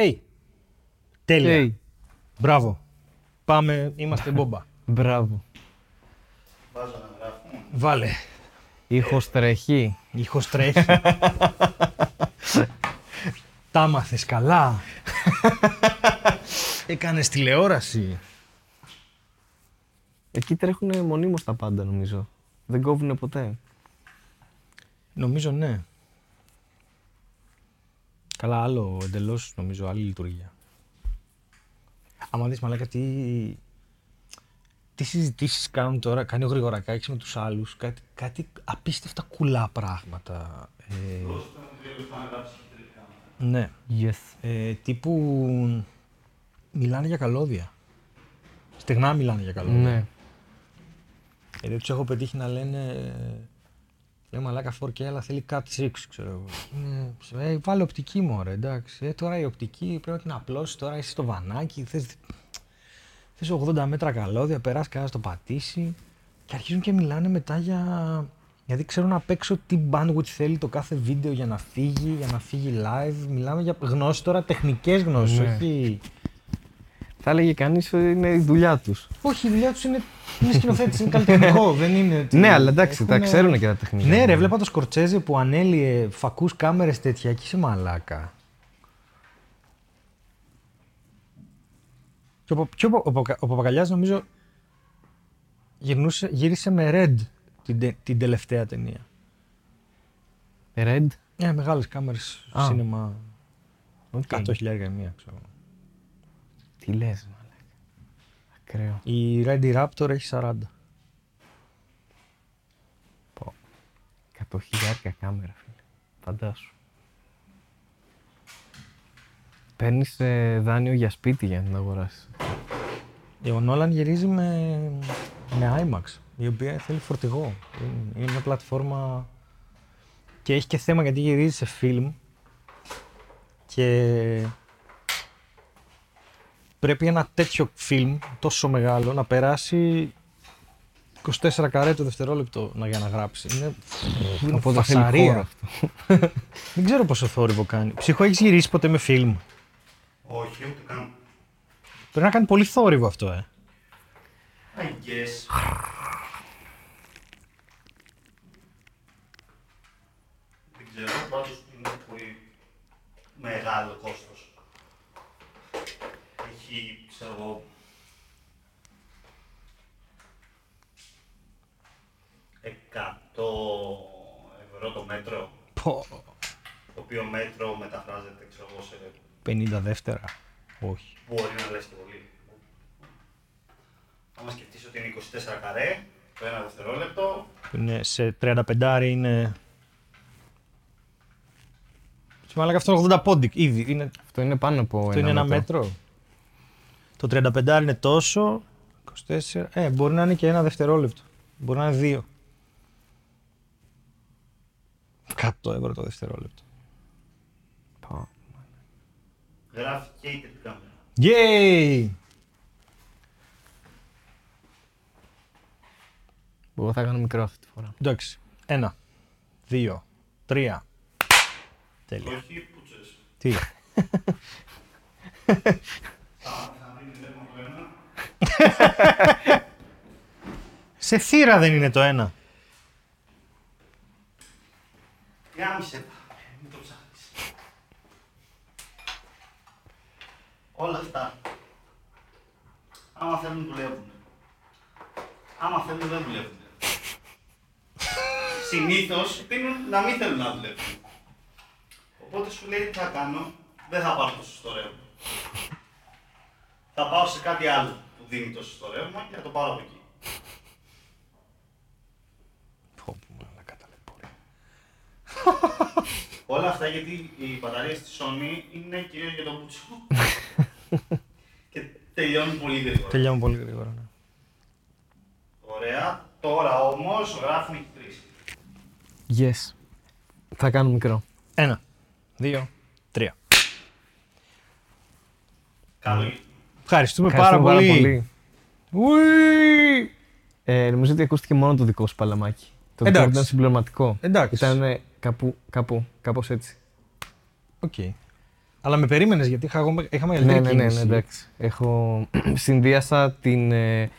Hey. Τέλεια. Hey. Μπράβο. Πάμε, είμαστε μπόμπα. Μπράβο. Βάζω να γράφω. Βάλε. Ήχος τρέχει. Ήχος τρέχει. Τα μάθες καλά. Έκανες τηλεόραση. Εκεί τρέχουν μονίμως τα πάντα νομίζω. Δεν κόβουν ποτέ. Νομίζω ναι. Καλά, άλλο εντελώς νομίζω, άλλη λειτουργία. Άμα δεις μαλάκα τι, τι συζητήσεις κάνουν τώρα, κάνει ο Γρηγορακάκης με τους άλλους, κάτι, κάτι απίστευτα κουλά πράγματα. Ε, ναι. Yes. Ε, τύπου μιλάνε για καλώδια. Στεγνά μιλάνε για καλώδια. Ναι. Ε, δεν τους έχω πετύχει να λένε. Λέει μαλάκα 4K, αλλά θέλει Cat 6, ξέρω εγώ. Ε, ε, βάλε οπτική μου, ρε, εντάξει. Ε, τώρα η οπτική πρέπει να την απλώσεις. Τώρα είσαι στο βανάκι. Θες, θες 80 μέτρα καλώδια, περάσει κανένας το πατήσει. Και αρχίζουν και μιλάνε μετά για. Γιατί ξέρουν απ' έξω τι bandwidth θέλει το κάθε βίντεο για να φύγει, για να φύγει live. Μιλάμε για γνώσεις τώρα, τεχνικές γνώσεις, Ναι. όχι. Θα έλεγε κανείς ότι είναι η δουλειά τους. Όχι, η δουλειά τους είναι, είναι σκηνοθέτης, είναι καλλιτεχνικό. δεν είναι. ότι Ναι, αλλά εντάξει, τα έχουνε- ξέρουν και τα τεχνικά. Ναι, ρε, βλέπα το Σκορτσέζε που ανέλυε φακούς κάμερες τέτοια και είσαι μαλάκα. Και ο, Πα- και ο, Πα- ο, Πακα- ο Παπακαλιάς νομίζω γυρνούσε, γύρισε με Red την, τε- την τελευταία ταινία. Red; Ναι, μεγάλες κάμερες Α. σίνεμα, Οκ. 100 χιλιάρια η μία, ξέρω. Τι λες, μαλάκα. Ακραίο. Η RED V-Raptor έχει 40. Πω. 100 χιλιάρικα κάμερα, φίλε. Φαντάσου. Παίρνεις δάνειο για σπίτι για να την αγοράσεις. Ο Νόλαν γυρίζει με, με IMAX, η οποία θέλει φορτηγό. Είναι, είναι μια πλατφόρμα και έχει και θέμα γιατί γυρίζει σε φιλμ και πρέπει ένα τέτοιο φιλμ τόσο μεγάλο να περάσει 24 καρέ το δευτερόλεπτο να, για να γράψει. Είναι, είναι Οπότε θέλει φασαρία. χώρο αυτό. Δεν ξέρω πόσο θόρυβο κάνει. Ψυχο, έχεις γυρίσει ποτέ με φιλμ; Όχι, ούτε καν. Πρέπει να κάνει πολύ θόρυβο αυτό, ε. I guess. Δεν ξέρω, πάντως είναι πολύ μεγάλο κόστος. Έχει, ξέρω εγώ, 100 ευρώ το μέτρο, Πω. το οποίο μέτρο μεταφράζεται, ξέρω εγώ, σε 50 δεύτερα. Όχι. Μπορεί να λες και πολύ. Άμα σκεφτείς ότι είναι 24 καρέ, το ένα δευτερόλεπτο, Είναι σε 35 είναι. Σε μαλάκα αυτό είναι 80 πόντι ήδη. Είναι, Αυτό είναι πάνω από αυτό είναι ένα μέτρο. Το 35 είναι τόσο. 24. Ε, μπορεί να είναι και ένα δευτερόλεπτο. Μπορεί να είναι δύο. 100 ευρώ το δευτερόλεπτο. Πω. γράφει και η τριπλή κάμερα. Yay! Εγώ θα κάνω μικρό αυτή τη φορά. Εντάξει. Ένα, δύο, τρία. Τέλεια. Όχι πουτσες. Τι; Θα μην βλέπουμε το ένα. Σε θύρα δεν είναι το ένα. Γάμισε τα. Μην το ψάχνεις. Όλα αυτά. Άμα θέλουν δουλεύουν. Άμα θέλουν δεν δουλεύουν. Συνήθως πίνουν να μην θέλουν να δουλεύουν. Οπότε σου λέει τι θα κάνω, δεν θα πάρω το σωστό ρεύμα. θα πάω σε κάτι άλλο που δίνει το σωστό ρεύμα και θα το πάρω από εκεί. Πω, πω, μαλάκα ταλαιπωρία. Όλα αυτά γιατί οι μπαταρίες της Sony είναι κυρίως για τον πουτσό. και τελειώνουν πολύ γρήγορα. Τελειώνω πολύ γρήγορα. ναι. Ωραία. Τώρα όμως γράφουν και τρεις. Yes. Θα κάνω μικρό. Ένα, δύο, τρία. Καλό. Ευχαριστούμε, Ευχαριστούμε πάρα πολύ. Ουί! Ε, νομίζω ότι ακούστηκε μόνο το δικό σου παλαμάκι. Το δικό Εντάξει. μου ήταν συμπληρωματικό. Εντάξει. Ήταν κάπου, κάπου, κάπως έτσι. Οκ. Αλλά με περίμενες γιατί είχα, εγώ- είχαμε Ναι, μεγαλύτερη ναι, ναι, ναι, κίνηση. εντάξει. Έχω συνδύασα την ε,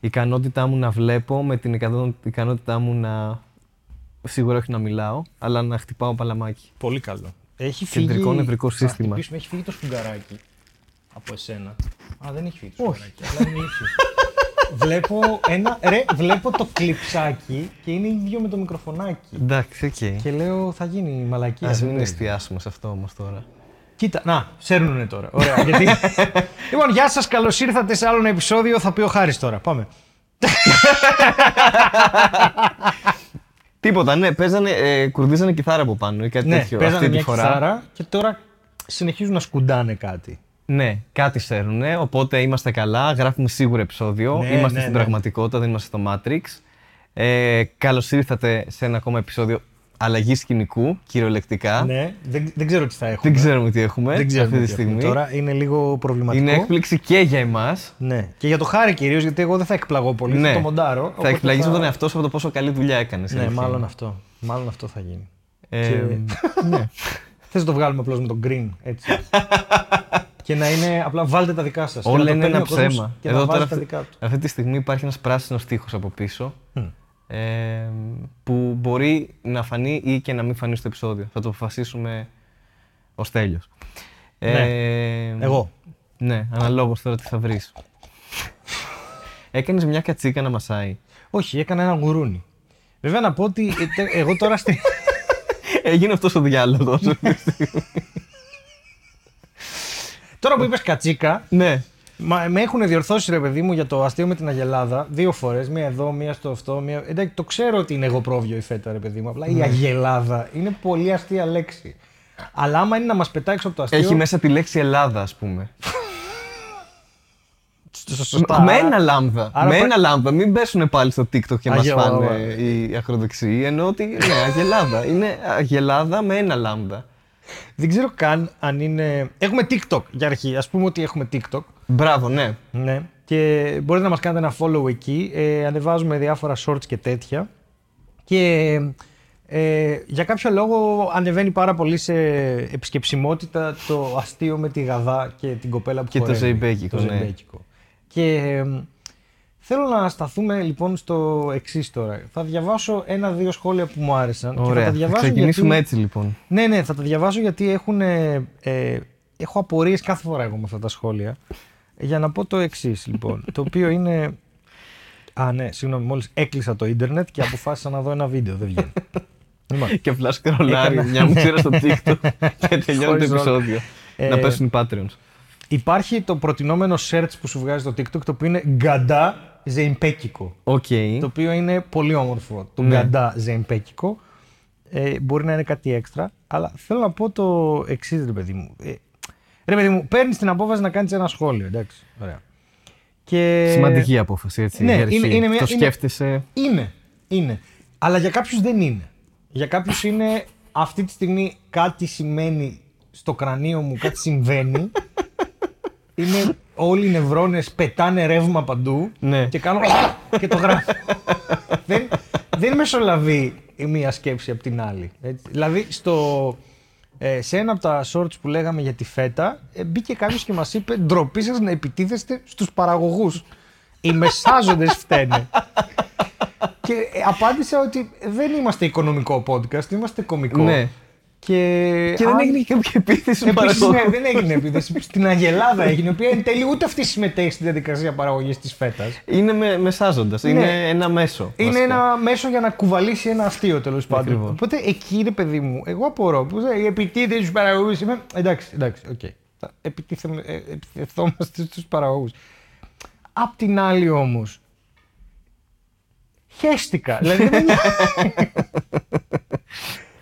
ικανότητά μου να βλέπω με την ικανό- ικανότητά μου να. Σίγουρα όχι να μιλάω, αλλά να χτυπάω παλαμάκι. Πολύ καλό. Έχει Κεντρικό φύγει... νευρικό Θα σύστημα. χτυπήσουμε, έχει φύγει το σφουγγαράκι από εσένα. Α, δεν έχει φύγει το σφουγγαράκι. Αλλά είναι ίσιο. βλέπω, ένα, ρε, βλέπω το κλιπσάκι και είναι ίδιο με το μικροφωνάκι. Εντάξει, οκ. Και λέω θα γίνει μαλακία. Α δεν μην παίζει. εστιάσουμε σε αυτό όμως τώρα. Κοίτα, να, σέρνουνε τώρα. Ωραία. γιατί... λοιπόν, γεια σας, καλώς ήρθατε σε άλλο ένα επεισόδιο. Θα πει ο Χάρης τώρα. Πάμε. Τίποτα, ναι, παίζανε, ε, κουρδίζανε κιθάρα από πάνω ή κάτι ναι, τέτοιο παίζανε αυτή μια τη φορά. κιθάρα και τώρα συνεχίζουν να σκουντάνε κάτι. Ναι, κάτι σέρουνε, οπότε είμαστε καλά, γράφουμε σίγουρα επεισόδιο. Ναι, είμαστε ναι, στην ναι. πραγματικότητα, δεν είμαστε στο Matrix. Ε, Καλώς ήρθατε σε ένα ακόμα επεισόδιο αλλαγής σκηνικού, κυριολεκτικά. Ναι, δεν, δεν ξέρω τι θα έχουμε. Δεν ξέρουμε τι έχουμε Δεν ξέρουμε αυτή τη τι έχουμε στιγμή. Τώρα είναι λίγο προβληματικό. Είναι έκπληξη και για εμάς. Ναι. Και για το χάρη κυρίως, γιατί εγώ δεν θα εκπλαγώ πολύ. Ναι. Θα το μοντάρω. Θα οπότε εκπλαγείς με τον εαυτό σου από το πόσο καλή δουλειά έκανες. Ναι, μάλλον αυτό. Μάλλον αυτό θα γίνει. Ε, Και- ναι. Θες να το βγάλουμε απλώς με τον green, έτσι. και να είναι απλά βάλτε τα δικά σας. Όλα είναι ένα ψέμα. Και Εδώ να τώρα βάζει τα αυτή, δικά τους. αυτή τη στιγμή υπάρχει ένας πράσινος τοίχος από πίσω Μμ. ε, που μπορεί να φανεί ή και να μην φανεί στο επεισόδιο. Θα το αποφασίσουμε ως τέλειος. Ε, Εγώ. Ναι, αναλόγως τώρα τι θα βρεις. Έκανες μια κατσίκα να μασάει. Όχι, έκανα ένα γουρούνι. Βέβαια να πω ότι ε, τε- εγώ τώρα στη. Έγινε αυτός ο διάλογος. τώρα που είπες κατσίκα, ναι. Μα, με έχουν διορθώσει ρε παιδί μου για το αστείο με την Αγελάδα δύο φορές. Μία εδώ, μία στο αυτό. Μία... Εντάξει, το ξέρω ότι είναι εγώ πρόβιο η φέτα, ρε παιδί μου. Απλά Ναι. η Αγελάδα είναι πολύ αστεία λέξη. Αλλά άμα είναι να μας πετάξει από το αστείο. Έχει μέσα τη λέξη Ελλάδα, ας πούμε. σ- σωστά. με ένα λάμδα. άρα με πα- ένα λάμδα. Μην πέσουν πάλι στο TikTok και μας Αγέλα, φάνε ωραία. οι ακροδεξιοί. Ενώ ότι ναι, αγελάδα. Είναι αγελάδα με ένα λάμδα. Δεν ξέρω καν αν είναι. Έχουμε TikTok για αρχή. Α πούμε ότι έχουμε TikTok. Μπράβο, ναι. Ναι. Και μπορείτε να μας κάνετε ένα follow εκεί. Ε, ανεβάζουμε διάφορα shorts και τέτοια. Και ε, για κάποιο λόγο ανεβαίνει πάρα πολύ σε επισκεψιμότητα το αστείο με τη γαδά και την κοπέλα που Και το χορεύει. ζεϊμπέκικο, Το ναι. ζεϊμπέκικο. Και ε, θέλω να σταθούμε λοιπόν στο εξής τώρα. Θα διαβάσω ένα-δύο σχόλια που μου άρεσαν. και θα Ωραία. τα Θα διαβάσω ξεκινήσουμε γιατί... έτσι λοιπόν. Ναι, ναι, θα τα διαβάσω γιατί έχουν. Ε, ε, έχω απορίες κάθε φορά εγώ με αυτά τα σχόλια. Για να πω το εξής, λοιπόν. το οποίο είναι. Α, ναι, συγγνώμη, μόλις έκλεισα το ίντερνετ και αποφάσισα να δω ένα βίντεο. Δεν βγαίνει. λοιπόν, Και απλά σκρολάρει Έκανα- μια μουτσίρα στο TikTok και τελειώνει το Χωρίς ρόλο. επεισόδιο. Ε, Να πέσουν οι Patreons. υπάρχει το προτεινόμενο search που σου βγάζει το TikTok το οποίο είναι ΓΑΔΑ ζεϊμπέκικο. Οκ. Το οποίο είναι πολύ όμορφο. Το Ναι. ΓΑΔΑ ζεϊμπέκικο. Ε, μπορεί να είναι κάτι έξτρα. Αλλά θέλω να πω το εξής, ρε παιδί μου. Ε, ρε παιδί μου, παίρνεις την απόφαση να κάνεις ένα σχόλιο. Εντάξει. Ωραία. Και... Σημαντική απόφαση, έτσι. ναι, για αρχή. είναι- είναι μια- Το είναι- σκέφτεσαι. Είναι. Είναι. Αλλά για κάποιους δεν είναι. Για κάποιους είναι αυτή τη στιγμή κάτι σημαίνει στο κρανίο μου, κάτι συμβαίνει. είναι όλοι οι νευρώνες πετάνε ρεύμα παντού Ναι. και κάνω και το γράφω. δεν, δεν μεσολαβεί η μία σκέψη από την άλλη. Έτσι. Δηλαδή στο, ε, σε ένα από τα shorts που λέγαμε για τη φέτα ε, μπήκε κάποιος και μας είπε ντροπή σας να επιτίθεστε στους παραγωγούς. Οι μεσάζοντες φταίνε. και ε, απάντησα ότι δεν είμαστε οικονομικό podcast, είμαστε κωμικό. Ναι. Και, Και δεν αν- έγινε και κάποια επίθεση Επίσης, παραγωγού. ναι, δεν έγινε επίθεση. Στην Αγελάδα έγινε, η οποία εν τέλει ούτε αυτή συμμετέχει στη διαδικασία παραγωγής της φέτας. Είναι με, μεσάζοντας. Είναι ένα μέσο. Ναι. Είναι βασικά. ένα μέσο για να κουβαλήσει ένα αστείο τέλος πάντων. Ακριβώς. Οπότε εκεί είναι παιδί μου, εγώ απορώ που λέει, η επιτίθεση στους παραγωγούς. Είμαι... Εντάξει, εντάξει, οκ. Θα επιτίθεμε- ε, επιτιθόμαστε στους παραγωγούς. Απ' την άλλη όμως. Χέστηκα. δηλαδή δεν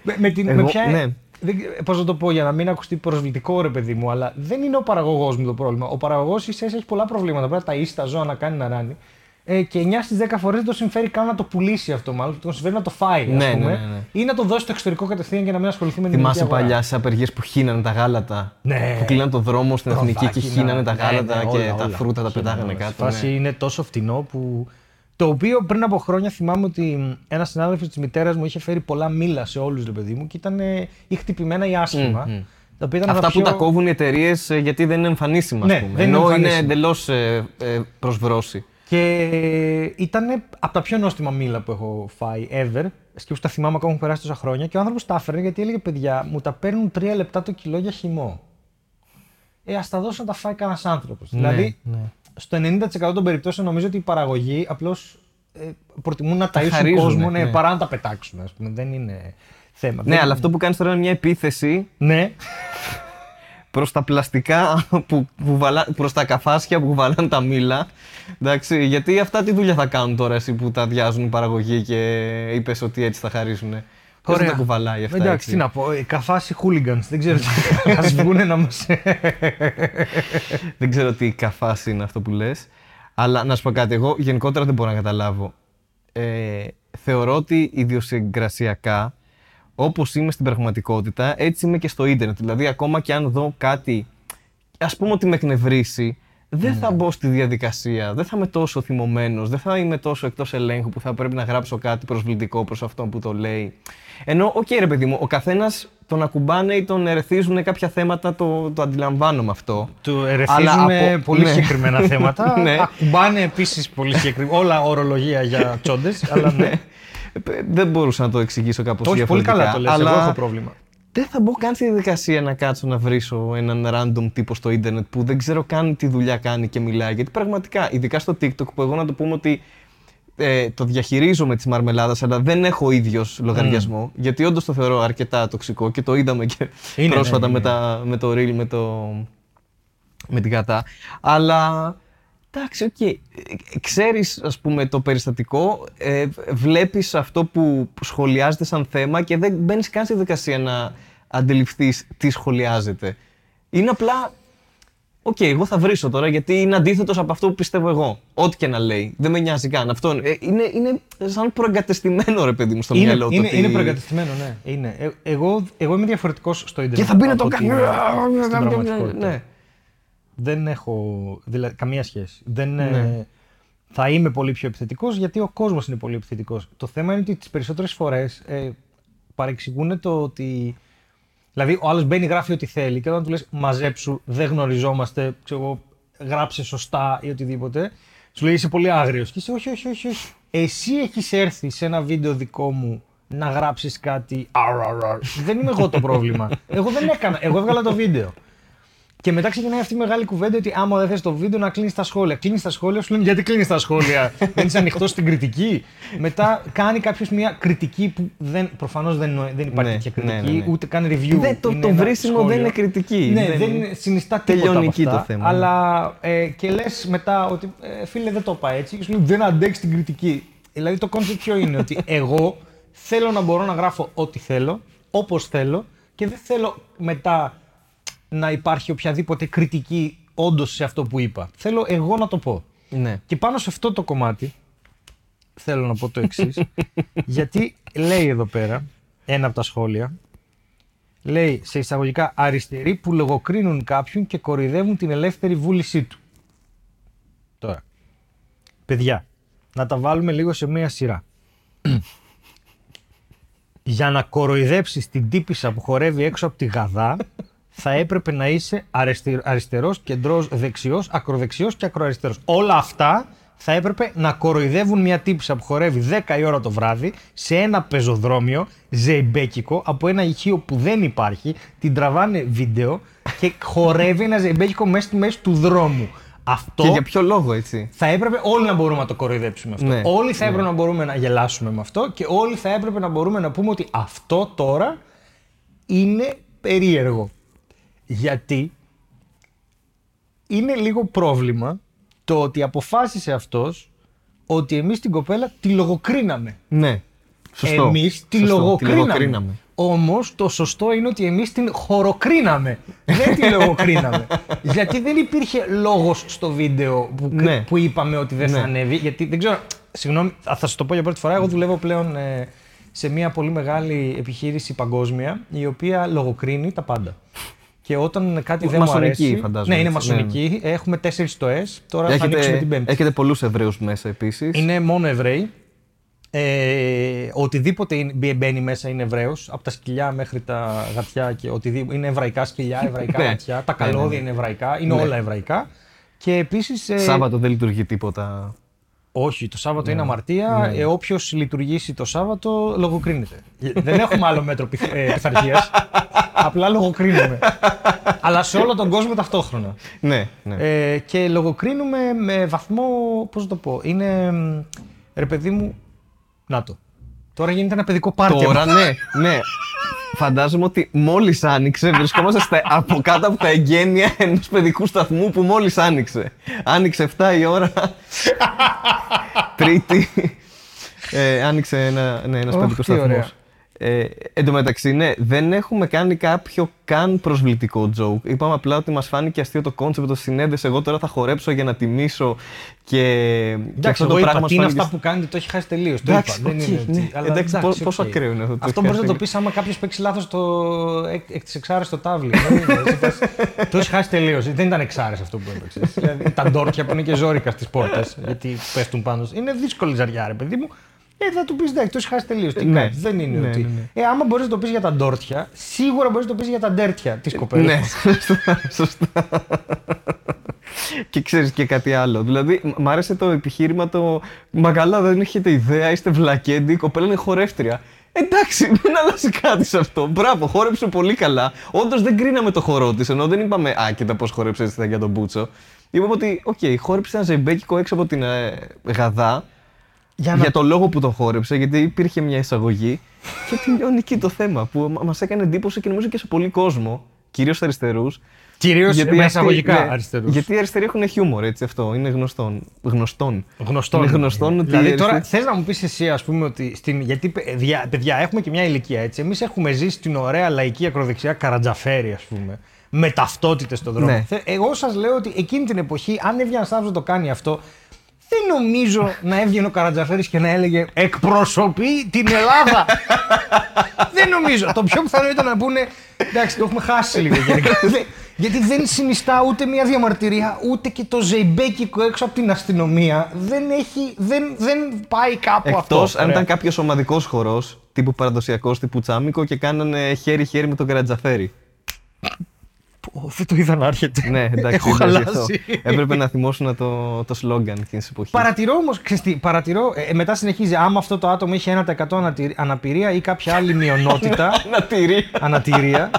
με νοιάζει. με, με, την, με Εγώ- ποια. ναι. Δεν, πώς να το πω για να μην ακουστεί προσβλητικό ρε παιδί μου, αλλά δεν είναι ο παραγωγός μου το πρόβλημα. Ο παραγωγός ίσα ίσα έχει πολλά προβλήματα. Πρέπει να ταΐσει τα ζώα, να κάνει να ράνει. Ε, και 9 στις 10 φορές δεν το συμφέρει καν να το πουλήσει αυτό, μάλλον. Το συμφέρει να το φάει, ας Ναι, ναι, πούμε. ναι, ναι. Ή να το δώσει στο εξωτερικό κατευθείαν και να μην ασχοληθεί με την Θυμάσαι ελληνική αγορά. παλιάς στι απεργίες που χύνανε τα γάλατα; Ναι. Που κλείναν το δρόμο στην εθνική και Προδάκινα. χύνανε τα Ναι, γάλατα ναι, και όλα, τα όλα. φρούτα τα Χύνανε πετάγανε όλα. κάτω. Στη φάση ναι. είναι τόσο φτηνό που. Το οποίο πριν από χρόνια θυμάμαι ότι ένας συνάδελφος της μητέρας μου είχε φέρει πολλά μήλα σε όλους, ρε παιδί μου, και ήταν ε, ή χτυπημένα ή άσχημα. Μμμ, μμ. Τα οποία ήταν Αυτά πιο... που τα κόβουν οι εταιρείες γιατί δεν είναι εμφανίσιμα, Ναι, ας πούμε. δεν είναι Ενώ είναι εμφανίσιμα. εντελώς ε, ε, προσβρώση. Και ήταν από τα πιο νόστιμα μήλα που έχω φάει ever. Σκέψου τα θυμάμαι ακόμα έχουν περάσει τόσα χρόνια. Και ο άνθρωπος τα έφερε γιατί έλεγε: Παιδιά, μου τα παίρνουν 3 λεπτά το κιλό για χυμό. Ε, ας τα δώσω να τα φάει κανένας άνθρωπος. δηλαδή, ναι. Στο 90% των περιπτώσεων νομίζω ότι οι παραγωγοί απλώς ε, προτιμούν να Τα ταΐσουν χαρίζουνε, κόσμο ναι, ναι. παρά να τα πετάξουν. Ας πούμε. Δεν είναι θέμα. Ναι, Δεν- αλλά αυτό που κάνεις τώρα είναι μια επίθεση Ναι, προς τα πλαστικά, που, που βαλά, προς τα καφάσια που κουβαλάνε τα μήλα. Εντάξει, γιατί αυτά τι δουλειά θα κάνουν τώρα εσύ που τα αδειάζουν οι παραγωγοί και είπες ότι έτσι θα χαρίσουν. Ποιος θα τα κουβαλάει αυτά Εντάξει, έτσι. τι να πω. ε, Καφάσι hooligans. Δεν ξέρω τι. Α βγουν να μα. Δεν ξέρω τι καφάς είναι αυτό που λες. Αλλά να σου πω κάτι, εγώ γενικότερα δεν μπορώ να καταλάβω. Ε, θεωρώ ότι ιδιοσυγκρασιακά, όπως είμαι στην πραγματικότητα, έτσι είμαι και στο ίντερνετ. Δηλαδή, ακόμα και αν δω κάτι, ας πούμε ότι με εκνευρίσει, δεν θα μπω στη διαδικασία, δεν θα είμαι τόσο θυμωμένος, δεν θα είμαι τόσο εκτός ελέγχου που θα πρέπει να γράψω κάτι προσβλητικό προς αυτόν που το λέει. Ενώ, οκ ρε παιδί μου, ο καθένας τον ακουμπάνε ή τον ερεθίζουν κάποια θέματα, το, το αντιλαμβάνομαι αυτό. Του ερεθίζουν από- πολύ ναι. συγκεκριμένα θέματα. Ναι. Ακουμπάνε επίσης πολύ συγκεκριμένα. Όλα ορολογία για τσόντες. αλλά ναι. Ε, Δεν μπορούσα να το εξηγήσω κάπως Όχι, πολύ διαφορετικά. καλά το λες. αλλά Εγώ έχω πρόβλημα. Δεν θα μπω καν στη διαδικασία να κάτσω να βρίσω έναν random τύπο στο ίντερνετ που δεν ξέρω καν τι δουλειά κάνει και μιλάει. Γιατί πραγματικά, ειδικά στο TikTok, που εγώ να το πούμε ότι ε, το διαχειρίζομαι τη μαρμελάδα, αλλά δεν έχω ίδιος λογαριασμό. Γιατί όντως το θεωρώ αρκετά τοξικό και το είδαμε και Είναι, πρόσφατα ναι, με, είναι. τα, με το reel, με, το, με την κατά. Αλλά εντάξει, οκ. Ε, Ξέρεις, ας πούμε, το περιστατικό, ε, βλέπεις αυτό που σχολιάζεται σαν θέμα και δεν μπαίνεις καν στη διαδικασία να αντιληφθείς τι σχολιάζεται. Είναι απλά, οκ, εγώ θα βρίσω τώρα γιατί είναι αντίθετος από αυτό που πιστεύω εγώ. Ό,τι και να λέει. Δεν με νοιάζει καν. Αυτό ε, είναι, είναι σαν προεγκατεστημένο, ρε παιδί μου, στο Είναι, μυαλό του. είναι, ότι- είναι προεγκατεστημένο, ναι. Είναι. Ε, εγώ, εγώ είμαι διαφορετικός στο ίντερνετ. Και θα μπει να από το ότι κάνει. είμαι στην πραγματικότητα. Ναι. Δεν έχω δηλαδή, καμία σχέση. Δεν, ε, Ναι. θα είμαι πολύ πιο επιθετικός γιατί ο κόσμος είναι πολύ επιθετικός. Το θέμα είναι ότι τις περισσότερες φορές ε, παρεξηγούν το ότι. Δηλαδή, ο άλλος μπαίνει, γράφει ό,τι θέλει και όταν του λες μαζέψου, δεν γνωριζόμαστε, ξέρω εγώ, γράψε σωστά ή οτιδήποτε, σου λέει είσαι πολύ άγριος. Και είσαι, όχι, όχι, όχι, όχι. Εσύ έχεις έρθει σε ένα βίντεο δικό μου να γράψεις κάτι. αρ, αρ, αρ. δεν είμαι εγώ το πρόβλημα. Εγώ δεν έκανα. Εγώ έβγαλα το βίντεο. Και μετά ξεκινάει αυτή η μεγάλη κουβέντα ότι άμα δεν θες το βίντεο να κλείνεις τα σχόλια. Κλείνεις τα σχόλια, σου λένε γιατί κλείνεις τα σχόλια; δεν είσαι ανοιχτός στην κριτική; Μετά κάνει κάποιος μια κριτική που δεν, προφανώς δεν, δεν υπάρχει Ναι, τέτοια ναι, κριτική, ναι, ναι. ούτε καν review. Δεν, το, είναι το ένα βρίσιμο σχόλιο. δεν είναι κριτική. Ναι, δεν, είναι συνιστά τίποτα τελειώνει από αυτά, εκεί το θέμα, Αλλά ε, και λες μετά ότι ε, φίλε δεν το είπα έτσι. Και σου λέει δεν αντέξει την κριτική. Δηλαδή το concept ποιο είναι, ότι εγώ θέλω να μπορώ να γράφω ό,τι θέλω, όπως θέλω και δεν θέλω μετά να υπάρχει οποιαδήποτε κριτική όντως σε αυτό που είπα. Θέλω εγώ να το πω. Ναι. Και πάνω σε αυτό το κομμάτι θέλω να πω το εξής. γιατί λέει εδώ πέρα ένα από τα σχόλια. Λέει σε εισαγωγικά αριστεροί που λογοκρίνουν κάποιον και κοροϊδεύουν την ελεύθερη βούλησή του. Τώρα. Παιδιά, να τα βάλουμε λίγο σε μία σειρά. Για να κοροϊδέψεις την τύπησα που χορεύει έξω από τη γαδά, θα έπρεπε να είσαι αριστερ, αριστερός, κεντρός, δεξιός, ακροδεξιός και ακροαριστερός. Όλα αυτά θα έπρεπε να κοροϊδεύουν μια τύπησα που χορεύει 10 η ώρα το βράδυ σε ένα πεζοδρόμιο ζεϊμπέκικο από ένα ηχείο που δεν υπάρχει, την τραβάνε βίντεο και χορεύει ένα ζεϊμπέκικο μέσα στη μέση του δρόμου. Αυτό Και για ποιο λόγο, έτσι; θα έπρεπε όλοι να μπορούμε να το κοροϊδέψουμε αυτό. Ναι, όλοι θα έπρεπε να μπορούμε να γελάσουμε με αυτό και όλοι θα έπρεπε να μπορούμε να πούμε ότι αυτό τώρα είναι περίεργο. Γιατί είναι λίγο πρόβλημα το ότι αποφάσισε αυτός ότι εμείς την κοπέλα τη λογοκρίναμε. Ναι. Σωστό. Εμείς τη Σωστό, λογοκρίναμε. λογοκρίναμε. Όμως το σωστό είναι ότι εμείς την χωροκρίναμε. δεν τη λογοκρίναμε. γιατί δεν υπήρχε λόγος στο βίντεο που, Ναι. που είπαμε ότι δεν θα Ναι. ανέβει. Γιατί δεν ξέρω, συγγνώμη, θα θα σας το πω για πρώτη φορά. Εγώ δουλεύω πλέον ε, σε μια πολύ μεγάλη επιχείρηση παγκόσμια η οποία λογοκρίνει τα πάντα. Και όταν κάτι δεν μου Μασονική, αρέσει. φαντάζομαι, Ναι, είναι έτσι. Ναι, μασονική. Έχουμε τέσσερις στοέ. Τώρα θα ανοίξουμε την Έχετε, πέμπτη. έχετε πολλούς Εβραίους μέσα επίσης. Είναι μόνο Εβραίοι. Ε, οτιδήποτε είναι- μπει- μπαίνει μέσα είναι Εβραίος, από τα σκυλιά μέχρι τα γατιά και οτιδήποτε. Είναι εβραϊκά σκυλιά, εβραϊκά Ναι. γατιά. Τα Ναι, ναι, καλώδια ναι. είναι εβραϊκά, είναι Ναι. όλα εβραϊκά. Και επίσης... ε, Σάββατο δεν λειτουργεί τίποτα. Όχι, το Σάββατο Ναι. είναι αμαρτία. Ε, Όποιος λειτουργήσει το Σάββατο λογοκρίνεται. Δεν έχουμε άλλο μέτρο πειθ, ε, πειθαρχίας. Απλά λογοκρίνουμε. Αλλά σε όλο τον κόσμο ταυτόχρονα. Ναι, ναι. Ε, και λογοκρίνουμε με βαθμό. Πώς να το πω. Είναι. μ, Ρε παιδί μου. Να το. Τώρα γίνεται ένα παιδικό πάρτι. Τώρα ναι, ναι. Φαντάζομαι ότι μόλις άνοιξε, βρισκόμαστε στα, από κάτω από τα εγγένεια ενός παιδικού σταθμού που μόλις άνοιξε. Άνοιξε 7 η ώρα. Τρίτη. Ε, άνοιξε ένα, ναι, ένας Ωχ, παιδικός τι ωραία. Σταθμός. Ε, εν τω μεταξύ, ναι, δεν έχουμε κάνει κάποιο καν προσβλητικό joke. Είπαμε απλά ότι μας φάνηκε αστείο το κόνσεπτ, το συνέδεσαι. Εγώ τώρα θα χορέψω για να τιμήσω και. και Εντάξει, αυτό εγώ είπα, μας τι είναι φάνηκε αυτά που κάνετε, το έχει χάσει τελείως. Το Εντάξει, είπα. Δεν οκ, είναι. ναι. ότι- αλλά Εντάξει, πο- πόσο οκ. ακραίο είναι αυτό το Αυτό μπορείς να το χάσει πεις άμα κάποιος παίξει λάθος το εκ, εκ της εξάρε στο τάβλι. Δεν είναι, σε φάση- το έχεις χάσει τελείως. Δεν ήταν εξάρες αυτό που έπαιξες. δηλαδή τα ντόρτια που είναι και ζώρικα στις πόρτες, γιατί πέφτουν πάνω. Είναι δύσκολη ζαριά, ρε παιδί μου. Ε, θα του πεις εντάξει, το έχει χάσει τελείως. Τι Ναι. κάνεις, Δεν είναι Ναι, ότι. ναι, ναι. Ε, άμα μπορείς να το πεις για τα ντόρτια, σίγουρα μπορείς να το πεις για τα ντέρτια της κοπέλας. Ναι, σωστά, σωστά. και ξέρεις και κάτι άλλο. Δηλαδή, μ- μ' άρεσε το επιχείρημα το «Μα καλά, δεν έχετε ιδέα, είστε βλακέντι, η κοπέλα είναι χορεύτρια». Εντάξει, δεν αλλάζει κάτι σε αυτό. Μπράβο, χόρεψε πολύ καλά. Όντως δεν κρίναμε το χορό της, ενώ δεν είπαμε Α, κοίτα πώς χόρεψε έτσι θα για τον Μπούτσο. Είπαμε ότι, οκ, χόρεψε ένα ζεμπέκικο έξω από την ε, ΓΑΔΑ Για για, να- το λόγο που το χόρεψε, γιατί υπήρχε μια εισαγωγή και τελειώνει εκεί το θέμα που μας έκανε εντύπωση και νομίζω και σε πολύ κόσμο, κυρίως αριστερούς. Κυρίως με αυτοί- εισαγωγικά ναι, αριστερούς. Γιατί οι αριστεροί έχουν χιούμορ, έτσι αυτό. Είναι γνωστόν. γνωστόν. Γνωστό. Είναι γνωστόν ότι. Δηλαδή οι τώρα αριστεροί- θες να μου πεις εσύ, ας πούμε, ότι. Στην, γιατί παιδιά, παιδιά, έχουμε και μια ηλικία έτσι. Εμείς έχουμε ζήσει την ωραία λαϊκή ακροδεξιά καρατζαφέρη, ας πούμε. Με ταυτότητες στον δρόμο. Ναι. Θε- Εγώ σας λέω ότι εκείνη την εποχή, αν έβγαινε ένα άνθρωπο να το κάνει αυτό, δεν νομίζω να έβγαινε ο Καρατζαφέρης και να έλεγε εκπροσωπεί την Ελλάδα. δεν νομίζω. Το πιο πιθανό ήταν να πούνε εντάξει, το έχουμε χάσει λίγο γενικά. Δεν- Γιατί δεν συνιστά ούτε μια διαμαρτυρία, ούτε και το ζεϊμπέκικο έξω από την αστυνομία. Δεν έχει, δεν, δεν πάει κάπου αυτό. Εκτός αν Ωραία. ήταν κάποιος ομαδικός χορός, τύπου παραδοσιακός, τύπου τσάμικο και κάνανε χέρι-χέρι με τον Καρατζαφέρη. Πω, Δεν το είδα να έρχεται. ναι, εντάξει. Έχω εντάξει, χαλάσει. αυτό. Έπρεπε να θυμώσουν το, το σλόγκαν εκείνη της εποχής. Παρατηρώ όμως, παρατηρώ, ε, μετά συνεχίζει, άμα αυτό το άτομο είχε 1% ανατηρ- αναπηρία ή κάποια άλλη μειονότητα, Να τηρεί. αναπηρία,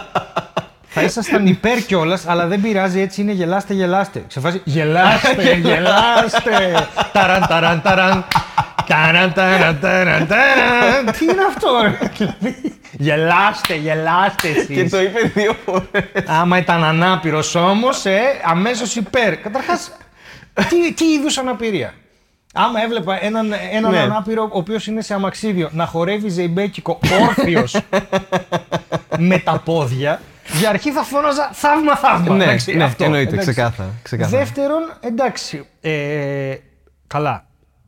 θα ήσασταν υπέρ κιόλας, αλλά δεν πειράζει, έτσι είναι γελάστε, γελάστε. Ξεφάζει γελάστε, γελάστε. Ταραν, ταραν, ταραν. Ταραν, ταραν, ταραν, ταραν. Τι είναι αυτό, ρε. Δηλαδή, Γελάστε, γελάστε Και εσείς. το είπε δύο φορές. Άμα ήταν ανάπηρος όμως, ε, αμέσως υπέρ. Καταρχάς, τι, τι είδους αναπηρία; Άμα έβλεπα έναν, έναν Ναι. ανάπηρο ο οποίος είναι σε αμαξίδιο να χορεύει ζεϊμπέκικο όρθιος με τα πόδια, για αρχή θα φώναζα θαύμα, θαύμα. ναι, Εντάξει, ναι, αυτό, εννοείται, εντάξει. ξεκάθαρα. ξεκάθαρα. Δεύτερον, εντάξει. Ε, καλά.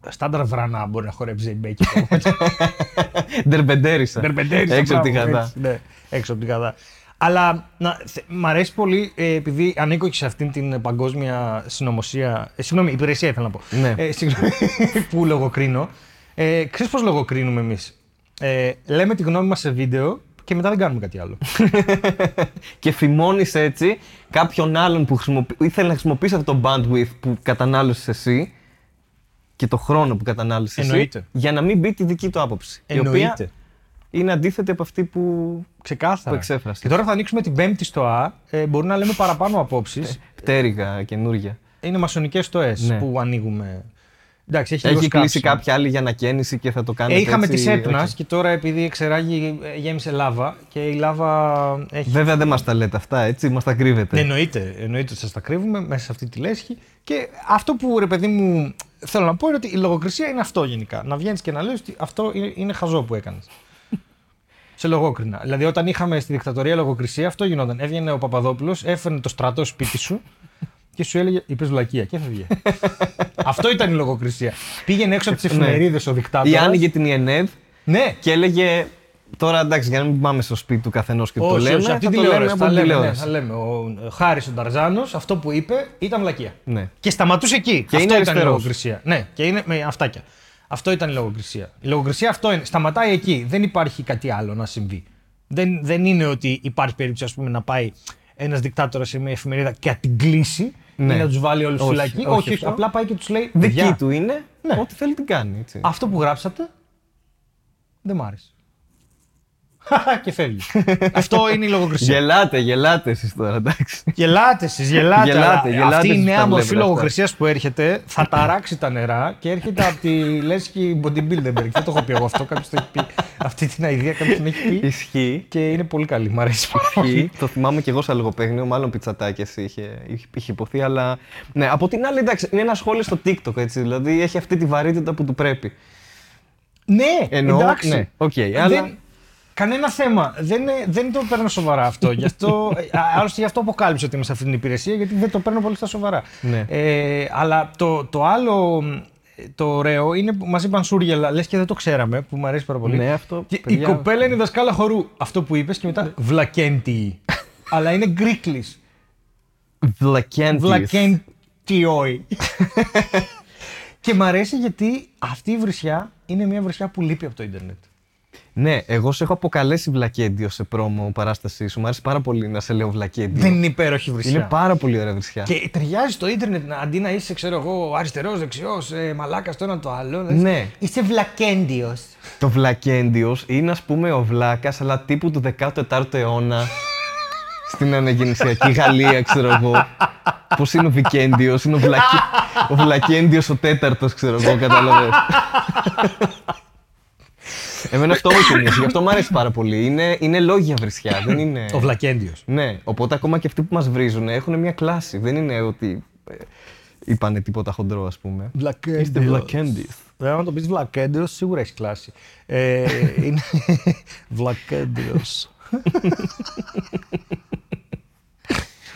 Στάνταρ βρανά μπορεί να χορεύει ζεϊμπέκικο. Ντερμπεντέρισα. Ντερμπεντέρισα, Έξω από την μπράβο, Γαδά. έτσι, Ναι, έξω από την Γαδά. Αλλά να, θε- μ' αρέσει πολύ ε, επειδή ανήκω και σε αυτήν την παγκόσμια συνωμοσία. Ε, συγγνώμη, υπηρεσία ήθελα να πω. Ναι. Ε, συγγνώμη, που λογοκρίνω. Ε, Ξέρεις πώς λογοκρίνουμε εμείς; Ε, λέμε τη γνώμη μας σε βίντεο και μετά δεν κάνουμε κάτι άλλο. και φημώνεις έτσι κάποιον άλλον που χρησιμοποιεί, ήθελε να χρησιμοποιήσει αυτό το bandwidth που κατανάλωσες εσύ και το χρόνο που κατανάλωσες εσύ Εννοείται. για να μην μπει τη δική του άποψη. Η οποία Εννοείται. είναι αντίθετη από αυτή που. Ξεκάθαρα. Που εξέφρασες. Και τώρα θα ανοίξουμε την Πέμπτη στο Α. Ε, μπορεί να λέμε παραπάνω απόψεις. πτέρυγα καινούργια. Είναι μασονικές στοές Ναι. που ανοίγουμε. Εντάξει, έχει, λίγο Έχει κλείσει σκάψιμο. κάποια άλλη για ανακαίνιση και θα το κάνει. Ε, είχαμε έτσι, τη Έτνα όχι. και τώρα επειδή εξεράγει ε, γέμισε λάβα και η λάβα έχει. Βέβαια δεν μας τα λέτε αυτά, έτσι, μας τα κρύβετε. Ναι, εννοείται, εννοείται ότι σας τα κρύβουμε μέσα σε αυτή τη λέσχη. Και αυτό που ρε παιδί μου θέλω να πω είναι ότι η λογοκρισία είναι αυτό γενικά. Να βγαίνεις και να λες ότι αυτό είναι, είναι χαζό που έκανες. σε λογόκρινα. Δηλαδή, όταν είχαμε στη δικτατορία λογοκρισία, αυτό γινόταν. Έβγαινε ο Παπαδόπουλος, έφερνε το στρατό σπίτι σου και σου έλεγε Είπες βλακεία και έφευγε. αυτό ήταν η λογοκρισία. Πήγαινε έξω από τις εφημερίδες ο δικτάτορας. Ή άνοιγε την ΙΕΝΕΔ Ναι, και έλεγε. Τώρα εντάξει, για να μην πάμε στο σπίτι του καθενός και το όχι, λέμε. όχι, από την θα το λέμε τηλεόραση. από Θα την λέμε, ναι, τηλεόραση. θα λέμε. Ο Χάρης ο Νταρζάνος, αυτό που είπε ήταν βλακεία. Ναι. Και σταματούσε εκεί. Και αυτό είναι ήταν η αριστερός. λογοκρισία. Ναι, και είναι με αυτάκια. Αυτό ήταν η λογοκρισία. Η λογοκρισία αυτό είναι. Σταματάει εκεί. Δεν υπάρχει κάτι άλλο να συμβεί. Δεν, δεν είναι ότι υπάρχει περίπτωση ας πούμε, να πάει ένας δικτάτορας σε μια εφημερίδα και να την κλείσει Ναι. ή να τους βάλει όλους Όχι, φυλακή. όχι Όχι, όχι, αυτό. απλά πάει και τους λέει. Δική «Παιδιά, του είναι, Ναι. ό,τι θέλει την κάνει. Έτσι. Αυτό που γράψατε δεν μ' άρεσε. Και φεύγει. αυτό είναι η λογοκρισία. Γελάτε, γελάτε εσείς τώρα, εντάξει. Γελάτε εσείς, γελάτε. Γελάτε, αλλά γελάτε Αυτή η εσείς νέα τα μορφή βλέπετε αυτά. λογοκρισίας που έρχεται θα ταράξει τα νερά και έρχεται από τη λέσχη bodybuilder. Δεν το έχω πει εγώ αυτό. Κάποιος το έχει πει. Αυτή την ιδέα κάποιος την έχει πει. Ισχύει. Και είναι πολύ καλή. Μ' αρέσει πάρα Ισχύει. πολύ. το θυμάμαι και εγώ σαν λογοπαίγνιο, μάλλον πιτσατάκιας είχε, είχε, είχε ειπωθεί, αλλά. Ναι, από την άλλη, εντάξει, είναι ένα σχόλιο στο TikTok, έτσι. Δηλαδή έχει αυτή τη βαρύτητα που του πρέπει. Ναι, Εννοώ, εντάξει. ναι, οκ, Δεν- αλλά- Κανένα θέμα. Δεν, είναι- δεν το παίρνω σοβαρά αυτό. Γι' αυτό, α, άλλωστε γι' αυτό αποκάλυψα ότι είμαι σε αυτή την υπηρεσία, γιατί δεν το παίρνω πολύ στα σοβαρά. Ναι. Ε, αλλά το, το άλλο, το ωραίο είναι που μας είπαν Σούργελα, λες και δεν το ξέραμε, που μου αρέσει πάρα πολύ. Ναι, αυτό, Και η παιδιά, κοπέλα είναι η δασκάλα χορού. Αυτό που είπες και μετά βλακέντι. αλλά είναι Greeklish. Βλακέντιες. Βλακέντιοι. και μ' αρέσει γιατί αυτή η βρισιά είναι μια βρισιά που λείπει από το Ιντερνετ. Ναι, εγώ σε έχω αποκαλέσει βλακέντιο σε πρόμο παράστασή σου. Μου άρεσε πάρα πολύ να σε λέω βλακέντιο. Δεν είναι υπέροχη βρισιά. Είναι πάρα πολύ ωραία βρισιά. Και ταιριάζει στο ίντερνετ να- αντί να είσαι, ξέρω εγώ, αριστερός, δεξιός, ε, μαλάκας το ένα το άλλο. να είσαι- Ναι. Είσαι βλακέντιος. Το βλακέντιος είναι, ας πούμε, ο βλάκας, αλλά τύπου του 14ου αιώνα. στην αναγεννησιακή Γαλλία, ξέρω εγώ. Πώς είναι ο Βικέντιος, είναι ο, βλακι... ο Βλακέντιος ο τέταρτος, ξέρω εγώ, κατάλαβες. Εμένα αυτό μου θυμίζει, γι' αυτό μου αρέσει πάρα πολύ. Είναι, είναι λόγια βρισιά, δεν είναι. Ο βλακέντιος. Ναι, οπότε ακόμα και αυτοί που μας βρίζουν έχουν μια κλάση. Δεν είναι ότι ε, είπανε τίποτα χοντρό, ας πούμε. Βλακέντιος. Είστε βλακέντιες. Βέβαια, αν το πεις βλακέντιος, σίγουρα έχεις κλάση. Ε, είναι. βλακέντιος.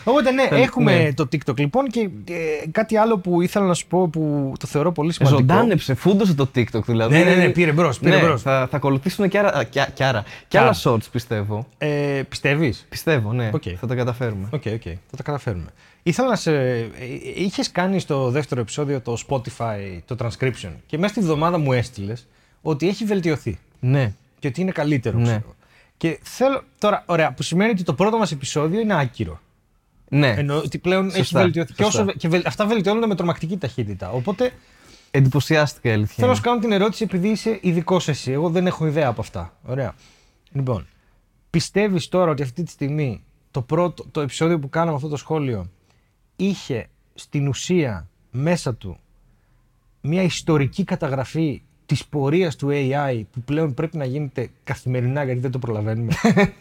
Οπότε ναι, έχουμε ναι. το TikTok λοιπόν και ε, κάτι άλλο που ήθελα να σου πω που το θεωρώ πολύ σημαντικό. Ζωντάνεψε, φούντωσε το TikTok δηλαδή. Ναι, ναι, ναι, πήρε μπρος, πήρε ναι, μπρος. Θα, θα ακολουθήσουν και, άρα, και, και, άρα, και Κι άλλα άρα. shorts πιστεύω. Ε, Πιστεύεις; Πιστεύω, ναι. Οκ. Θα τα καταφέρουμε. Οκ, οκ. Θα τα καταφέρουμε. Ήθελα να σε. Είχες κάνει στο δεύτερο επεισόδιο το Spotify, το transcription και μέσα στη βδομάδα μου έστειλες ότι έχει βελτιωθεί Ναι. και ότι είναι καλύτερο. Ναι. ξέρω. Και θέλω. Τώρα, ωραία, που σημαίνει ότι το πρώτο μας επεισόδιο είναι άκυρο. Ναι. Εννοώ ότι πλέον έχει Σωστά, βελτιωθεί. Και, σωστά. όσο, και βελ- αυτά βελτιώνονται με τρομακτική ταχύτητα. Οπότε Εντυπωσιάστηκα η αλήθεια. θέλω να είναι. σου κάνω την ερώτηση επειδή είσαι ειδικός εσύ. Εγώ δεν έχω ιδέα από αυτά. Ωραία. Λοιπόν, πιστεύεις τώρα ότι αυτή τη στιγμή το πρώτο το επεισόδιο που κάναμε αυτό το σχόλιο είχε στην ουσία μέσα του μια ιστορική καταγραφή της πορείας του AI που πλέον πρέπει να γίνεται καθημερινά γιατί δεν το προλαβαίνουμε.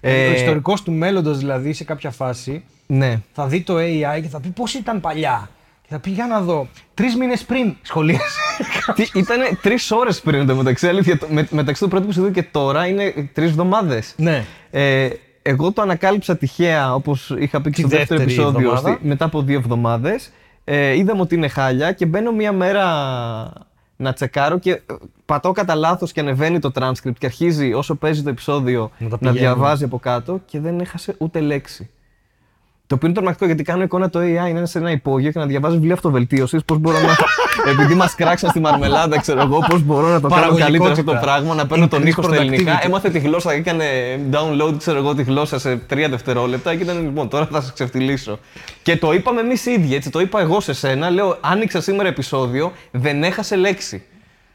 Ε, Ο ιστορικός του μέλλοντος δηλαδή σε κάποια φάση Ναι. θα δει το AI και θα πει πώς ήταν παλιά. Και θα πει για να δω. Τρεις μήνες πριν σχολίασε. Τι, ήτανε τρεις ώρες πριν το μεταξύ. Αλήθεια, το- με, μεταξύ του πρώτου επεισοδίου και τώρα είναι τρεις εβδομάδες. ναι. Ε, εγώ το ανακάλυψα τυχαία, όπως είχα πει και Τη στο δεύτερο δεύτερη επεισόδιο, εβδομάδα. στη- μετά από δύο εβδομάδες. Ε, είδαμε ότι είναι χάλια και μπαίνω μία μέρα να τσεκάρω και ε, πατώ κατά λάθος και ανεβαίνει το transcript και αρχίζει όσο παίζει το επεισόδιο Να τα να, πηγαίνει. διαβάζει από κάτω και δεν έχασε ούτε λέξη. Το οποίο είναι τρομακτικό γιατί κάνω εικόνα το AI είναι σε ένα υπόγειο και να διαβάζει βιβλία αυτοβελτίωση. Πώς μπορώ να. επειδή μας κράξαν στη μαρμελάδα, ξέρω εγώ, πώς μπορώ να το κάνω καλύτερα αυτό το Παραγωγικότητα. πράγμα, να παίρνω τον Increased ήχο στα ελληνικά. productivity. Έμαθε τη γλώσσα, έκανε download, ξέρω εγώ, τη γλώσσα σε τρία δευτερόλεπτα και ήταν λοιπόν, τώρα θα σας ξεφτυλίσω. Και το είπαμε εμείς οι ίδιοι, έτσι. Το είπα εγώ σε σένα. Λέω, άνοιξα σήμερα επεισόδιο, δεν έχασε λέξη.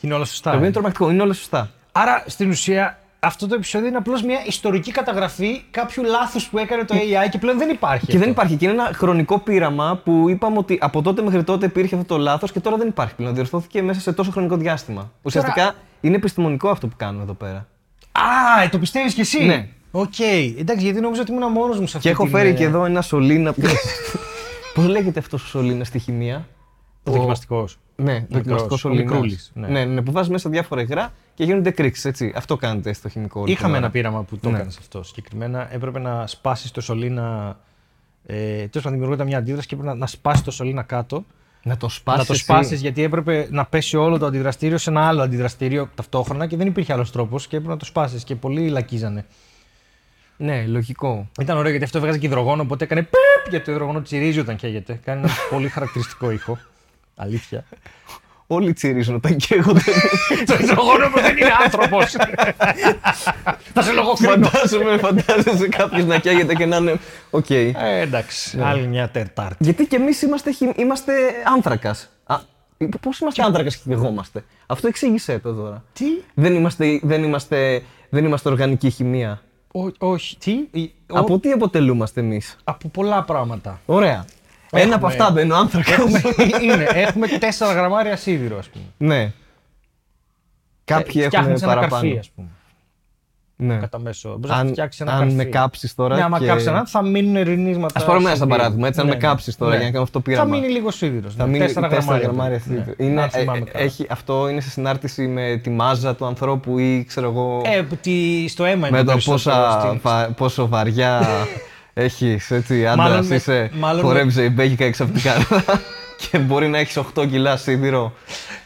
Είναι όλα Το σωστά. οποίο ε. είναι τρομακτικό, είναι όλα σωστά. Άρα στην ουσία αυτό το επεισόδιο είναι απλώς μια ιστορική καταγραφή κάποιου λάθους που έκανε το AI και πλέον δεν υπάρχει. Και δεν αυτό. υπάρχει. Και είναι ένα χρονικό πείραμα που είπαμε ότι από τότε μέχρι τότε υπήρχε αυτό το λάθος και τώρα δεν υπάρχει πλέον. Διορθώθηκε μέσα σε τόσο χρονικό διάστημα. Ουσιαστικά είναι επιστημονικό αυτό που κάνουμε εδώ πέρα. Α, ε, το πιστεύεις κι εσύ; Ναι. Οκ. Εντάξει, γιατί νόμιζα ότι ήμουν μόνος μου σε αυτή Και έχω την, φέρει ε, και εδώ ένα σωλήνα. Πώς λέγεται αυτός ο σωλήνας στη χημεία; Ο δοκιμαστικός. Ναι, Μικρός, δοκιμαστικό ο σωλήνα. μικρούλης, ναι. Ναι. ναι, που βάζει μέσα διάφορα υγρά και γίνονται κρίξεις. Έτσι. Αυτό κάνετε στο χημικό. όλη την Είχαμε ώρα. ένα πείραμα που το Ναι. έκανε αυτό συγκεκριμένα. Έπρεπε να σπάσεις το σωλήνα. Ε, Τέλος πάντων, δημιουργούνται μια αντίδραση και έπρεπε να, να σπάσεις το σωλήνα κάτω. Να το σπάσεις. να το σπάσεις γιατί έπρεπε να πέσει όλο το αντιδραστήριο σε ένα άλλο αντιδραστήριο ταυτόχρονα και δεν υπήρχε άλλος τρόπος και έπρεπε να το σπάσεις και πολλοί λακίζανε. Ναι, λογικό. Ήταν ωραίο γιατί αυτό έβγαζε και υδρογόνο, οπότε έκανε πιπ γιατί το υδρογόνο τσιρίζει όταν καίγεται. Κάνει ένα πολύ χαρακτηριστικό ήχο. Αλήθεια. Όλοι τσιρίζουν όταν καίγονται. Το υδρογόνο μου δεν είναι άνθρωπος. Θα σε λογοκρίνω. Φαντάζομαι, φαντάζεσαι κάποιο να καίγεται και να είναι. Οκ. Ε, εντάξει, άλλη μια Τετάρτη. Γιατί και εμείς είμαστε, χι- είμαστε άνθρακας. Πώς είμαστε άνθρακας και καιγόμαστε. Αυτό εξήγησε το τώρα. Τι, Δεν είμαστε, δεν είμαστε, δεν είμαστε οργανική χημεία. Ό- όχι, τι, η- ο- Από τι αποτελούμαστε εμείς; από πολλά πράγματα. Ωραία. Ένα από Έχουμε- αυτά μπαίνει ο άνθρακα. Έχουμε, είναι, έχουμε 4 γραμμάρια σίδηρο, ας πούμε. ναι. Κάποιοι Ε, έχουν φτιάχνεις ένα παραπάνω. καρφί, ας πούμε. Ναι. Κατά μέσο. Μπορείς να Αν, φτιάξεις ένα αν καρφί. με κάψεις τώρα. Ναι, άμα και... κάψεις ένα, θα μείνουν ερηνίσματα. Ας πάρουμε ένα σαν σιδήρου. παράδειγμα, έτσι, αν με κάψεις τώρα, για να κάνω αυτό το πείραμα. Θα μείνει λίγο σίδηρος. Θα μείνει τέσσερα τέσσερα γραμμάρια. γραμμάρια Ναι. θήτη. Ναι, Είναι, αν θυμάμαι ε, καλά. έχει, αυτό είναι σε συνάρτηση με τη μάζα του ανθρώπου ή ξέρω εγώ. Ε, που τι- στο αίμα είναι με το περισσότερο πόσα, στην- βα- πόσο βαριά έχει, έτσι, άντρας Μάλλον με- είσαι. μάλλον με- Χορεύεις ζεϊμπέκικα έξω από την καρδιά και μπορεί να έχεις 8 κιλά σίδηρο.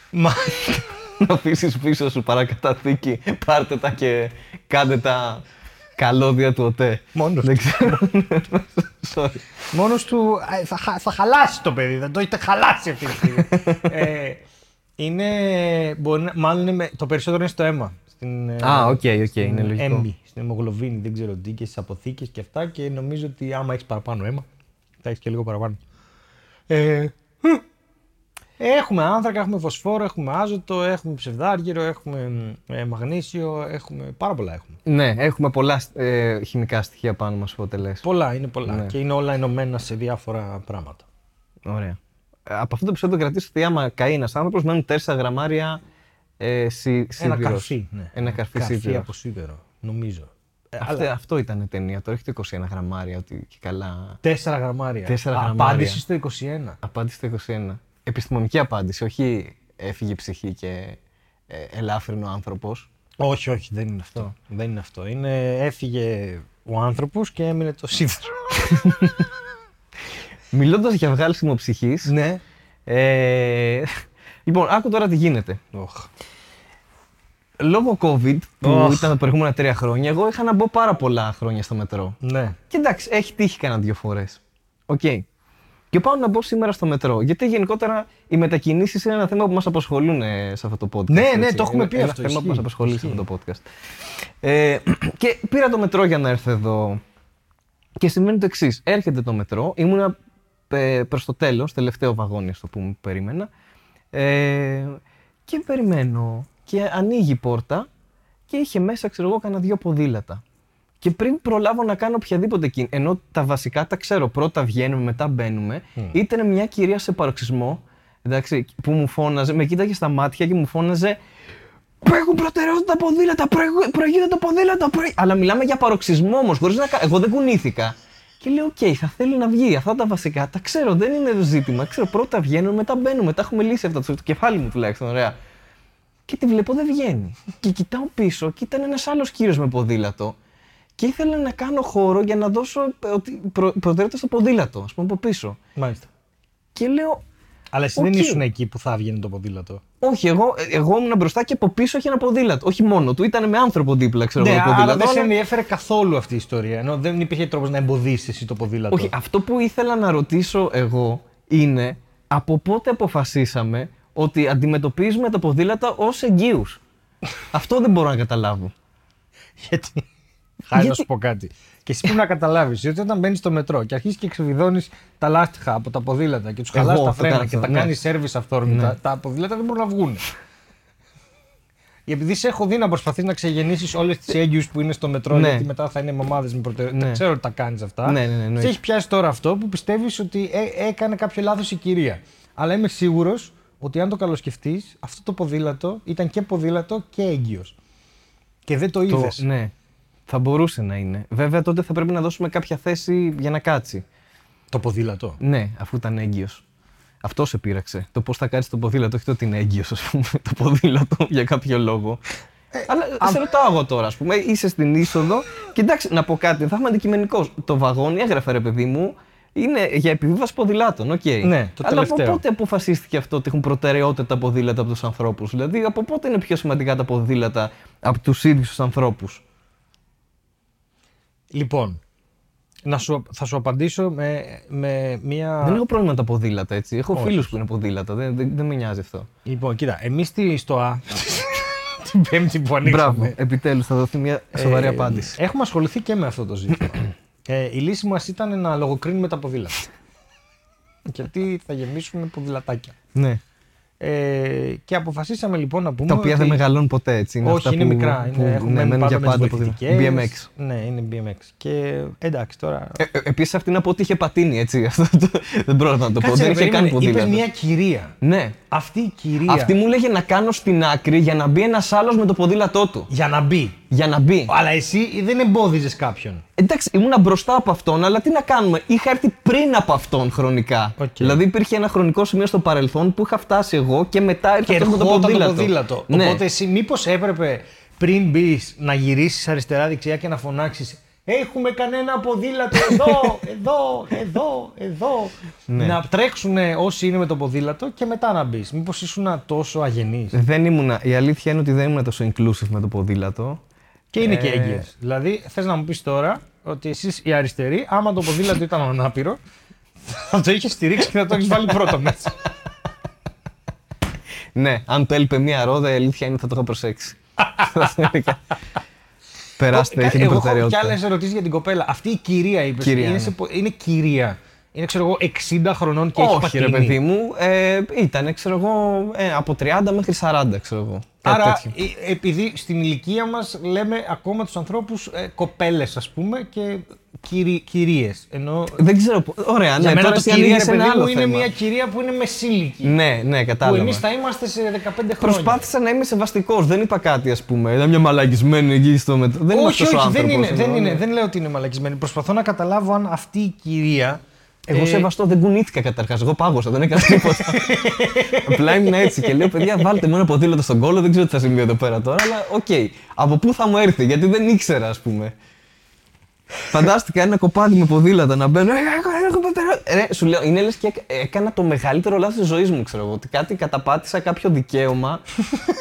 Μα- να αφήσεις πίσω σου παρακαταθήκη. Πάρτε τα και κάντε τα καλώδια του ΟΤΕ. Μόνος Δεν ξέρω. Sorry. Μόνος του ε, θα, χα- θα χαλάσει το παιδί, θα το έχετε χαλάσει αυτή τη στιγμή. ε, είναι, μπορεί να, μάλλον είναι με- το περισσότερο είναι στο αίμα. Στην, ε, Α, οκ, οκ, στην είναι λογικό. Έμμη, στην αιμογλοβίνη, δεν ξέρω τι και στις αποθήκες και αυτά και νομίζω ότι άμα έχεις παραπάνω αίμα, θα έχεις και λίγο παραπάνω. Ε, μ, έχουμε άνθρακα, έχουμε φωσφόρο, έχουμε άζωτο, έχουμε ψευδάργυρο, έχουμε ε, μαγνήσιο, έχουμε πάρα πολλά έχουμε. Ναι, έχουμε πολλά ε, χημικά στοιχεία πάνω μας αποτελέσει. Πολλά, είναι πολλά Ναι. και είναι όλα ενωμένα σε διάφορα πράγματα. Ωραία. Ε, Από αυτό το επεισόδιο κρατήστε ότι άμα καεί ένα άνθρωπος, μένουν 4 γραμμάρια ε, σι, Ένα σίδηρος. καρφί. Ναι. Ένα καρφί, καρφί σίδηρος. από σίδερο, νομίζω. Ε, Αυτό, αλλά αυτό ήταν η ταινία. Τώρα έχει το 21 γραμμάρια, ότι και καλά. τέσσερα γραμμάρια. Τέσσερα Α, γραμμάρια. Απάντηση στο 21. Απάντηση στο 21. Επιστημονική απάντηση, όχι έφυγε η ψυχή και ε, ελάφρυνε ο άνθρωπος. Όχι, όχι, δεν είναι αυτό. Δεν είναι αυτό. Είναι, έφυγε ο άνθρωπος και έμεινε το σίδερο. Μιλώντας για βγάλσιμο ψυχής. ναι. Ε, λοιπόν, άκου τώρα τι γίνεται. Οχ. Λόγω COVID, που Οχ. ήταν τα προηγούμενα τρία χρόνια, εγώ είχα να μπω πάρα πολλά χρόνια στο μετρό. Ναι. Και εντάξει, έχει τύχει κανένα δύο φορές. Οκ. Και πάω να μπω σήμερα στο μετρό. Γιατί γενικότερα οι μετακινήσεις είναι ένα θέμα που μας απασχολούν ε, σε αυτό το podcast. Ναι, ναι, έτσι. το έχουμε Είναι πει ένα αυτό, θέμα που ισχύει, μας απασχολεί σε ισχύει. αυτό το podcast. Ε, και πήρα το μετρό για να έρθω εδώ. Και σημαίνει το εξής. Έρχεται το μετρό. Ήμουνα ε, προς το τέλος, τελευταίο βαγόνι, στο πούμε, που περίμενα. Ε, και περιμένω. Και ανοίγει η πόρτα και είχε μέσα, ξέρω εγώ, κάνα δύο ποδήλατα. Και πριν προλάβω να κάνω οποιαδήποτε κίνηση, ενώ τα βασικά τα ξέρω, πρώτα βγαίνουμε, μετά μπαίνουμε, ήταν μια κυρία σε παροξισμό, εντάξει, που μου φώναζε, με κοίταγε στα μάτια και μου φώναζε Έχουν προτεραιότητα τα ποδήλατα, προηγου- προηγείται το ποδήλατο. Προηγ... Αλλά μιλάμε για παροξυσμό όμως, χωρίς να. κα- Εγώ δεν κουνήθηκα. Και λέω: Οκ, θα θέλει να βγει. Αυτά τα βασικά τα ξέρω, δεν είναι το ζήτημα. Ξέρω, πρώτα βγαίνουμε, μετά μπαίνουμε. Τα έχουμε λύσει αυτά. Το κεφάλι μου τουλάχιστον, ωραία. Και τη βλέπω δεν βγαίνει. Και κοιτάω πίσω και ήταν ένας άλλος κύριος με ποδήλατο. Και ήθελα να κάνω χώρο για να δώσω ε, ότι προ, προτεραιότητα στο ποδήλατο, ας πούμε από πίσω. Μάλιστα. Και λέω, Αλλά εσύ Οκ. δεν ήσουν εκεί που θα έβγαινε το ποδήλατο. Όχι, εγώ, ε, εγώ ήμουν μπροστά και από πίσω είχε ένα ποδήλατο. Όχι μόνο του, ήταν με άνθρωπο δίπλα, ξέρω Ναι, εγώ, το αλλά ποδήλατο. δεν σε αλλά- ενδιέφερε καθόλου αυτή η ιστορία. Ενώ δεν υπήρχε τρόπος να εμποδίσεις εσύ το ποδήλατο. Όχι, αυτό που ήθελα να ρωτήσω εγώ είναι από πότε αποφασίσαμε ότι αντιμετωπίζουμε τα ποδήλατα ως εγκύους. αυτό δεν μπορώ να καταλάβω. Γιατί; Χάρη να Γιατί- σου πω κάτι. Και εσύ πρέπει να καταλάβεις ότι όταν μπαίνεις στο μετρό και αρχίσει και εξεβιδώνει τα λάστιχα από τα ποδήλατα και τους Εγώ χαλάς τα αυτό φρένα κάνω και αυτό, τα ναι. κάνεις σερβι αυθόρμητα, Ναι. τα ποδήλατα δεν μπορούν να βγουν. Επειδή σε έχω δει να προσπαθείς να ξεγεννήσεις όλες τις έγκυους που είναι στο μετρό, Ναι. γιατί μετά θα είναι μαμάδες με προτεραιότητα. Ναι. Ξέρω ότι τα κάνεις αυτά. Ναι, ναι, ναι, εννοείται. Σε έχει πιάσει τώρα αυτό που πιστεύεις ότι ε, έκανε κάποιο λάθος η κυρία. Αλλά είμαι σίγουρος ότι αν το καλοσκεφτείς, αυτό το ποδήλατο ήταν και ποδήλατο και έγκυος. Και δεν το είδες. Το, ναι, θα μπορούσε να είναι. Βέβαια τότε θα πρέπει να δώσουμε κάποια θέση για να κάτσει. Το ποδήλατο. Ναι, αφού ήταν έγκυος. Αυτό σε πείραξε. Το πώς θα κάτσει το ποδήλατο, όχι το ότι είναι έγκυος, ας πούμε, το ποδήλατο για κάποιο λόγο. Αλλά σε ρωτάω εγώ τώρα, ας πούμε, είσαι στην είσοδο και εντάξει, να πω κάτι, θα είμαι αντικειμενικός. Το βαγόνι έγραφε ρε παιδί μου, είναι για επιβίβαση ποδηλάτων, οκ. Ναι, το Αλλά τελευταίο. από πότε αποφασίστηκε αυτό ότι έχουν προτεραιότητα τα ποδήλατα από τους ανθρώπους; Δηλαδή, από πότε είναι πιο σημαντικά τα ποδήλατα από τους ίδιους τους ανθρώπους; Λοιπόν, να σου, θα σου απαντήσω με, με μία. Δεν έχω πρόβλημα με τα ποδήλατα έτσι. Έχω Όχι. φίλους που είναι ποδήλατα. Δεν, δεν, δεν με νοιάζει αυτό. Λοιπόν, κοίτα, εμείς στο Α. την Πέμπτη που ανοίξαμε. Μπράβο. Επιτέλους θα δοθεί μια σοβαρή ε, απάντηση. Έχουμε ασχοληθεί και με αυτό το ζήτημα. Ε, η λύση μας ήταν να λογοκρίνουμε τα ποδήλατα. Γιατί θα γεμίσουμε ποδηλατάκια. Ναι. Ε, και αποφασίσαμε λοιπόν να πούμε. Τα οποία ότι... δεν μεγαλώνουν ποτέ έτσι. Είναι Όχι, αυτά είναι που, μικρά. Που, Είναι, έχουν ναι, μένουν για πάντα ποδήλατα. ποδήλατα. BMX. Ναι, είναι BMX. Και εντάξει τώρα. Ε, ε, Επίσης αυτή να πω ότι είχε πατίνι έτσι. Αυτό το, δεν πρόλαβα να το πω. Κάτσε, Δεν ρε, είχε καν περίμενε, είπες ποδήλατο. μια κυρία. Ναι. Αυτή η κυρία. Αυτή μου λέγε να κάνω στην άκρη για να μπει ένας άλλος με το ποδήλατό του. Για να μπει. Για να μπει. Αλλά εσύ δεν εμπόδιζες κάποιον. Εντάξει, ήμουνα μπροστά από αυτόν, αλλά τι να κάνουμε. Είχα έρθει πριν από αυτόν χρονικά. Οκ. Δηλαδή υπήρχε ένα χρονικό σημείο στο παρελθόν που είχα φτάσει εγώ και μετά ήρθε Και αυτό με το ερχόταν ποδήλατο. το ποδήλατο. Ναι. Οπότε εσύ μήπως έπρεπε πριν μπεις να γυρίσεις αριστερά-δεξιά και να φωνάξεις Έχουμε κανένα ποδήλατο εδώ, εδώ, εδώ, εδώ. Ναι. Να τρέξουν όσοι είναι με το ποδήλατο και μετά να μπεις. Μήπως ήσουν τόσο αγενής. Δεν ήμουνα, η αλήθεια είναι ότι δεν ήμουν τόσο inclusive με το ποδήλατο. Και είναι και Ε, έγκυες. Δηλαδή, θες να μου πεις τώρα ότι εσείς οι αριστεροί, άμα το ποδήλατο ήταν ανάπηρο, θα το είχες στηρίξει και θα το έχεις βάλει πρώτο μέσα. Ναι, αν το έλειπε μία ρόδα, η αλήθεια είναι ότι θα το είχα προσέξει. Θα το έλεγα. Περάστε, έχει την Εγώ έχω και προτεραιότητα. άλλες ερωτήσεις για την κοπέλα. Αυτή η κυρία είπες. Κυρία, είναι, ναι. σε πο- είναι κυρία. Είναι, ξέρω εγώ, 60 χρονών και έχει Όχι, πατίνι. ρε παιδί μου, ε, ήταν, ξέρω εγώ, ε, από 30 μέχρι 40, ξέρω εγώ. Κάτι Άρα, τέτοιο. ε, επειδή στην ηλικία μας λέμε ακόμα τους ανθρώπους ε, κοπέλες, ας πούμε, και κυρι, κυρίες. Ενώ Δεν ξέρω. πο- Ωραία, για ναι, μένα τώρα το εσύ κυρία, ρε ανοίγεις παιδί ένα άλλο μου, είναι θέμα. μια κυρία που είναι μεσήλικη. Ναι, ναι, που κατάλαβα. εμείς θα είμαστε σε 15 χρόνια. Προσπάθησα να είμαι σεβαστικός. Δεν είπα κάτι, ας πούμε. Ήταν μια μαλακισμένη εκεί στο μετρό. Δεν είμαι όχι, αυτός ο όχι, δεν, άνθρωπος, είναι, δεν, εννοώ. είναι, δεν λέω ότι είναι μαλακισμένη. Προσπαθώ να καταλάβω αν αυτή η κυρία. Εγώ ε, σεβαστό δεν κουνήθηκα καταρχάς. Εγώ πάγωσα, δεν έκανα τίποτα. Απλά ήμουν έτσι και λέω: Παιδιά, βάλτε μου ένα ποδήλατο στον κώλο. Δεν ξέρω τι θα συμβεί εδώ πέρα τώρα, αλλά οκ. Από πού θα μου έρθει, γιατί δεν ήξερα, ας πούμε. Φαντάστηκα ένα κοπάδι με ποδήλατα να μπαίνω. «Ε, έχω- έχω προτεραιότητα». Ρε, σου λέω, είναι λες και έκ- έκανα το μεγαλύτερο λάθος της ζωής μου, ξέρω εγώ. Ότι κάτι καταπάτησα κάποιο δικαίωμα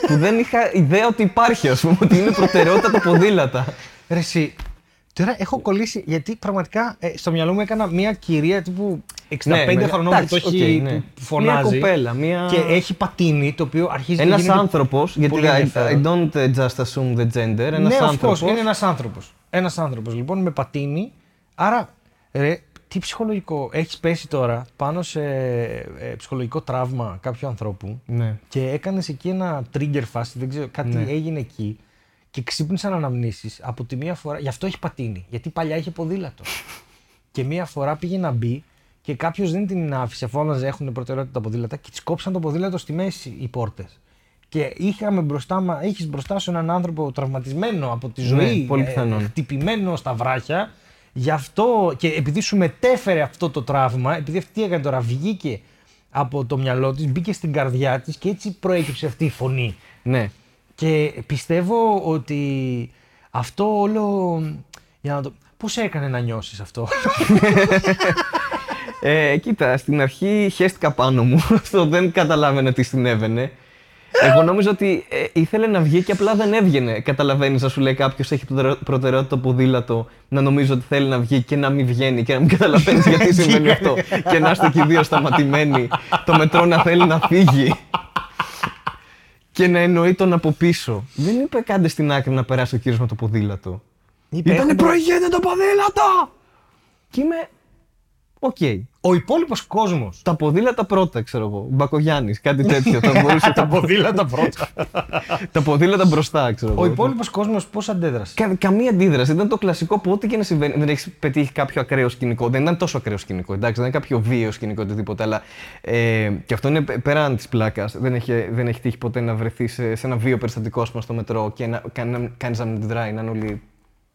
που δεν είχα ιδέα ότι υπάρχει, ας πούμε, ότι είναι προτεραιότητα τα ποδήλατα. Ρε εσύ, τώρα έχω κολλήσει γιατί πραγματικά ε, στο μυαλό μου έκανα μια κυρία τύπου 65 Ναι, με- χρονών που το εντάξει, έχει οκ, ναι. που φωνάζει. Μια κοπέλα, μια- Και έχει πατίνι το οποίο αρχίζει να Ένας γίνεται άνθρωπος, γιατί πολύ I, ενδιαφέρον. I don't uh, just assume the gender. Ένας ναι, of άνθρωπο. course, είναι ένας άνθρωπος. Ένας άνθρωπος, λοιπόν, με πατίνι. Άρα, ρε, τι ψυχολογικό. Έχεις πέσει τώρα πάνω σε ε, ψυχολογικό τραύμα κάποιου ανθρώπου Ναι. και έκανες εκεί ένα trigger fast, δεν ξέρω, κάτι Ναι. έγινε εκεί και ξύπνησαν αναμνήσεις από τη μία φορά, γι' αυτό έχει πατίνι, γιατί παλιά είχε ποδήλατο. και μία φορά πήγε να μπει και κάποιος δεν την άφησε, φώναζε έχουν προτεραιότητα τα ποδήλατα και της κόψαν το ποδήλατο στη μέση οι πόρτες. Και είχαμε μπροστά μα, έχεις μπροστά σου έναν άνθρωπο τραυματισμένο από τη Ναι, ζωή, πολύ πιθανόν. χτυπημένο στα βράχια. Γι' αυτό και επειδή σου μετέφερε αυτό το τραύμα, επειδή αυτή τι έκανε τώρα, βγήκε από το μυαλό της, μπήκε στην καρδιά της και έτσι προέκυψε αυτή η φωνή. ναι. Και πιστεύω ότι αυτό όλο. Για να το. Πώς έκανε να νιώσεις αυτό; Ε, κοίτα, στην αρχή χέστηκα πάνω μου. Αυτό δεν καταλάβαινα τι συνέβαινε. Εγώ νόμιζα ότι ε, ήθελε να βγει και απλά δεν έβγαινε. Καταλαβαίνεις, να σου λέει κάποιος έχει προτεραι- προτεραιότητα το ποδήλατο, να νομίζω ότι θέλει να βγει και να μην βγαίνει και να μην καταλαβαίνεις γιατί συμβαίνει αυτό. Και να είστε και οι δύο σταματημένοι, το μετρό να θέλει να φύγει. Και να εννοεί τον από πίσω. Δεν είπε κάντε στην άκρη να περάσει ο κύριος με το ποδήλατο. Είπε, Ήτανε «Έχουμε- προηγείται το ποδήλατο! Και είμαι. Οκ. Ο υπόλοιπος κόσμος. Τα ποδήλατα πρώτα, ξέρω εγώ. Μπακογιάννης, κάτι τέτοιο. θα μπορούσε Τα τα, ποδήλατα πρώτα. τα ποδήλατα μπροστά, ξέρω εγώ. Ο υπόλοιπος κόσμος πώς αντέδρασε; Κα, καμία αντίδραση. Ήταν το κλασικό που ό,τι και να συμβαίνει. Δεν έχεις πετύχει κάποιο ακραίο σκηνικό. Δεν ήταν τόσο ακραίο σκηνικό. Εντάξει, δεν είναι κάποιο βίαιο σκηνικό οτιδήποτε. Αλλά ε, και αυτό είναι π- πέραν της πλάκας. Δεν έχει, δεν έχει τύχει ποτέ να βρεθεί σε, σε ένα βίαιο περιστατικό ας πούμε, στο μετρό και να κάνει να μην αντιδράει. Να είναι όλοι.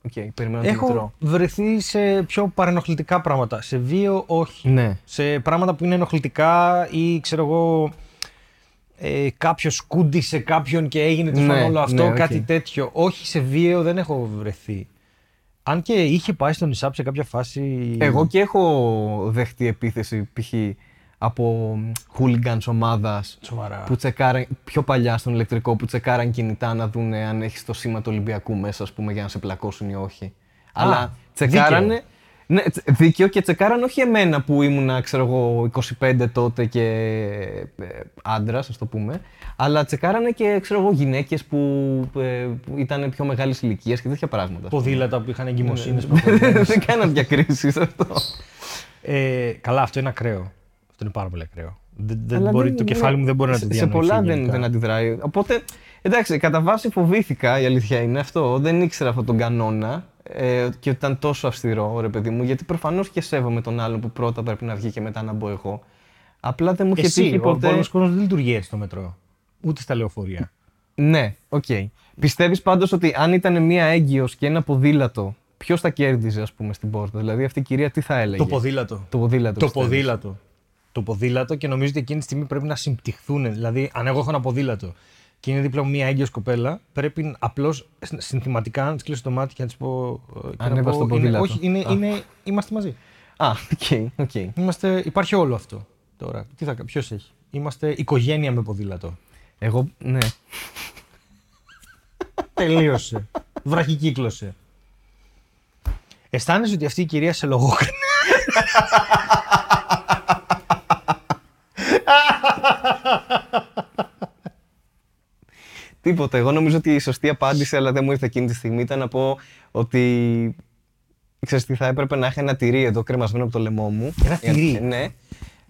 Οκ, περιμένω το μετρό. Έχω βρεθεί σε πιο παρενοχλητικά πράγματα. Σε βίαιο, όχι. Ναι. Σε πράγματα που είναι ενοχλητικά ή ξέρω εγώ. Ε, Κάποιος σκούντησε κάποιον και έγινε τυχόν Ναι, όλο αυτό, ναι, οκ. κάτι τέτοιο. Όχι σε βίαιο δεν έχω βρεθεί. Αν και είχε πάει στον ΗΣΑΠ σε κάποια φάση. Εγώ και έχω δεχτεί επίθεση π.χ. από hooligans ομάδας Σοβαρά. που τσεκάραν πιο παλιά στον ηλεκτρικό που τσεκάραν κινητά να δουν αν έχεις το σήμα του Ολυμπιακού μέσα, ας πούμε, για να σε πλακώσουν ή όχι. Αλλά τσεκάρανε. δίκαιο. Ναι, τ- δίκαιο και τσεκάραν όχι εμένα που ήμουνα, ξέρω εγώ, 25 τότε και άντρας, ας το πούμε, αλλά τσεκάρανε και, ξέρω εγώ, γυναίκες που, ε, που ήταν πιο μεγάλης ηλικίας και τέτοια πράγματα. Ποδήλατα που είχαν εγκυμοσύνες. Δεν κάναν διακρίσεις αυτό. ε, καλά, αυτό είναι ακραίο. Αυτό είναι πάρα πολύ ακραίο. Δεν, δεν Αλλά μπορεί, δεν- το ναι, κεφάλι μου δεν μπορεί να σε- το Σε διανοηθεί. πολλά δεν, γενικά. δεν αντιδράει. Οπότε, εντάξει, κατά βάση φοβήθηκα, η αλήθεια είναι αυτό. Δεν ήξερα αυτόν τον κανόνα ε, και ότι ήταν τόσο αυστηρό, ρε παιδί μου, γιατί προφανώς και σέβομαι τον άλλον που πρώτα πρέπει να βγει και μετά να μπω εγώ. Απλά δεν μου είχε Εσύ, τύχει ο ποτέ. πολλός κόσμος δεν λειτουργεί έτσι στο μετρό. Ούτε στα λεωφορεία. Ναι, οκ. Πιστεύεις πάντως ότι αν ήταν μία έγκυος και ένα ποδήλατο, ποιος θα κέρδιζε, ας πούμε, στην πόρτα; Δηλαδή αυτή η κυρία τι θα έλεγε; Το ποδήλατο. Το ποδήλατο. Το πιστεύεις. ποδήλατο. Το ποδήλατο και νομίζω ότι εκείνη τη στιγμή πρέπει να συμπτυχθούν. Δηλαδή, αν εγώ έχω ένα ποδήλατο και είναι δίπλα μου μια έγκυος κοπέλα, πρέπει απλώς συνθηματικά να της κλείσω το μάτι και να της πω. ε, και να Ανέβα πω, στο είναι- ποδήλατο. Όχι, είναι, Α. είναι, είμαστε μαζί. Α, οκ, οκ. Είμαστε, υπάρχει όλο αυτό τώρα. Τι θα ποιος έχει; Είμαστε οικογένεια με ποδήλατο. Εγώ, ναι. Τελείωσε. Βραχικύκλωσε. Αισθάνεσαι ότι αυτή η κυρία σε λογόκρινε. Τίποτα. Εγώ νομίζω ότι η σωστή απάντηση, αλλά δεν μου ήρθε εκείνη τη στιγμή, ήταν να πω ότι. Ξέρεις τι θα έπρεπε να έχει ένα τυρί εδώ κρεμασμένο από το λαιμό μου. Ένα τυρί; Ε, ναι.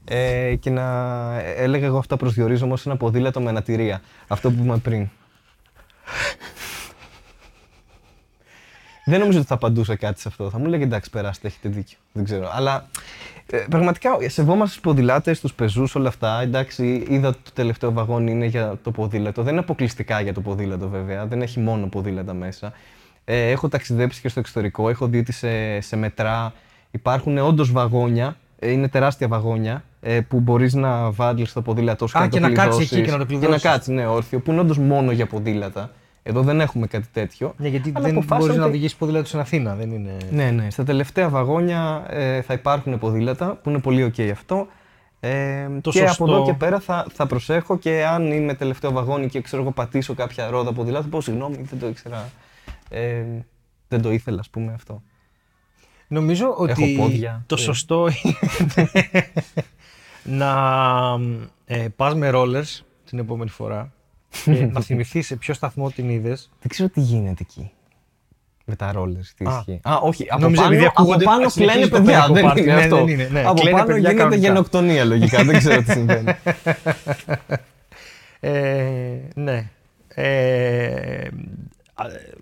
Ε, και να έλεγα εγώ αυτά προσδιορίζομαι ως ένα ποδήλατο με ανατηρία. Αυτό που είπαμε πριν. Δεν νομίζω ότι θα απαντούσε κάτι σε αυτό. Θα μου λέγε εντάξει, περάστε, έχετε δίκιο. Δεν ξέρω. Αλλά ε, πραγματικά σεβόμαστε τους ποδηλάτες, τους πεζούς, όλα αυτά. Εντάξει, είδα ότι το τελευταίο βαγόνι είναι για το ποδήλατο. Δεν είναι αποκλειστικά για το ποδήλατο, βέβαια. Δεν έχει μόνο ποδήλατα μέσα. Ε, έχω ταξιδέψει και στο εξωτερικό. Έχω δει ότι σε, σε μετρά υπάρχουν όντως βαγόνια. ε, Είναι τεράστια βαγόνια ε, που μπορείς να βάλεις το ποδήλατό σου Α, να και το να κάτσεις κλειδώσεις. εκεί και να το Και να κλειδώσεις. κάτσεις, ναι, όρθιο, που είναι όντως μόνο για ποδήλατα. Εδώ δεν έχουμε κάτι τέτοιο. Ναι, γιατί Αλλά δεν αποφάσισαν μπορείς να ότι- οδηγήσει ποδήλατο στην Αθήνα. Δεν είναι... ναι, ναι. Στα τελευταία βαγόνια ε, θα υπάρχουν ποδήλατα που είναι πολύ ok αυτό. Ε, Το και σωστό. από εδώ και πέρα θα, θα προσέχω και αν είμαι τελευταίο βαγόνι και ξέρω εγώ πατήσω κάποια ρόδα ποδήλατο, πω συγγνώμη, δεν το ήξερα. Ε, δεν το ήθελα, ας πούμε αυτό. Νομίζω ότι πόδια. το Ε. σωστό είναι να ε, πας με rollers την επόμενη φορά και να θυμηθείς σε ποιο σταθμό την είδες. Δεν ξέρω τι γίνεται εκεί. Με τα ρόλερ, τι Α. ισχύει. Α, όχι. Από Νόμιζα πάνω, επειδή από ακούγονται- πάνω συνεχίζει κλαίνε το παιδιά. παιδικό Δεν πάρτι. είναι Ναι, αυτό. δεν είναι, ναι. Από Κλαίνε πάνω παιδιά γίνεται κανονικά. γενοκτονία λογικά. δεν ξέρω τι συμβαίνει. Ε, ναι. Ε, α, ε,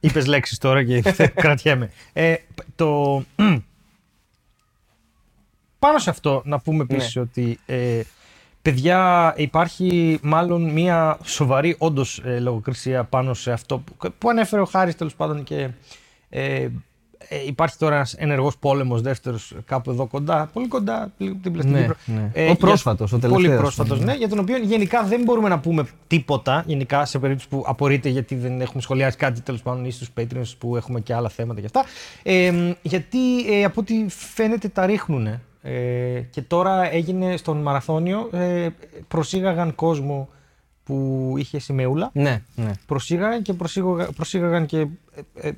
είπες λέξεις τώρα και κρατιέμαι. Ε, το, πάνω σε αυτό να πούμε επίσης Ναι. ότι ε, παιδιά υπάρχει μάλλον μια σοβαρή όντως ε, λογοκρισία πάνω σε αυτό που, που ανέφερε ο Χάρης τέλος πάντων και ε, ε, υπάρχει τώρα ένας ενεργός πόλεμος δεύτερος κάπου εδώ κοντά, πολύ κοντά, λίγο δίπλα στην Ναι, Κύπρο. ναι. Ε, Ο για- πρόσφατος, ο Πολύ τελευταίος. πρόσφατος, ναι, για τον οποίο γενικά δεν μπορούμε να πούμε τίποτα, γενικά σε περίπτωση που απορείτε γιατί δεν έχουμε σχολιάσει κάτι τέλος πάντων ή στους Patreons που έχουμε και άλλα θέματα και αυτά. Ε, γιατί ε, από ό,τι φαίνεται τα ρίχνουν. Ε, και τώρα έγινε στον Μαραθώνιο, ε, προσήγαγαν κόσμο που είχε σημαίουλα. Ναι, ναι. Προσήγαγαν και προσήγαγαν, προσήγαγαν και ε, ε,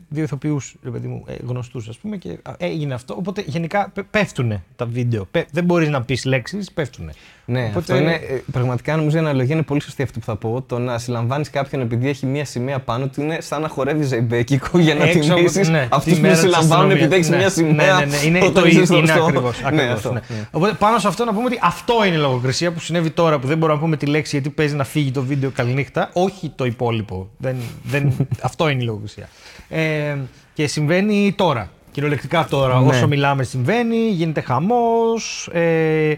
δύο ηθοποιούς, ρε παιδί μου, ε, γνωστούς ας πούμε και α, έγινε αυτό. Οπότε γενικά πέφτουν τα βίντεο. Πε- δεν μπορείς να πεις λέξεις, πέφτουν. Ναι, Οπότε- αυτό είναι. ε, Πραγματικά νομίζω η αναλογία είναι πολύ σωστή αυτό που θα πω. Το να συλλαμβάνεις κάποιον επειδή έχει μία σημαία πάνω του είναι σαν να χορεύεις ζεϊμπέκικο για να Έξω από- τιμήσεις ναι, αυτούς τη που μέρα της συλλαμβάνουν επειδή έχεις μία αστυνομίας. σημαία. Ναι, ναι, ναι, είναι όταν το είσαι ίδιο. στο- Είναι στο- ακριβώς. Ναι, αυτό. ναι. Οπότε πάνω σε αυτό να πούμε ότι αυτό είναι η λογοκρισία που συνέβη τώρα που δεν μπορούμε να πούμε τη λέξη γιατί παίζει να φύγει το βίντεο καληνύχτα. Όχι το υπόλοιπο. Δεν, δεν, αυτό είναι η λογοκρισία. Ε, και συμβαίνει τώρα. Κυριολεκτικά τώρα. Ναι. Όσο μιλάμε συμβαίνει, γίνεται χαμός, ε,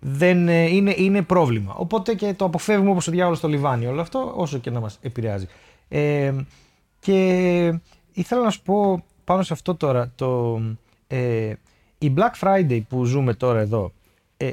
δεν, ε, είναι, είναι πρόβλημα. Οπότε και το αποφεύγουμε όπως ο διάβολος στο λιβάνι όλο αυτό, όσο και να μας επηρεάζει. Ε, και ήθελα να σου πω πάνω σε αυτό τώρα, το, ε, η Black Friday που ζούμε τώρα εδώ, ε,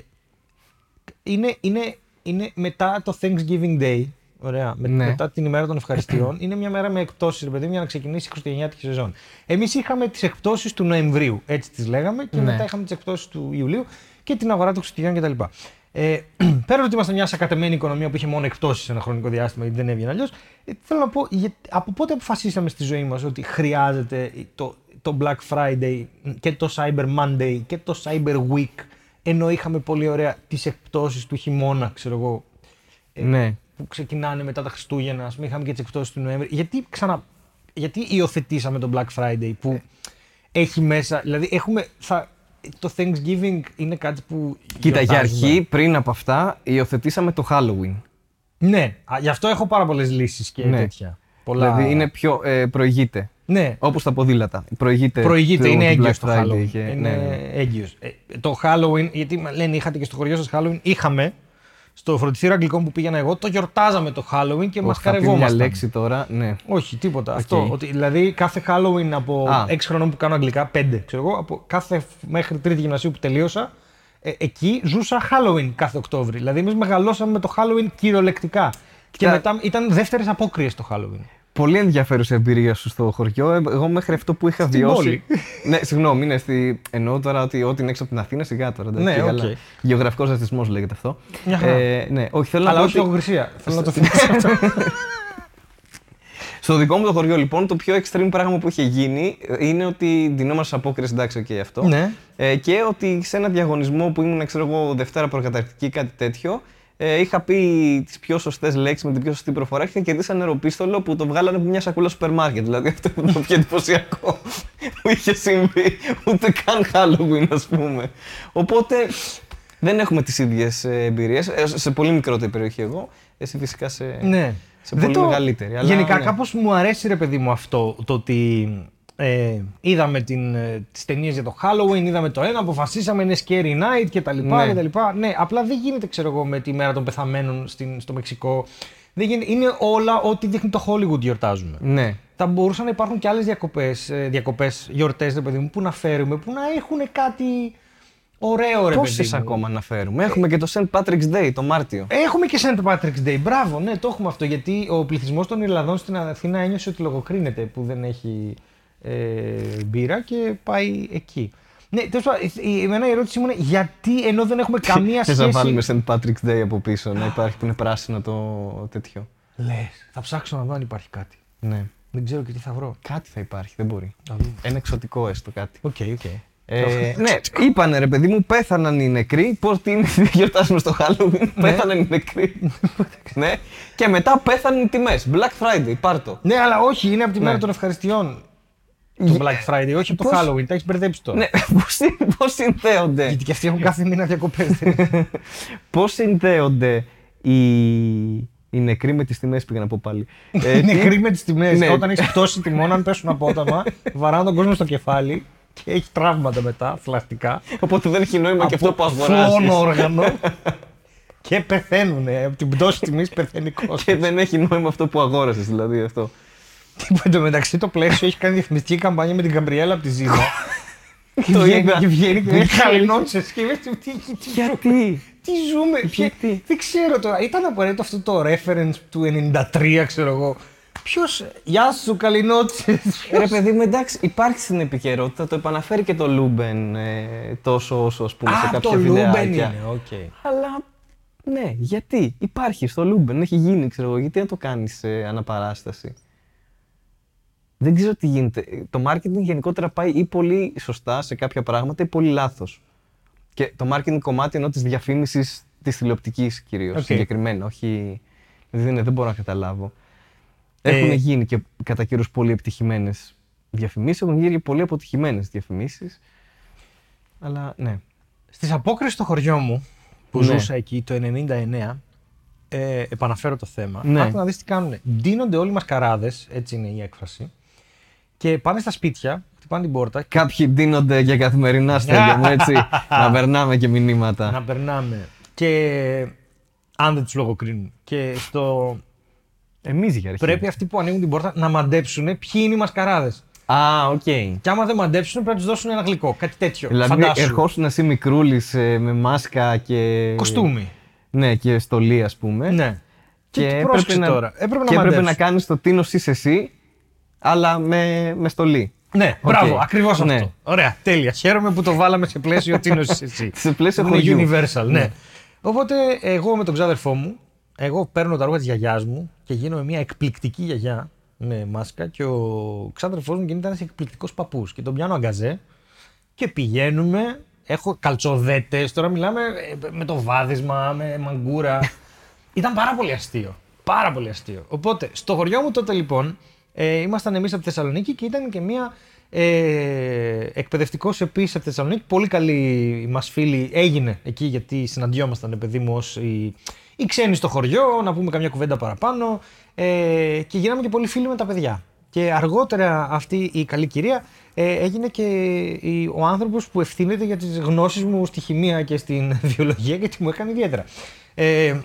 είναι, είναι, είναι μετά το Thanksgiving Day, ωραία, με- Ναι. μετά την ημέρα των ευχαριστειών, είναι μια μέρα με εκπτώσεις, ρε παιδί μου, για να ξεκινήσει η χριστουγεννιάτικη σεζόν. Εμείς είχαμε τις εκπτώσεις του Νοεμβρίου, έτσι τις λέγαμε, και Ναι. μετά είχαμε τις εκπτώσεις του Ιουλίου και την αγορά των Χριστουγέννων κτλ. Ε, πέρα ότι είμαστε μια σακατεμένη οικονομία που είχε μόνο εκπτώσεις ένα χρονικό διάστημα γιατί δεν έβγαινε αλλιώς, ε, θέλω να πω, για- από πότε αποφασίσαμε στη ζωή μας ότι χρειάζεται το, το Black Friday και το Cyber Monday και το Cyber Week ενώ είχαμε πολύ ωραία τις εκπτώσεις του χειμώνα, ξέρω εγώ, ε, Ναι. Που ξεκινάνε μετά τα Χριστούγεννα, ας πούμε, είχαμε και τις εκπτώσεις του Νοέμβρη. Γιατί ξανά, γιατί υιοθετήσαμε το Black Friday που έχει μέσα, δηλαδή έχουμε, θα, το Thanksgiving είναι κάτι που Κοίτα, για γιορτάζουμε. αρχή, πριν από αυτά, υιοθετήσαμε το Halloween. Ναι, α, γι' αυτό έχω πάρα πολλές λύσεις και Ναι. τέτοια. Πολλά... Δηλαδή είναι πιο. Ε, προηγείται. Ναι, Όπως τα ποδήλατα. Προηγείται. προηγείται, το είναι έγκυος Black το Friday Halloween. και- είναι ναι, ναι. έγκυος. Ε, το Halloween, γιατί μα λένε είχατε και στο χωριό σας Halloween, είχαμε στο φροντιστήριο Αγγλικών που πήγαινα εγώ, το γιορτάζαμε το Halloween και μας Ω, θα πει μια καρευόμασταν. λέξη τώρα. Ναι. Όχι, τίποτα. Αυτό. Ότι, δηλαδή κάθε Halloween από Α. 6 χρονών που κάνω αγγλικά, 5 ξέρω εγώ, από κάθε φ- μέχρι τρίτη γυμνασίου που τελείωσα, ε, εκεί ζούσα Halloween κάθε Οκτώβρη. Δηλαδή εμείς μεγαλώσαμε με το Halloween κυριολεκτικά. Και Κοίτα. μετά ήταν δεύτερες απόκριες το Halloween. Πολύ ενδιαφέρουσα εμπειρία σου στο χωριό. Ε, Εγώ μέχρι αυτό που είχα Στην βιώσει. πόλη. ναι, συγγνώμη, είναι στη... εννοώ τώρα ότι ό,τι είναι έξω από την Αθήνα σιγά τώρα. εντάξει, Ναι, οκ. αλλά Γεωγραφικός ρατσισμός λέγεται αυτό. Μια χαρά. Ε, ναι, όχι, θέλω Αλλά να πω όχι ότι λογοκρισία. Θέλω να το θυμάσαι αυτό. στο δικό μου το χωριό λοιπόν το πιο extreme πράγμα που είχε γίνει ε, είναι ότι ντυνόμαστε στις απόκριες, εντάξει, οκ, αυτό. Ναι. Ε, και ότι σε ένα διαγωνισμό που ήμουν, ξέρω εγώ, Δευτέρα προκαταρκτική, κάτι τέτοιο, ε, είχα πει τις πιο σωστές λέξεις με την πιο σωστή προφορά και είχα κερδίσει ένα νεροπίστολο που το βγάλανε από μια σακούλα σούπερ μάρκετ. Δηλαδή αυτό είναι το πιο εντυπωσιακό που είχε συμβεί. Ούτε καν Halloween, ας πούμε. Οπότε δεν έχουμε τις ίδιες εμπειρίες. Σε πολύ μικρότερη περιοχή εγώ. Εσύ φυσικά σε, Ναι. σε Δεν πολύ μεγαλύτερη. Αλλά, Γενικά ναι. κάπως μου αρέσει ρε παιδί μου αυτό το ότι ε, είδαμε την, ε, τις ταινίες για το Halloween, είδαμε το ένα, αποφασίσαμε είναι Scary Night και τα λοιπά Ναι. και τα λοιπά. Ναι, απλά δεν γίνεται ξέρω εγώ με τη μέρα των πεθαμένων στην, στο Μεξικό. Δεν γίνεται, είναι όλα ό,τι δείχνει το Hollywood γιορτάζουμε. Ναι. Θα μπορούσαν να υπάρχουν και άλλες διακοπές, ε, διακοπές γιορτές ρε παιδί μου που να φέρουμε, που να έχουν κάτι ωραίο ρε παιδί Πόσε μου. ακόμα να φέρουμε. Έχουμε και το St. Patrick's Day το Μάρτιο. Έχουμε και St. Patrick's Day. Μπράβο, ναι, το έχουμε αυτό. Γιατί ο πληθυσμός των Ιρλανδών στην Αθήνα ένιωσε ότι λογοκρίνεται που δεν έχει ε, μπύρα και πάει εκεί. Ναι, τέλος πάντων, η- η- εμένα η ερώτησή μου είναι γιατί ενώ δεν έχουμε καμία Θες σχέση. να βάλουμε St. Patrick's Day από πίσω, να υπάρχει που είναι πράσινο το τέτοιο; Λες, θα ψάξω να δω αν υπάρχει κάτι. Ναι. Δεν ξέρω και τι θα βρω. Κάτι θα υπάρχει, δεν μπορεί. Να δούμε. Ένα εξωτικό έστω κάτι. Οκ, οκ. Ε, ναι, είπανε ρε παιδί μου, πέθαναν οι νεκροί. Πώς τι είναι, γιορτάζουμε στο Halloween, πέθαναν οι νεκροί. ναι, και μετά πέθαναν οι τιμές. Black Friday, πάρτο. Ναι, αλλά όχι, είναι από τη Ναι. μέρα των ευχαριστιών. Το Black Friday, όχι από το Πώς- Halloween. Τα έχεις μπερδέψει τώρα. Ναι, πώς συνδέονται; Γιατί και αυτοί έχουν κάθε μήνα διακοπές. Πώς συνδέονται οι, οι νεκροί με τις τιμές, πήγα να πω πάλι. Ε, Είναι τι- χρήμα με τις τιμές. Ναι. Όταν έχεις πτώσει τιμών, αν πέσουν απότομα, βαράνε τον κόσμο στο κεφάλι και έχει τραύματα μετά, θλαστικά. Οπότε δεν έχει νόημα και αυτό που αγοράζεις. φλόν όργανο. και πεθαίνουν. Από την πτώση τιμής πεθαίνει κόσμος. Και δεν έχει νόημα αυτό που αγόρασες, δηλαδή αυτό. Και εν τω μεταξύ το πλαίσιο έχει κάνει διαφημιστική καμπάνια με την Καμπριέλα από τη Ζήνα. Και Το βγαίνει- είδα. Και βγαίνει και Δεν έχει ξέρω. χαλινότητε. Και είμαι τι, τι, τι, Γιατί; τι ζούμε. Γιατί; ποια- Δεν ξέρω τώρα. Ήταν απαραίτητο αυτό το reference του 93, ξέρω εγώ. Ποιο. Γεια σου, Καλινότσε. Ρε παιδί μου, εντάξει, υπάρχει στην επικαιρότητα, το επαναφέρει και το Λούμπεν ε, τόσο όσο ας πούμε σε Α, κάποια το Λούμπεν βιντεάκια. είναι, οκ. Αλλά ναι, γιατί; Υπάρχει στο Λούμπεν, έχει γίνει, ξέρω εγώ, γιατί να το κάνεις σε αναπαράσταση; Δεν ξέρω τι γίνεται. Το marketing γενικότερα πάει ή πολύ σωστά σε κάποια πράγματα ή πολύ λάθος. Και το marketing κομμάτι ενώ της διαφήμισης της τηλεοπτικής κυρίως. Οκ. Συγκεκριμένα, όχι. Δεν, δεν μπορώ να καταλάβω. Ε, Έχουν γίνει και κατά καιρούς πολύ επιτυχημένες διαφημίσεις, έχουν γίνει και πολύ αποτυχημένες διαφημίσεις. Αλλά ναι. Στις απόκριες στο χωριό μου, που Ναι. ζούσα εκεί το 99, ε, επαναφέρω το θέμα. Ναι. Άκου να δεις τι κάνουν. Ντύνονται όλοι οι μασκαράδες, έτσι είναι η έκφραση, και πάνε στα σπίτια, χτυπάνε την πόρτα και Κάποιοι ντύνονται για καθημερινά στέλνια μου, έτσι. να περνάμε και μηνύματα. να περνάμε. Και αν δεν τους λογοκρίνουν. Και στο... Εμείς για αρχή. πρέπει αυτοί που ανοίγουν την πόρτα να μαντέψουν ποιοι είναι οι μασκαράδες. Α, οκ. Και άμα δεν μαντέψουν πρέπει να τους δώσουν ένα γλυκό, κάτι τέτοιο. Δηλαδή, Φαντάσου. ερχόσουν εσύ μικρούλης με μάσκα και. Κοστούμι. Ναι, και στολή, ας πούμε. Ναι. Και, Και, έπρεπε πρόσεξε να, τώρα. Έπρεπε να και έπρεπε μαντέψουν. να κάνεις το τίνος είσαι εσύ, αλλά με, με στολή. Ναι, Οκ. μπράβο, ακριβώς Ναι. αυτό. Ωραία, τέλεια. Χαίρομαι που το βάλαμε σε πλαίσιο τι είναι εσύ. Σε πλαίσιο είναι χωριού. universal, ναι. Ναι. Οπότε εγώ με τον ξάδερφό μου, εγώ παίρνω τα ρούχα της γιαγιάς μου και γίνομαι μια εκπληκτική γιαγιά με μάσκα και ο ξάδερφός μου γίνεται ένας εκπληκτικός παππούς και τον πιάνω αγκαζέ και πηγαίνουμε, έχω καλτσοδέτες, τώρα μιλάμε ε, με το βάδισμα, με μαγκούρα. Ήταν πάρα πολύ αστείο. Πάρα πολύ αστείο. Οπότε, στο χωριό μου τότε λοιπόν, ε, ήμασταν εμείς από τη Θεσσαλονίκη και ήταν και μία ε, εκπαιδευτικός επίσης από τη Θεσσαλονίκη. Πολύ καλή μας φίλη έγινε εκεί γιατί συναντιόμασταν, παιδί μου, ως οι, οι ξένοι στο χωριό, να πούμε καμιά κουβέντα παραπάνω ε, και γίναμε και πολύ φίλοι με τα παιδιά. Και αργότερα αυτή η καλή κυρία ε, έγινε και η- ο άνθρωπος που ευθύνεται για τις γνώσεις μου στη χημεία και στην βιολογία γιατί μου έκανε ιδιαίτερα. Ε,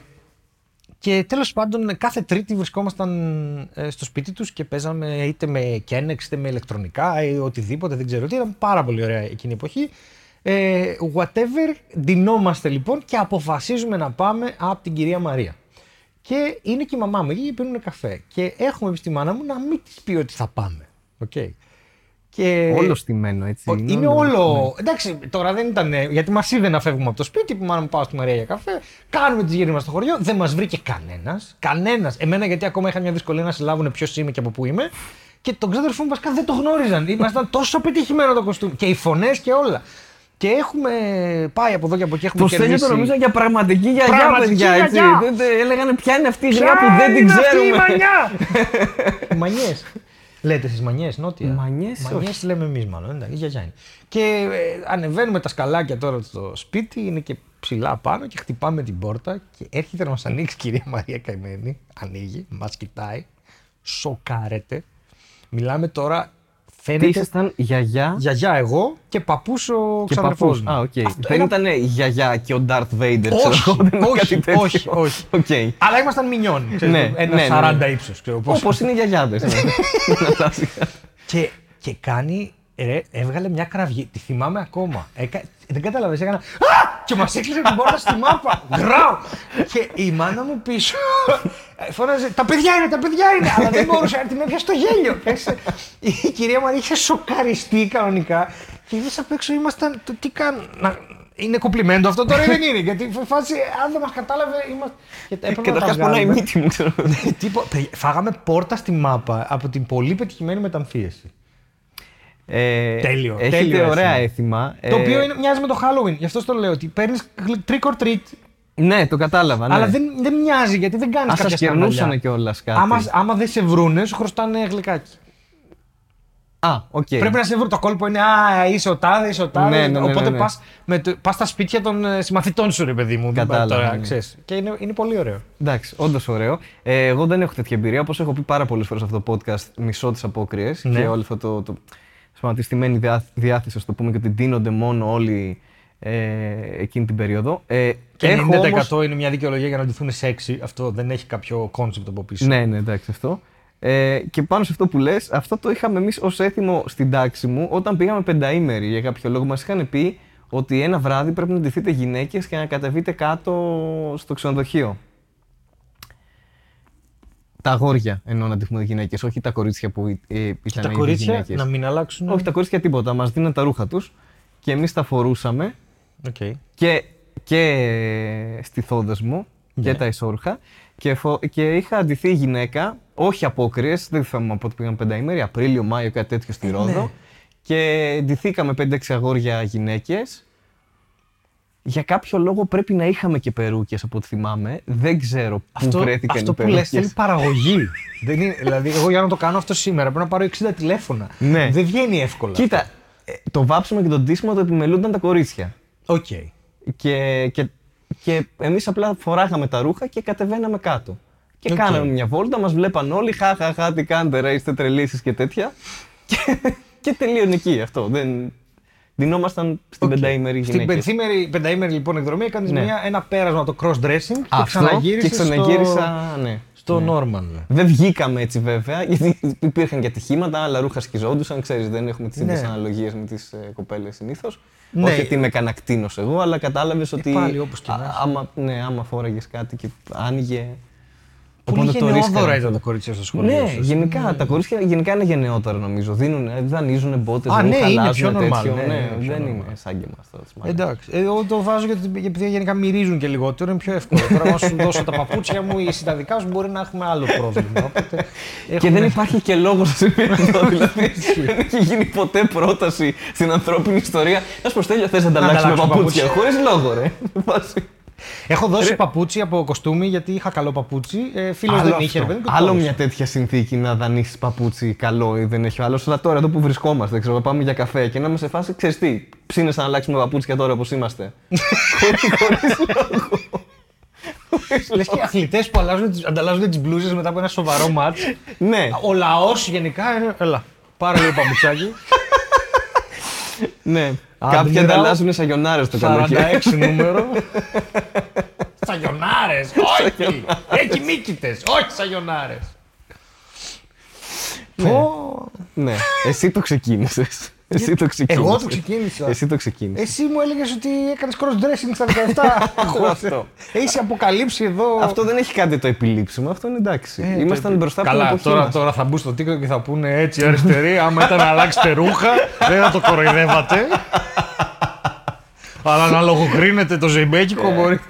και τέλος πάντων, κάθε Τρίτη βρισκόμασταν ε, στο σπίτι τους και παίζαμε είτε με Kennex είτε με ηλεκτρονικά ή οτιδήποτε, δεν ξέρω τι. Ήταν πάρα πολύ ωραία εκείνη η εποχή. Ε, whatever, ντυνόμαστε λοιπόν και αποφασίζουμε να πάμε από την κυρία Μαρία. Και είναι και η μαμά μου εκεί και πίνουν καφέ. Και έχουμε πει στη μάνα μου να μην της πει ότι θα πάμε. Okay. Και... Όλος στημένο έτσι. Ο- Είναι όλος. Εντάξει, τώρα δεν ήταν. ε, Γιατί μας είδε να φεύγουμε από το σπίτι, που μάλλον πάω στη Μαρία για καφέ. Κάνουμε τις γύρι μας στο χωριό. Δεν μας βρήκε κανένας. Κανένας. Εμένα, γιατί ακόμα είχα μια δυσκολία να συλλάβουν ποιος είμαι και από πού είμαι. Και τον ξάδερφό μου βασικά δεν το γνώριζαν. Ήμασταν τόσο πετυχημένο το κοστούμι. Και οι φωνές και όλα. Και έχουμε πάει από εδώ και από εκεί. Έχουμε Το Στέλιο κερδίσει. το νομίζω για πραγματική γιαγιά, Πραγματική παιδιά. Έτσι. γιαγιά. Δεν- δεν- Έλεγανε ποια είναι αυτή η Ποια γριά που δεν την είναι αυτή η ξέρουμε. μανιά! Μανιές. Λέτε εσείς μανιές, νότια; Μανιές, Μανιές λέμε εμείς μάλλον, εντάξει, η γιαγιά είναι. Και ε, ανεβαίνουμε τα σκαλάκια τώρα στο σπίτι, είναι και ψηλά πάνω και χτυπάμε την πόρτα και έρχεται να μας ανοίξει η κυρία Μαρία Καημένη, ανοίγει, μας κοιτάει, σοκάρεται. Μιλάμε τώρα, Τι φαίνεται ήσασταν γιαγιά γιαγιά εγώ και παππούς ο και ξαδερφός παππούς. μου. Α, οκ. Αυτό Δεν ένα- ήταν γιαγιά και ο Darth Vader, ξέρω Όχι, εγώ, δεν ήταν όχι, κάτι τέτοιο. όχι, όχι. Οκ. Αλλά ήμασταν μινιόνι, ξέρεις, Ναι, ένα ναι, ναι, 40 ναι. ύψος, ξέρω πώς. Όπως είναι οι γιαγιάδες. ναι. Και, και κάνει, ρε, έβγαλε μια κραυγή. Τη θυμάμαι ακόμα. Έκα, δεν κατάλαβε, έκανα. Α! Και μας έκλεισε την πόρτα στη μάπα. Γκράου! Και η μάνα μου πίσω ε, φώναζε: Τα παιδιά είναι, τα παιδιά είναι! Αλλά δεν μπορούσε να την έπιασε στο γέλιο. Πέσε. Η κυρία Μαρία είχε σοκαριστεί κανονικά. Και εμεί απ' έξω ήμασταν. Το τι κάνουν. Να, είναι κομπλιμέντο αυτό τώρα ή δεν είναι; Γιατί η φάση, αν δεν μας κατάλαβε, είμαστε. Και έπρεπε να τα Καταρχάς πονάει η βγάλουμε. μύτη μου, ξέρω. Τίπο- παιδιά, Φάγαμε πόρτα στη μάπα από την πολύ πετυχημένη μεταμφίεση. Ε, Τέλειο, Έχετε τέλειο ωραία έθιμο. έθιμα. Το Ε, οποίο είναι, μοιάζει με το Halloween. Γι' αυτό το λέω ότι παίρνεις trick or treat, Ναι, το κατάλαβα. Ναι. αλλά δεν, δεν μοιάζει γιατί δεν κάνεις Α, κάποια σας κερνούσανε σκανδαλιά. κιόλας κάτι. Άμα, άμα δεν σε βρούνε, σου χρωστάνε γλυκάκι. Α, οκ. Πρέπει να σε βρουν. Το κόλπο είναι Α, είσαι ο τάδε, είσαι ο τάδε. Ναι, ναι, ναι, Οπότε ναι, ναι. πας, με το- πας στα σπίτια των ε, συμμαθητών σου, ρε παιδί μου. Δεν πάει Κατάλαβα, τώρα, ναι. ξέρεις. Και είναι, είναι πολύ ωραίο. Εντάξει, όντως ωραίο. Ε, εγώ δεν έχω τέτοια εμπειρία. Όπως έχω πει πάρα πολλές φορές αυτό το podcast, μισώ τις απόκριες Ναι. και όλο αυτό το. το σχηματιστημένη διά- διάθεση, ας το πούμε, και ότι ντύνονται μόνο όλοι ε, εκείνη την περίοδο. Ε, Και έχω 90% όμως- είναι μια δικαιολογία για να ντυθούν σεξy. Αυτό δεν έχει κάποιο concept από πίσω. Ναι, ναι, εντάξει αυτό. Ε, και πάνω σε αυτό που λες, αυτό το είχαμε εμείς ως έθιμο στην τάξη μου όταν πήγαμε πενταήμερη για κάποιο λόγο. Μας είχαν πει ότι ένα βράδυ πρέπει να ντυθείτε γυναίκες και να κατεβείτε κάτω στο ξενοδοχείο. Τα αγόρια εννοώ να ντυθούμε γυναίκες, όχι τα κορίτσια που ε, Και ήταν τα ήδη κορίτσια γυναίκες. να μην αλλάξουν; Όχι τα κορίτσια τίποτα, μας δίναν τα ρούχα τους και εμείς τα φορούσαμε Οκ. και, και στηθόδεσμου και Ναι. τα εσώρουχα και, φο- και είχα ντυθεί γυναίκα, όχι απόκριες, δεν θυμάμαι από πότε πήγαμε πενταήμερη, Απρίλιο, Μάιο, κάτι τέτοιο στη Ρόδο ναι. και ντυθήκαμε 5-6 αγόρια γυναίκες. Για κάποιο λόγο πρέπει να είχαμε και περούκες από ό,τι θυμάμαι. Δεν ξέρω πού Αυτό, βρέθηκαν αυτό οι που λες περούκες. θέλει παραγωγή. δεν είναι, δηλαδή, εγώ για να το κάνω αυτό σήμερα πρέπει να πάρω 60 τηλέφωνα. Ναι. Δεν βγαίνει εύκολα. Κοίτα, ε, το βάψιμο και το ντύσιμο το επιμελούνταν τα κορίτσια. Οκ. Και, και, και εμείς απλά φοράγαμε τα ρούχα και κατεβαίναμε κάτω. Και Οκ. κάναμε μια βόλτα, μας βλέπαν όλοι, χα, χα, χα, τι κάνετε ρε, είστε τρελοί εσείς και τέτοια. Και, και τελείωνε εκεί αυτό. Δεν... Ντυνόμασταν στην Οκ. πενταήμερη Στην γυναίκες. πενθήμερη, πενταήμερη λοιπόν εκδρομή έκανες Ναι. μια, ένα πέρασμα το cross-dressing και Αυτό ξαναγύρισες και ξαναγύρισα, ναι. στο, στο normal. Δεν βγήκαμε έτσι βέβαια, γιατί υπήρχαν και ατυχήματα, άλλα ρούχα σκιζόντουσαν, ξέρεις, δεν έχουμε τις ίδιες Ναι. αναλογίες με τις ε, κοπέλες συνήθως. Ναι. Όχι ότι είμαι κανένα κτίνος εγώ, αλλά κατάλαβες ότι πάλι όπως και να α- έχει. άμα, ναι, άμα φόραγες κάτι και άνοιγε, Πολύ Οπότε το γενναιόδωρα ρίσκανε. ήταν τα κορίτσια στο σχολείο. Ναι, σας. γενικά. Τα κορίτσια γενικά είναι γενναιότερα νομίζω. Δίνουν, δανείζουν μπότες, Α, ναι, είναι πιο normal, ναι, Ναι, είναι πιο δεν normal. είναι σαν και εμάς τώρα. τις μάγκες. Εντάξει. Ε, Εγώ το βάζω γιατί επειδή γενικά μυρίζουν και λιγότερο, είναι πιο εύκολο. Τώρα, αν σου δώσω τα παπούτσια μου ή εσύ τα δικά σου, μπορεί να έχουμε άλλο πρόβλημα. Οπότε, Και έχουμε- δεν υπάρχει και λόγος να συμβεί αυτό. Δηλαδή, δεν έχει γίνει ποτέ πρόταση στην ανθρώπινη ιστορία. Να σου πω, Στέλιο, θες να ανταλλάξουμε ανταλλάξουμε παπούτσια. παπούτσια. Χωρίς λόγο, ρε. Βάση. Έχω δώσει παπούτσι από κοστούμι γιατί είχα καλό παπούτσι. Ε, Φίλος δεν αυτό. είχε, ρε παιδί μου, και το άλλο έδωσα. μια τέτοια συνθήκη να δανείσει παπούτσι καλό ή δεν έχει ο άλλος. Αλλά τώρα εδώ που βρισκόμαστε, ξέρω, πάμε για καφέ και να είμαστε σε φάση, ξέρεις τι, ψήνε να αλλάξουμε παπούτσια τώρα όπως είμαστε. Χωρίς λόγο. Λες και αθλητές που αλλάζουν τις- ανταλλάζουν τις μπλούζες μετά από ένα σοβαρό μάτς. ναι, Ο λαός γενικά είναι. Έλα, πάρε λίγο παπουτσάκι. ναι. Admiral, Κάποιοι ανταλλάζουν σαγιονάρε το καλοκαίρι. 46 νούμερο. Σαγιονάρε! Όχι! Έχει μήκητε! Όχι σαγιονάρε! Ναι, εσύ το ξεκίνησες. Εσύ το ξεκίνησες. Εγώ το ξεκίνησα. Εσύ το ξεκίνησες. Εσύ μου έλεγες ότι έκανες cross dressing στα 17. Εγώ αυτό. Έχει αποκαλύψει εδώ. Αυτό δεν έχει κάτι το επιλήψιμο, αυτό είναι εντάξει. Ε, Ήμασταν το- μπροστά από την Καλά, εποχή τώρα, μας. τώρα θα μπουν στο TikTok και θα πούνε έτσι αριστεροί. Άμα ήταν να αλλάξετε ρούχα, δεν θα το κοροϊδεύατε. Αλλά να λογοκρίνετε το ζεϊμπέκικο μπορείτε.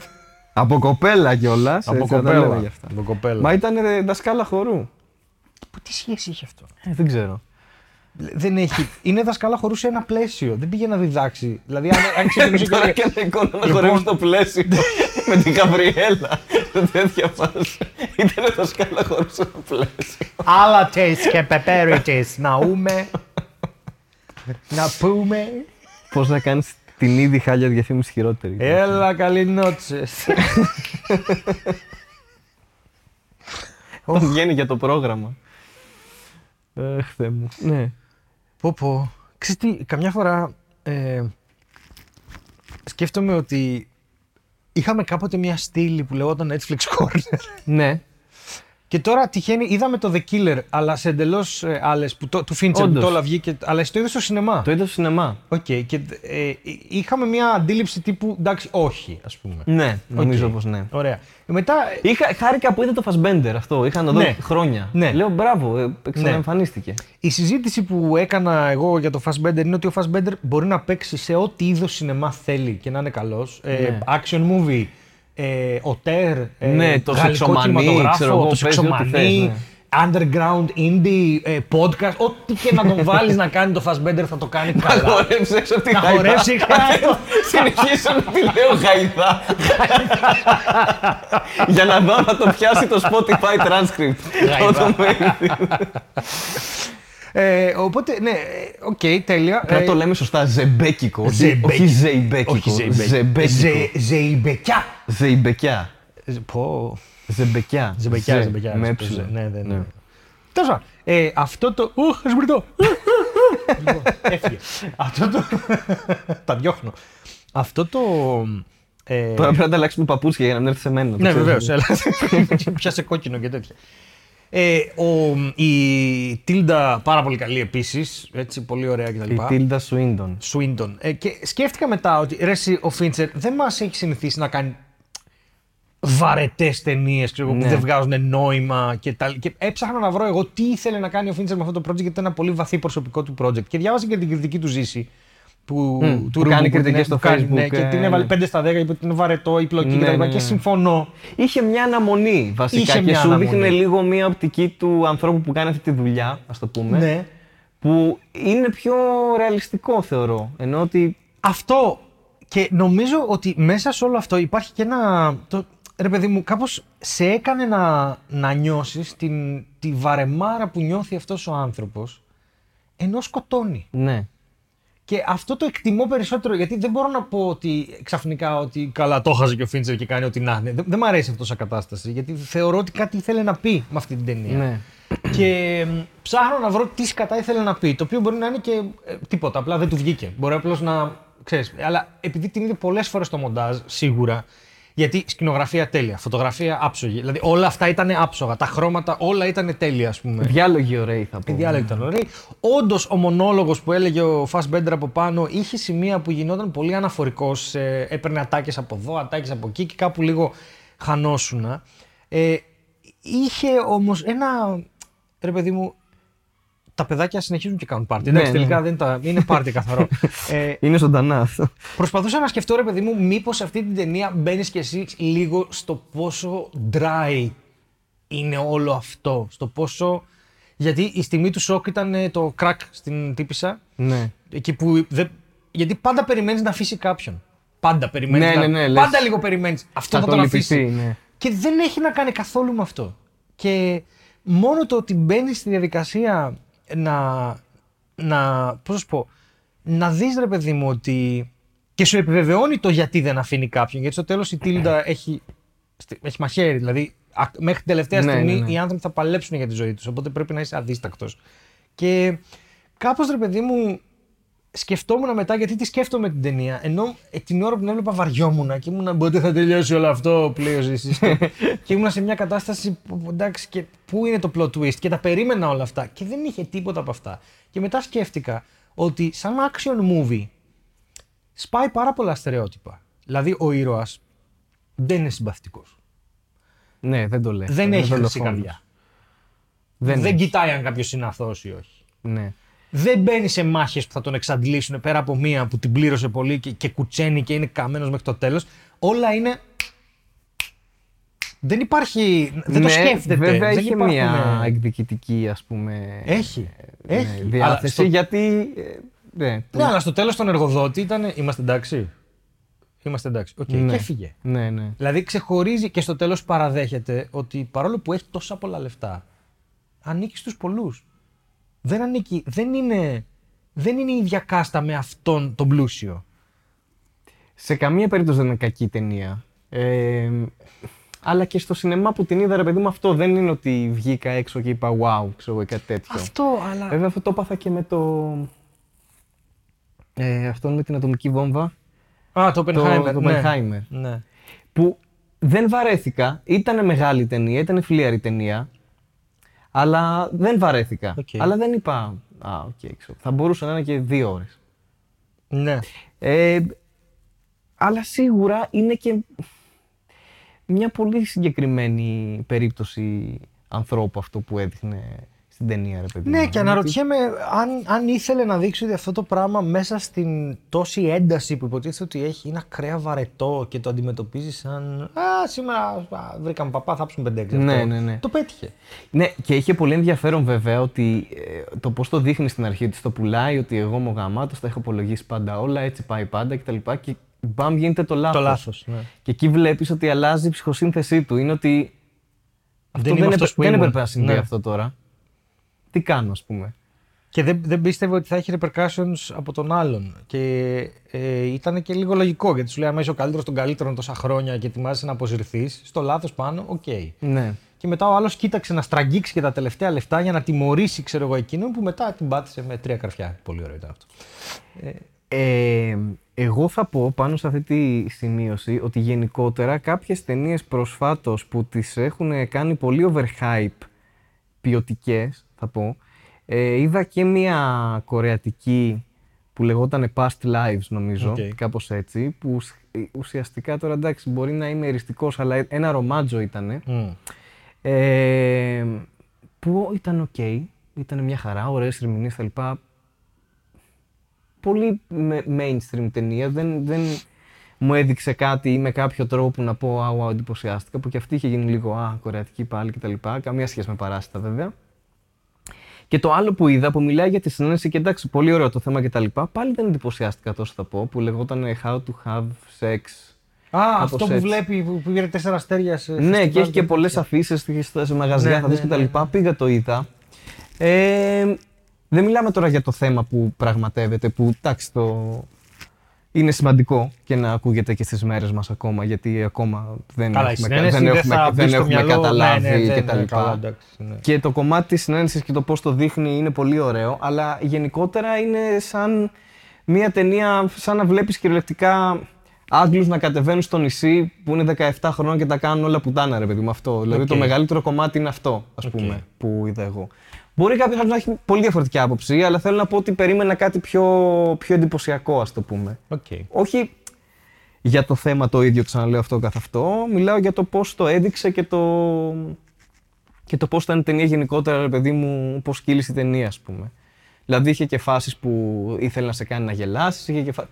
Από κοπέλα κιόλας. Από κοπέλα. Από κοπέλα. Μα ήταν ρε, δασκάλα χορού. Τι σχέση έχει αυτό; Ε, δεν ξέρω. Δεν έχει. Είναι δασκάλα χορού σε ένα πλαίσιο. Δεν πήγε να διδάξει. Δηλαδή, αν, αν ξεκινούσε και Τώρα έλεγε, και ένα εικόνα να Λοιπόν. χορεύει στο πλαίσιο με την Γαβριέλα. τέτοια φάση. Ήταν δασκάλα χορού στο πλαίσιο. Άλλα taste και πεπέριτες. Να ούμε. να πούμε. Πώς να κάνεις την ήδη χάλια διαφήμιση χειρότερη. Έλα, καλή νότσες. Όταν βγαίνει για το πρόγραμμα. Αχ, Θεέ μου. Ναι. Πω πω. Ξέρεις τι, καμιά φορά ε, σκέφτομαι ότι είχαμε κάποτε μια στήλη που λεγόταν Netflix Corner. Ναι. Και τώρα τυχαίνει, είδαμε το The Killer, αλλά σε εντελώς ε, άλλες που το, του Fincher που Όντως. το όλα βγήκε. Αλλά εσύ το είδες στο σινεμά; Το είδα στο σινεμά. Οκ, και ε, είχαμε μια αντίληψη τύπου εντάξει, όχι, ας πούμε. Ναι, νομίζω Οκ. πως ναι. Ωραία. Ε, Μετά. Είχα, χάρηκα που είδα το Fassbender αυτό. Είχα να δω Ναι. χρόνια. Ναι. Λέω μπράβο, ε, ξαναεμφανίστηκε. Η συζήτηση που έκανα εγώ για το Fassbender είναι ότι ο Fassbender μπορεί να παίξει σε ό,τι είδος σινεμά θέλει και να είναι καλός. Ναι. action movie, ε, οτέρ, ε, Ναι, το γαλλικό σεξομανί, κινηματογράφο, ξέρω εγώ, το παίζει ό,τι σεξομανί, θες, ναι. underground, indie, ε, podcast, ό,τι και να τον βάλεις να κάνει το Fassbender θα το κάνει Να καλά. χορέψεις έξω από τη Να γαϊδά. χορέψει χάρη. Συνεχίζω να τη λέω γαϊδά. Για να δω αν θα το πιάσει το Spotify transcript. Γαϊδά. Όταν μου έρθει. Ε, οπότε, ναι, ε, οκ, τέλεια. Πρέπει να Ε, το λέμε σωστά, ζεμπέκικο. όχι- Ζεμπέκικο. Όχι ζεϊμπέκικο. όχι ζεϊμπέ- Ζεμπέκικο. Ζε- Ζεϊμπεκιά. Ζεϊμπεκιά. Ζε- Πω. Ζεμπεκιά. Ζεμπεκιά, Ζε, ζεμπεκιά. Με ζε- έψιλο. Ναι, ναι, ναι. Τέλος πάντων, ε, αυτό το. Οχ, εσμπριτό. Λοιπόν, Έφυγε. Αυτό το. Τα διώχνω. Αυτό το. ε, Τώρα πρέπει να ανταλλάξουμε παπούτσια για να μην έρθει σε μένα. το Ναι, ξέρεις. βεβαίως. Πιάσε κόκκινο και τέτοια. Ε, ο, η Τίλντα πάρα πολύ καλή επίσης. Έτσι, πολύ ωραία κτλ. Η Τίλντα Σουίντον. Σουίντον. Ε, και σκέφτηκα μετά ότι ρε, εσύ, ο Φίντσερ δεν μας έχει συνηθίσει να κάνει βαρετές ταινίες που Ναι. δεν βγάζουν νόημα και τα Και έψαχνα να βρω εγώ τι ήθελε να κάνει ο Φίντσερ με αυτό το project, γιατί ήταν ένα πολύ βαθύ προσωπικό του project. Και διάβασα και την κριτική του ζήση. Που, Μμ, του που κάνει Ρούμπου, κριτικές την- στο που κάνει, Facebook, Ναι, και ε, την έβαλε ναι. 5 στα 10, είπε ότι είναι βαρετό, η πλοκή Ναι, κτλ. ναι, ναι, Και ναι. συμφωνώ. Είχε μια αναμονή βασικά Είχε και μια σου αναμονή. δείχνε λίγο μια οπτική του ανθρώπου που κάνει αυτή τη δουλειά, ας το πούμε. Ναι. Που είναι πιο ρεαλιστικό θεωρώ. Ενώ ότι. Αυτό και νομίζω ότι μέσα σε όλο αυτό υπάρχει και ένα. Το, ρε παιδί μου, κάπως σε έκανε να, να νιώσεις την, τη βαρεμάρα που νιώθει αυτός ο άνθρωπος ενώ σκοτώνει. Ναι. Και αυτό το εκτιμώ περισσότερο γιατί δεν μπορώ να πω ότι ξαφνικά ότι καλά το έχασε και ο Φίντσερ και κάνει ό,τι να είναι. Δεν, δεν μου αρέσει αυτό σαν κατάσταση γιατί θεωρώ ότι κάτι ήθελε να πει με αυτή την ταινία. Ναι. Και μ, ψάχνω να βρω τι σκατά ήθελε να πει. Το οποίο μπορεί να είναι και ε, τίποτα, απλά δεν του βγήκε. Μπορεί απλώς να. Ξέρεις, αλλά επειδή την είδε πολλές φορές το μοντάζ, σίγουρα. Γιατί σκηνογραφία τέλεια, φωτογραφία άψογη. Δηλαδή όλα αυτά ήταν άψογα. Τα χρώματα όλα ήταν τέλεια, ας πούμε. Διάλογοι ωραίοι θα πω. Οι διάλογοι ήταν ωραίοι. Όντως, ο μονόλογος που έλεγε ο Φασμπέντερ από πάνω είχε σημεία που γινόταν πολύ αναφορικός. έπαιρνε ατάκες από εδώ, ατάκες από εκεί και κάπου λίγο χανόσουνα. Ε, είχε όμως ένα. Ρε παιδί μου, τα παιδάκια συνεχίζουν και κάνουν πάρτι. Ναι, Εντάξει, ναι. τελικά δεν τα, είναι πάρτι καθαρό. ε, Είναι ζωντανά αυτό. προσπαθούσα να σκεφτώ, ρε παιδί μου, μήπως σε αυτή την ταινία μπαίνεις κι εσύ λίγο στο πόσο dry είναι όλο αυτό. Στο πόσο. Γιατί η στιγμή του σοκ ήταν ε, το crack στην τύπησα. ναι. Εκεί που δεν... Γιατί πάντα περιμένεις να αφήσει κάποιον. Πάντα περιμένεις. Ναι, να... ναι, ναι, λες. πάντα λίγο περιμένεις. Αυτό Θα θα το τον λυπηθεί, αφήσει. ναι. Και δεν έχει να κάνει καθόλου με αυτό. Και μόνο το ότι μπαίνεις στη διαδικασία να. να πώς να σου πω. Να δεις ρε παιδί μου ότι. και σου επιβεβαιώνει το γιατί δεν αφήνει κάποιον. Γιατί στο τέλος η Τίλντα έχει, στη- έχει μαχαίρι. Δηλαδή α- μέχρι την τελευταία Ναι, στιγμή ναι, ναι. οι άνθρωποι θα παλέψουν για τη ζωή τους. Οπότε πρέπει να είσαι αδίστακτος. Και κάπως ρε παιδί μου, σκεφτόμουν μετά γιατί τη σκέφτομαι την ταινία. Ενώ ε, την ώρα που την έβλεπα βαριόμουν και ήμουν πότε θα τελειώσει όλο αυτό που λέει ο Ζήσης. και, και ήμουν σε μια κατάσταση που που, εντάξει και πού είναι το plot twist και τα περίμενα όλα αυτά και δεν είχε τίποτα από αυτά. Και μετά σκέφτηκα ότι σαν action movie σπάει πάρα πολλά στερεότυπα. Δηλαδή ο ήρωας δεν είναι συμπαθητικός. Ναι, δεν το λέει. Δεν έχει χρυσή δολοφόνος. καρδιά. Δεν, Δεν, έχει. κοιτάει αν κάποιος είναι αθώος ή όχι. Ναι. Δεν μπαίνει σε μάχες που θα τον εξαντλήσουν πέρα από μία που την πλήρωσε πολύ και, και κουτσένει και είναι καμένος μέχρι το τέλος. Όλα είναι. Δεν υπάρχει. Δεν το Ναι, σκέφτεται. Βέβαια δεν είχε υπάρχουν- μια εκδικητική ας πούμε Έχει. ναι, Έχει. Αλλά διάθεση στο- γιατί ε, ναι, Ναι, αλλά στο τέλος τον εργοδότη ήταν. Είμαστε εντάξει. Είμαστε εντάξει. Οκ, Ναι. και έφυγε. ναι, ναι. Δηλαδή ξεχωρίζει και στο τέλος παραδέχεται ότι παρόλο που έχει τόσα πολλά λεφτά, ανήκει στους πολλούς. Δεν ανήκει. Δεν είναι, δεν είναι η ίδια κάστα με αυτόν τον πλούσιο. Σε καμία περίπτωση δεν είναι κακή ταινία. Ε, αλλά και στο σινεμά που την είδα, ρε παιδί μου, αυτό δεν είναι ότι βγήκα έξω και είπα wow, ξέρω εγώ, ή κάτι τέτοιο. Αυτό, αλλά. Βέβαια αυτό το έπαθα και με το... Ε, αυτό με την ατομική βόμβα. Α, το Oppenheimer. το ναι. Oppenheimer. Ναι. Που δεν βαρέθηκα. Ήταν μεγάλη ταινία, ήταν φλύαρη ταινία. Αλλά δεν βαρέθηκα. Οκ. Αλλά δεν είπα. Α, οκ, ξέρω. Θα μπορούσε να είναι και δύο ώρες. ναι. Ε, αλλά σίγουρα είναι και μια πολύ συγκεκριμένη περίπτωση ανθρώπου αυτό που έδειχνε στην ταινία, ρε παιδί Ναι, μου. και αναρωτιέμαι αν, αν ήθελε να δείξει ότι αυτό το πράγμα μέσα στην τόση ένταση που υποτίθεται ότι έχει είναι ακραία βαρετό και το αντιμετωπίζει σαν. Α, σήμερα α, βρήκαμε παπά, θα ψουν 5-6. Ναι, αυτό». ναι, ναι. Το πέτυχε. Ναι, και είχε πολύ ενδιαφέρον βέβαια ότι ε, το πώς το δείχνει στην αρχή, ότι το πουλάει, ότι εγώ είμαι ο γαμάτος, τα έχω υπολογίσει πάντα όλα, έτσι πάει πάντα κτλ. Και μπαμ γίνεται το λάθος. Το λάθος. Ναι. Και εκεί βλέπεις ότι αλλάζει η ψυχοσύνθεσή του. Είναι ότι. Αυτό είμαι δεν, αυτός έπρεπε, που δεν ήμουν. έπρεπε να συμβεί Ναι. αυτό τώρα. Τι κάνω, ας πούμε. Και δεν, δεν πίστευε ότι θα έχει repercussions από τον άλλον. Και ε, ήταν και λίγο λογικό γιατί σου λέει: Αν είσαι ο καλύτερος των καλύτερων τόσα χρόνια και ετοιμάζεσαι να αποσυρθείς, στο λάθος πάνω, οκ. Ναι. Και μετά ο άλλος κοίταξε να στραγγίξει και τα τελευταία λεφτά για να τιμωρήσει, ξέρω εγώ, εκείνον που μετά την πάτησε με τρία καρφιά. Πολύ ωραίο ήταν αυτό. Ε, εγώ θα πω πάνω σε αυτή τη σημείωση ότι γενικότερα κάποιες ταινίες προσφάτως που τις έχουν κάνει πολύ overhype ποιοτικές, θα πω, ε, είδα και μια κορεατική που λεγόταν Past Lives νομίζω, Οκ. κάπως έτσι, που ουσ- ουσιαστικά τώρα εντάξει μπορεί να είμαι εριστικός αλλά ένα ρομάτζο ήτανε. Μμ. Ε, που ήταν οκ, ήταν μια χαρά, ωραίες ερμηνείες τα λοιπά. Πολύ με- mainstream ταινία, δεν, δεν μου έδειξε κάτι ή με κάποιο τρόπο που να πω «Α, wow, εντυπωσιάστηκα», που και αυτή είχε γίνει λίγο «Α, κορεατική πάλι» κτλ. Καμία σχέση με παράσιτα βέβαια. Και το άλλο που είδα που μιλάει για τη συνένεση και εντάξει, πολύ ωραίο το θέμα κτλ. Πάλι δεν εντυπωσιάστηκα τόσο θα πω, που λεγόταν «How to have sex». Α, Κάπως αυτό που έτσι. βλέπει που που πήρε τέσσερα αστέρια σε. Ναι, φεστιβάλ και έχει και τέτοια. πολλές αφήσεις σε μαγαζιά, Ναι, θα δεις ναι, και τα ναι, λοιπά. Πήγα το είδα. Ε, δεν μιλάμε τώρα για το θέμα που πραγματεύεται, που εντάξει, το... είναι σημαντικό και να ακούγεται και στις μέρες μας ακόμα, γιατί ακόμα δεν Καλά, η έχουμε, συναίνεση δεν δεν έχουμε, θα μπει δεν στο έχουμε μυαλό, καταλάβει ναι, ναι, και δεν- τα ναι, λοιπά. καλά, εντάξει, ναι. Και το κομμάτι της συναίνεσης και το πώς το δείχνει είναι πολύ ωραίο, αλλά γενικότερα είναι σαν μια ταινία, σαν να βλέπεις κυριολεκτικά Άγγλους να κατεβαίνουν στο νησί που είναι 17 χρόνια και τα κάνουν όλα πουτάνα, ρε παιδί μου αυτό. Δηλαδή το Οκ. μεγαλύτερο κομμάτι είναι αυτό, ας Οκ. πούμε, που είδα εγώ. Μπορεί κάποιος να έχει πολύ διαφορετική άποψη, αλλά θέλω να πω ότι περίμενα κάτι πιο, πιο εντυπωσιακό, ας το πούμε. Οκ. Όχι για το θέμα το ίδιο, ξαναλέω αυτό καθ' αυτό. Μιλάω για το πώς το έδειξε και το, και το πώς ήταν η ταινία γενικότερα, ρε παιδί μου, πώς κύλησε η ταινία, ας πούμε. Δηλαδή είχε και φάσεις που ήθελε να σε κάνει να γελάσεις, είχε και φάσεις.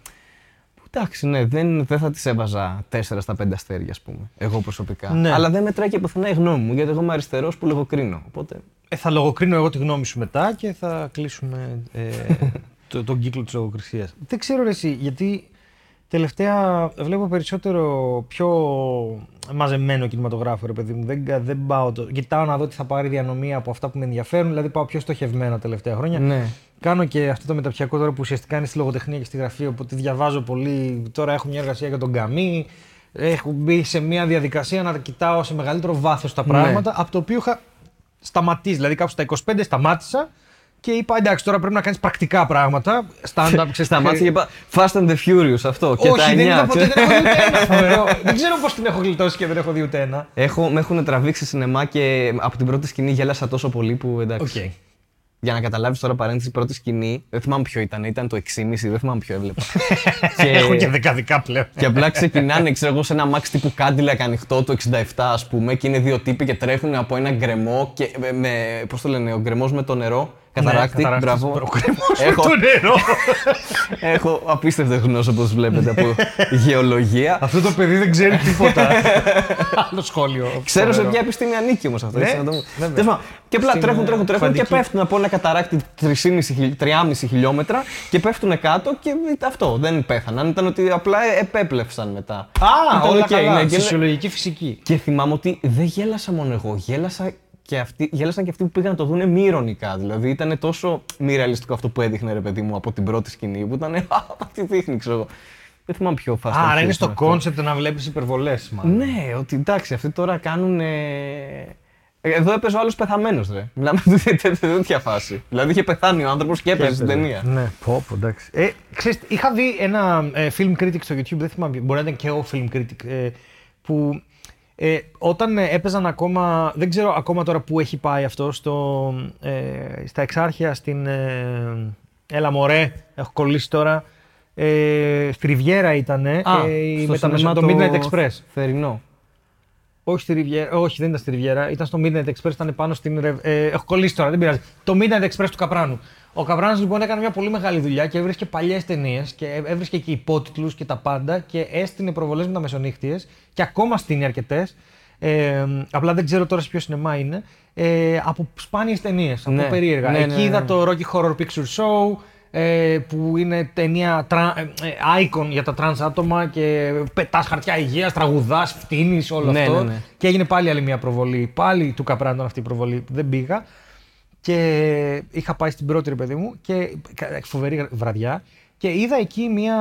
Εντάξει, ναι, δεν, δεν θα της έβαζα 4 στα 5 αστέρια, ας πούμε. Εγώ προσωπικά. Ναι. Αλλά δεν μετράει και πουθενά η γνώμη μου, γιατί εγώ είμαι αριστερός που λογοκρίνω. Οπότε. Ε, θα λογοκρίνω εγώ τη γνώμη σου μετά και θα κλείσουμε ε, το, τον κύκλο της λογοκρισίας. Δεν ξέρω ρε εσύ, γιατί τελευταία βλέπω περισσότερο πιο μαζεμένο κινηματογράφο, ρε παιδί μου. Δεν, δεν πάω το... Κοιτάω να δω τι θα πάρει διανομή από αυτά που με ενδιαφέρουν, δηλαδή πάω πιο στοχευμένα τελευταία χρόνια. Ναι. Κάνω και αυτό το μεταπτυχιακό τώρα που ουσιαστικά είναι στη λογοτεχνία και στη γραφή, οπότε διαβάζω πολύ. Τώρα έχω μια εργασία για τον Καμί. Έχω μπει σε μια διαδικασία να κοιτάω σε μεγαλύτερο βάθος τα Ναι. πράγματα, από το οποίο είχα σταματήσει. Δηλαδή κάπου στα 25 σταμάτησα και είπα εντάξει, τώρα πρέπει να κάνεις πρακτικά πράγματα. Stand-up, ξέρεις, Σταμάτησε και είπα Fast and the Furious αυτό. Και τα Όχι, δεν 9. είδα ποτέ, δεν έχω δει ούτε ένα. φοβερό. δεν ξέρω πώς την έχω γλιτώσει και δεν έχω δει ούτε ένα. Έχω, με έχουν τραβήξει σινεμά και από την πρώτη σκηνή γέλασα τόσο πολύ που εντάξει. Οκ. Για να καταλάβεις τώρα παρένθεση, η πρώτη σκηνή, δεν θυμάμαι ποιο ήταν, ήταν το 6,5, δεν θυμάμαι ποιο έβλεπα. και, Έχω και δεκαδικά πλέον. και απλά ξεκινάνε, ξέρω εγώ, σε ένα μάξ τύπου Cadillac ανοιχτό το 67, ας πούμε, και είναι δύο τύποι και τρέχουν από ένα γκρεμό και με, με πώς το λένε, ο γκρεμός με το νερό. Καταράκτη, Ναι, καταράκτη. μπράβο. Ο κρεμός με Έχω- το νερό. Έχω απίστευτη γνώση όπως βλέπετε από γεωλογία. Αυτό το παιδί δεν ξέρει τίποτα. Άλλο σχόλιο. Ξέρω σε Φοβερό. ποια επιστήμη ανήκει όμως αυτό. Ναι, έτσι, να το... βέβαια. Τέλος πάντων, Και απλά Στην, τρέχουν, ε, τρέχουν, τρέχουν και φαντική. πέφτουν από ένα καταράκτη 3,5 χιλι- 3,5 χιλιόμετρα και πέφτουν κάτω και αυτό. Δεν πέθαναν. Ήταν ότι απλά επέπλευσαν μετά. Α, Ήταν όλα οκ, καλά. ναι, και- Φυσιολογική φυσική. Και θυμάμαι ότι δεν γέλασα μόνο εγώ. Γέλασα και αυτοί, γέλασαν και αυτοί που πήγαν να το δουν μη ειρωνικά. Δηλαδή ήταν τόσο μη ρεαλιστικό αυτό που έδειχνε ρε παιδί μου από την πρώτη σκηνή που ήταν. Α, τι δείχνει, ξέρω εγώ. Δεν θυμάμαι ποιο φάση. Άρα είναι στο concept να βλέπεις υπερβολές, μάλλον. Ναι, ότι εντάξει, αυτοί τώρα κάνουν. Εδώ έπαιζε ο άλλος πεθαμένος, ρε. Μιλάμε για τέτοια φάση. Δηλαδή είχε πεθάνει ο άνθρωπος και έπαιζε στην ταινία. Ναι, πω, πω, εντάξει. Ε, ξέρεις, είχα δει ένα ε, film critic στο YouTube, δεν θυμάμαι, μπορεί να ήταν και ο film critic, ε, που ε, όταν ε, έπαιζαν ακόμα, δεν ξέρω ακόμα τώρα που έχει πάει αυτό, στο, ε, στα εξάρχεια στην, ε, έλα μωρέ, έχω κολλήσει τώρα, ε, στη Ριβιέρα ήταν, ε, η- με τα- το Midnight Express. Θερινό. Όχι, στη Ριβιέρα, όχι, δεν ήταν στη Ριβιέρα. Ήταν στο Midnight Express, ήταν πάνω στην. Ρευ- Ε, έχω κολλήσει τώρα, δεν πειράζει. Το Midnight Express του Καπράνου. Ο Καπράνο λοιπόν έκανε μια πολύ μεγάλη δουλειά και έβρισκε παλιές ταινίες και έβρισκε και υπότιτλους και τα πάντα και έστεινε προβολές με τα μεσονύχτιες και ακόμα στείνει αρκετές. Ε, απλά δεν ξέρω τώρα σε ποιο σινεμά είναι. Ε, από σπάνιες ταινίες, από Ναι. περίεργα. Ναι, ναι, Εκεί ναι, είδα ναι. το Rocky Horror Picture Show, ε, που είναι ταινία τρα, ε, ε, icon για τα trans άτομα και πετάς χαρτιά υγείας, τραγουδάς, φτύνεις, όλο Ναι, αυτό. ναι, ναι. Και έγινε πάλι άλλη μια προβολή. Πάλι του Καπράνου ήταν αυτή η προβολή. Δεν πήγα. Και είχα πάει στην πρώτη, ρε παιδί μου, και κα- φοβερή βραδιά. Και είδα εκεί μια,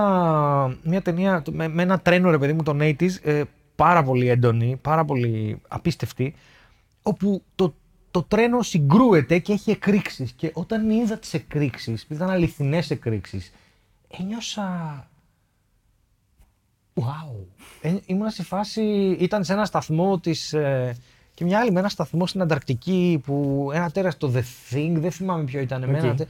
μια ταινία το- με, με ένα τρένο, ρε παιδί μου, των 80s, ε, πάρα πολύ έντονη, πάρα πολύ απίστευτη, όπου το, το τρένο συγκρούεται και έχει εκρήξεις. Και όταν είδα τις εκρήξεις, ήταν αληθινές εκρήξεις, ένιωσα Wow. Ε, ήμουν σε φάση, ήταν σε ένα σταθμό της, ε, και μια άλλη με ένα σταθμό στην Ανταρκτική που ένα τέρας το The Thing, δεν θυμάμαι ποιο ήταν. με ένα Οκ. τε-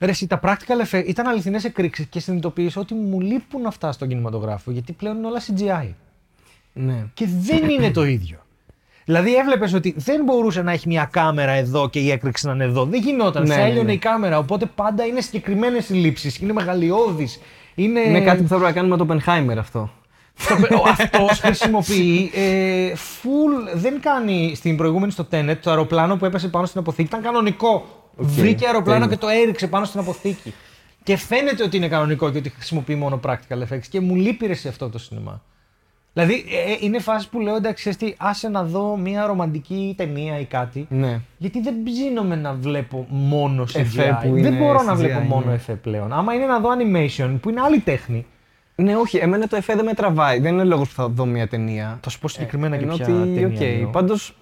Ρε, εσύ, τα practical effects ήταν αληθινές εκρήξεις και συνειδητοποίησα ότι μου λείπουν αυτά στον κινηματογράφο γιατί πλέον είναι όλα CGI. Ναι. Και δεν είναι το ίδιο. Δηλαδή έβλεπες ότι δεν μπορούσε να έχει μια κάμερα εδώ και η έκρηξη να είναι εδώ. Δεν γινόταν. Ναι, θα ναι, έλειωνε ναι. η κάμερα. Οπότε πάντα είναι συγκεκριμένες οι λήψεις. Είναι μεγαλειώδεις. Είναι... Είναι κάτι που θα έπρεπε να κάνουμε το Oppenheimer αυτό. Αυτός χρησιμοποιεί ε, full. Δεν κάνει στην προηγούμενη στο Tenet το αεροπλάνο που έπεσε πάνω στην αποθήκη. Ήταν κανονικό. Βρήκε αεροπλάνο τέλεια. και το έριξε πάνω στην αποθήκη. Και φαίνεται ότι είναι κανονικό και ότι χρησιμοποιεί μόνο practical effects. Και μου λείπει ρε σε αυτό το σινεμά. Δηλαδή ε, ε, είναι φάση που λέω εντάξει, ξέρεις τι, άσε να δω μια ρομαντική ταινία ή κάτι. Ναι. Γιατί δεν ψήνομαι να βλέπω μόνο σε Εφέ που Δεν είναι μπορώ να CGI, βλέπω μόνο ναι. εφέ πλέον. Άμα είναι να δω animation που είναι άλλη τέχνη. Ναι, όχι, εμένα το εφέ δεν με τραβάει. Δεν είναι λόγος που θα δω μια ταινία. Θα σου πω συγκεκριμένα και Ενώ ποια ότι, ταινία οκ, εννοώ. Πάντως,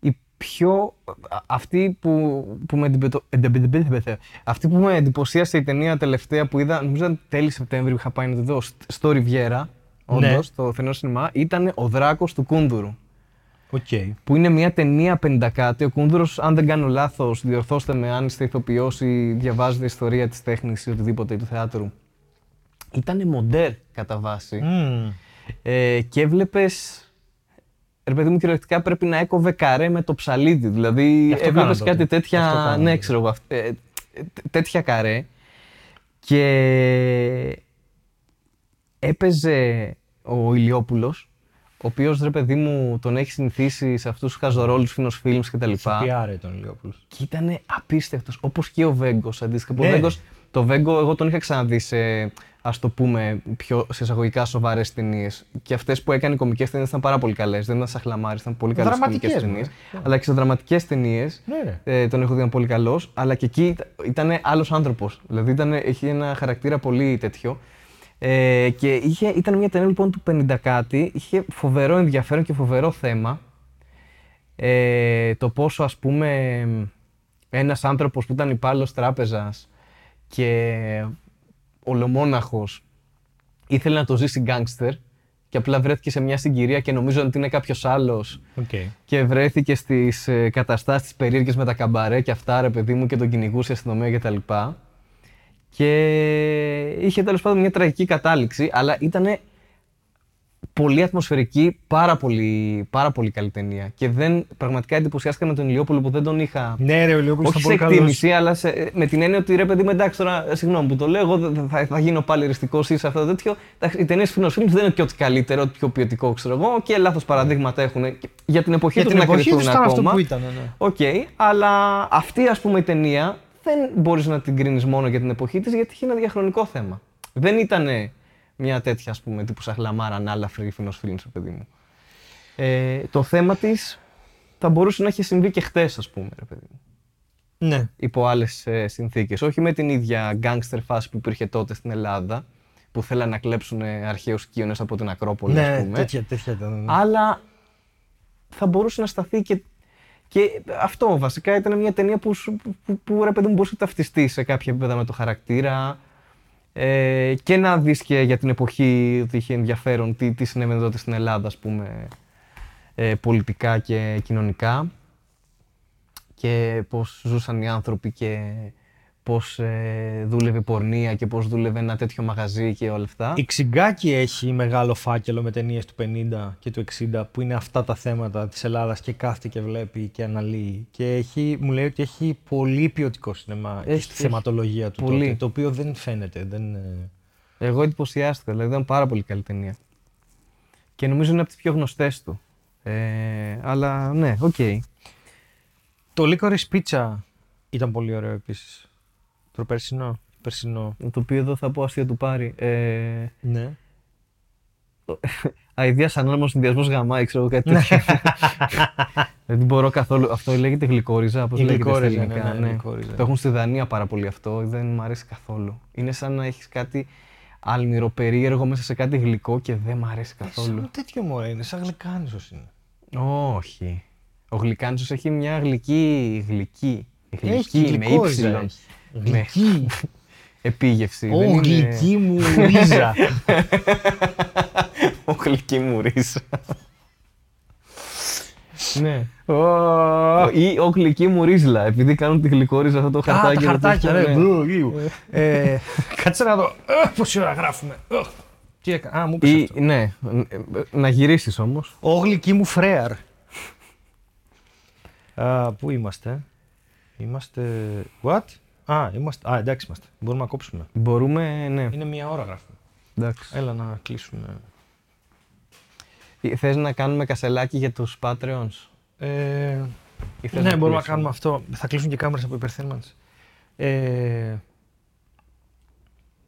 η πιο... α- Αυτή που, που με εντυπετω- εντυπε- αυτή που με εντυπωσίασε η ταινία τελευταία που είδα, νομίζω ήταν τέλη Σεπτέμβρη που είχα πάει να τη δω, σ- στο Ριβιέρα, Ναι. όντως, στο θερινό σινεμά, ήταν ο Δράκος του Κούνδουρου. Οκ. Που είναι μια ταινία πενήντα κάτι. Ο Κούνδουρος, αν δεν κάνω λάθος, διορθώστε με αν είστε ηθοποιός ή διαβάζετε ιστορία της τέχνης ή οτιδήποτε ή του θεάτρου. Ήταν μοντέρ κατά βάση. Μμμ. Ε, και έβλεπες ρε παιδί μου, κυριολεκτικά πρέπει να έκοβε καρέ με το ψαλίδι. Δηλαδή, Γι' αυτό έβλεπες κάναν κάτι τότε. τέτοια. Γι' αυτό κάναν ναι, τότε. ξέρω εγώ. αυ- ε, ε, τέτοια καρέ. Και έπαιζε ο Ηλιόπουλος, ο οποίος ρε παιδί μου τον έχει συνηθίσει σε αυτούς τους χαζορόλους φίνος films κτλ. Πιάρε τον Ηλιόπουλος. Και ήταν απίστευτος. Όπως και ο Βέγκος. Αντίστοιχα. που Ο Ναι. Βέγκος, το Βέγκο, εγώ τον είχα ξαναδεί σε ας το πούμε πιο σε εισαγωγικά σοβαρές ταινίες. Και αυτές που έκανε οι κομικές ταινίες ήταν πάρα πολύ καλές. Δεν ήταν σαν χλαμάρι, ήταν πολύ καλές Δραματικές, κομικές ναι. ταινίες. Ναι. Αλλά και σε δραματικές ταινίες Ναι, ρε. ε, τον έχω δει ήταν πολύ καλός. Αλλά και εκεί ήταν άλλος άνθρωπος. Δηλαδή ήταν, είχε ένα χαρακτήρα πολύ τέτοιο. Ε, και είχε, ήταν μια ταινία λοιπόν του 50 κάτι. Είχε φοβερό ενδιαφέρον και φοβερό θέμα ε, το πόσο ας πούμε ένας άνθρωπος που ήταν υπάλληλος τράπεζας και ολομόναχος ήθελε να το ζήσει γκάνγκστερ και απλά βρέθηκε σε μια συγκυρία και νομίζω ότι είναι κάποιος άλλος Οκ. και βρέθηκε στις ε, καταστάσεις τις περίεργες με τα καμπαρέ και αυτά ρε παιδί μου και τον κυνηγούσε η αστυνομία κτλ. Και είχε τέλος πάντων μια τραγική κατάληξη, αλλά ήταν πολύ ατμοσφαιρική, πάρα πολύ, πάρα πολύ καλή ταινία. Και δεν, πραγματικά εντυπωσιάστηκα με τον Ηλιόπουλο που δεν τον είχα. Ναι, ρε, ο Ηλιόπουλος Όχι ήταν σε πολύ καλός. εκτίμηση, αλλά σε, με την έννοια ότι ρε παιδί μου, εντάξει τώρα, ε, συγγνώμη που το λέω, εγώ δεν θα, θα γίνω πάλι εριστική σε αυτό το τέτοιο. Εντάξει, οι ταινίες Φίνος Φιλμ δεν είναι και ό,τι καλύτερο, ό,τι πιο ποιοτικό, ξέρω εγώ, και λάθος παραδείγματα έχουν. Και Για την εποχή Για τους την να εποχή κριθούν τους ήταν αυτό ακόμα. που ήταν, ναι. Οκ, αλλά αυτή ας πούμε η ταινία δεν μπορείς να την κρίνεις μόνο για την εποχή της γιατί είχε ένα διαχρονικό θέμα. Δεν ήταν μια τέτοια ας πούμε τύπου σαχλαμάρα ανάλαφρη Φίνος Φιλμ, ρε παιδί μου. Ε, το θέμα της θα μπορούσε να έχει συμβεί και χτες ας πούμε, ρε παιδί μου. Ναι. Υπό άλλες ε, συνθήκες. Όχι με την ίδια γκάνγκστερ φάση που υπήρχε τότε στην Ελλάδα που θέλαν να κλέψουν ε, αρχαίους κύονες από την Ακρόπολη, ας Ναι, πούμε. τέτοια, τέτοια ήταν. ναι. Αλλά θα μπορούσε να σταθεί και. Και αυτό βασικά ήταν μια ταινία που, σου- που, που, που ρε παιδί μου μπορούσε να ταυτιστεί σε κάποια επίπεδα με το χαρακτήρα ε, και να δεις και για την εποχή ότι είχε ενδιαφέρον τι, τι συνέβαινε τότε στην Ελλάδα ας πούμε ε, πολιτικά και κοινωνικά. Και πώς ζούσαν οι άνθρωποι και πώς ε, δούλευε η πορνεία και πώς δούλευε ένα τέτοιο μαγαζί και όλα αυτά. Η Ξυγκάκη έχει μεγάλο φάκελο με ταινίες του 50 και του 60 που είναι αυτά τα θέματα της Ελλάδας και κάθεται και βλέπει και αναλύει. Και έχει, μου λέει ότι έχει πολύ ποιοτικό σινεμά Έχει, στη έχει. θεματολογία του Πολύ. τότε, το οποίο δεν φαίνεται. Δεν, ε, Εγώ εντυπωσιάστηκα, δηλαδή ήταν πάρα πολύ καλή ταινία. Και νομίζω είναι από τις πιο γνωστές του. Ε, αλλά ναι, οκ. Το Licorice Pizza ήταν πολύ ωραίο επίσης. Το περσινό. περσινό. Το οποίο εδώ θα πω αστεία του πάρει. Ε, Ναι. Αηδίας ανώνυμος συνδυασμός γαμάει, ξέρω εγώ κάτι τέτοιο. Δεν μπορώ καθόλου. Αυτό λέγεται γλυκόριζα, πώς Η λέγεται στα γλυκόριζα, ελληνικά. ναι, ναι, γλυκόριζα. Το έχουν στη Δανία πάρα πολύ αυτό, δεν μου αρέσει καθόλου. Είναι σαν να έχεις κάτι αλμυροπερίεργο μέσα σε κάτι γλυκό και δεν μου αρέσει καθόλου. Σαν τέτοιο μωρέ είναι, σαν γλυκάνισος είναι. Όχι. Ο γλυκάνισος έχει μια γλυκή, γλυκή, γλυκή με γλυκόριζα ύψιλον, έχει. με Γλυκή. επίγευση. Ω, δεν είναι- γλυκή μου ρίζα. Ο γλυκή μου ρίζα. ναι. Ω, Ή ο γλυκή μου ρίζλα, επειδή κάνουν τη γλυκόριζα αυτό το Α, χαρτάκι. τα εδώ χαρτάκια, πίσω, ρε. ναι. μπλου, γλυκού. Ε, Κάτσε να δω. Ε, Πόση ώρα γράφουμε. Ε, Τι έκανα. Α, μου είπες Ή, αυτό. ναι, να γυρίσεις όμως. Ο γλυκή μου φρέαρ. Α, πού είμαστε; Είμαστε... What? Α, είμαστε... Α, εντάξει είμαστε. Μπορούμε να κόψουμε. Μπορούμε, ναι, Είναι μία ώρα γράφουμε. εντάξει. Έλα να κλείσουμε. Ή Θες να κάνουμε κασελάκι για τους Patreons; Ε, Ή θες ναι, μπορούμε να κλείσουμε; κάνουμε αυτό. Θα κλείσουν και κάμερες από υπερθέρμανση. Ε,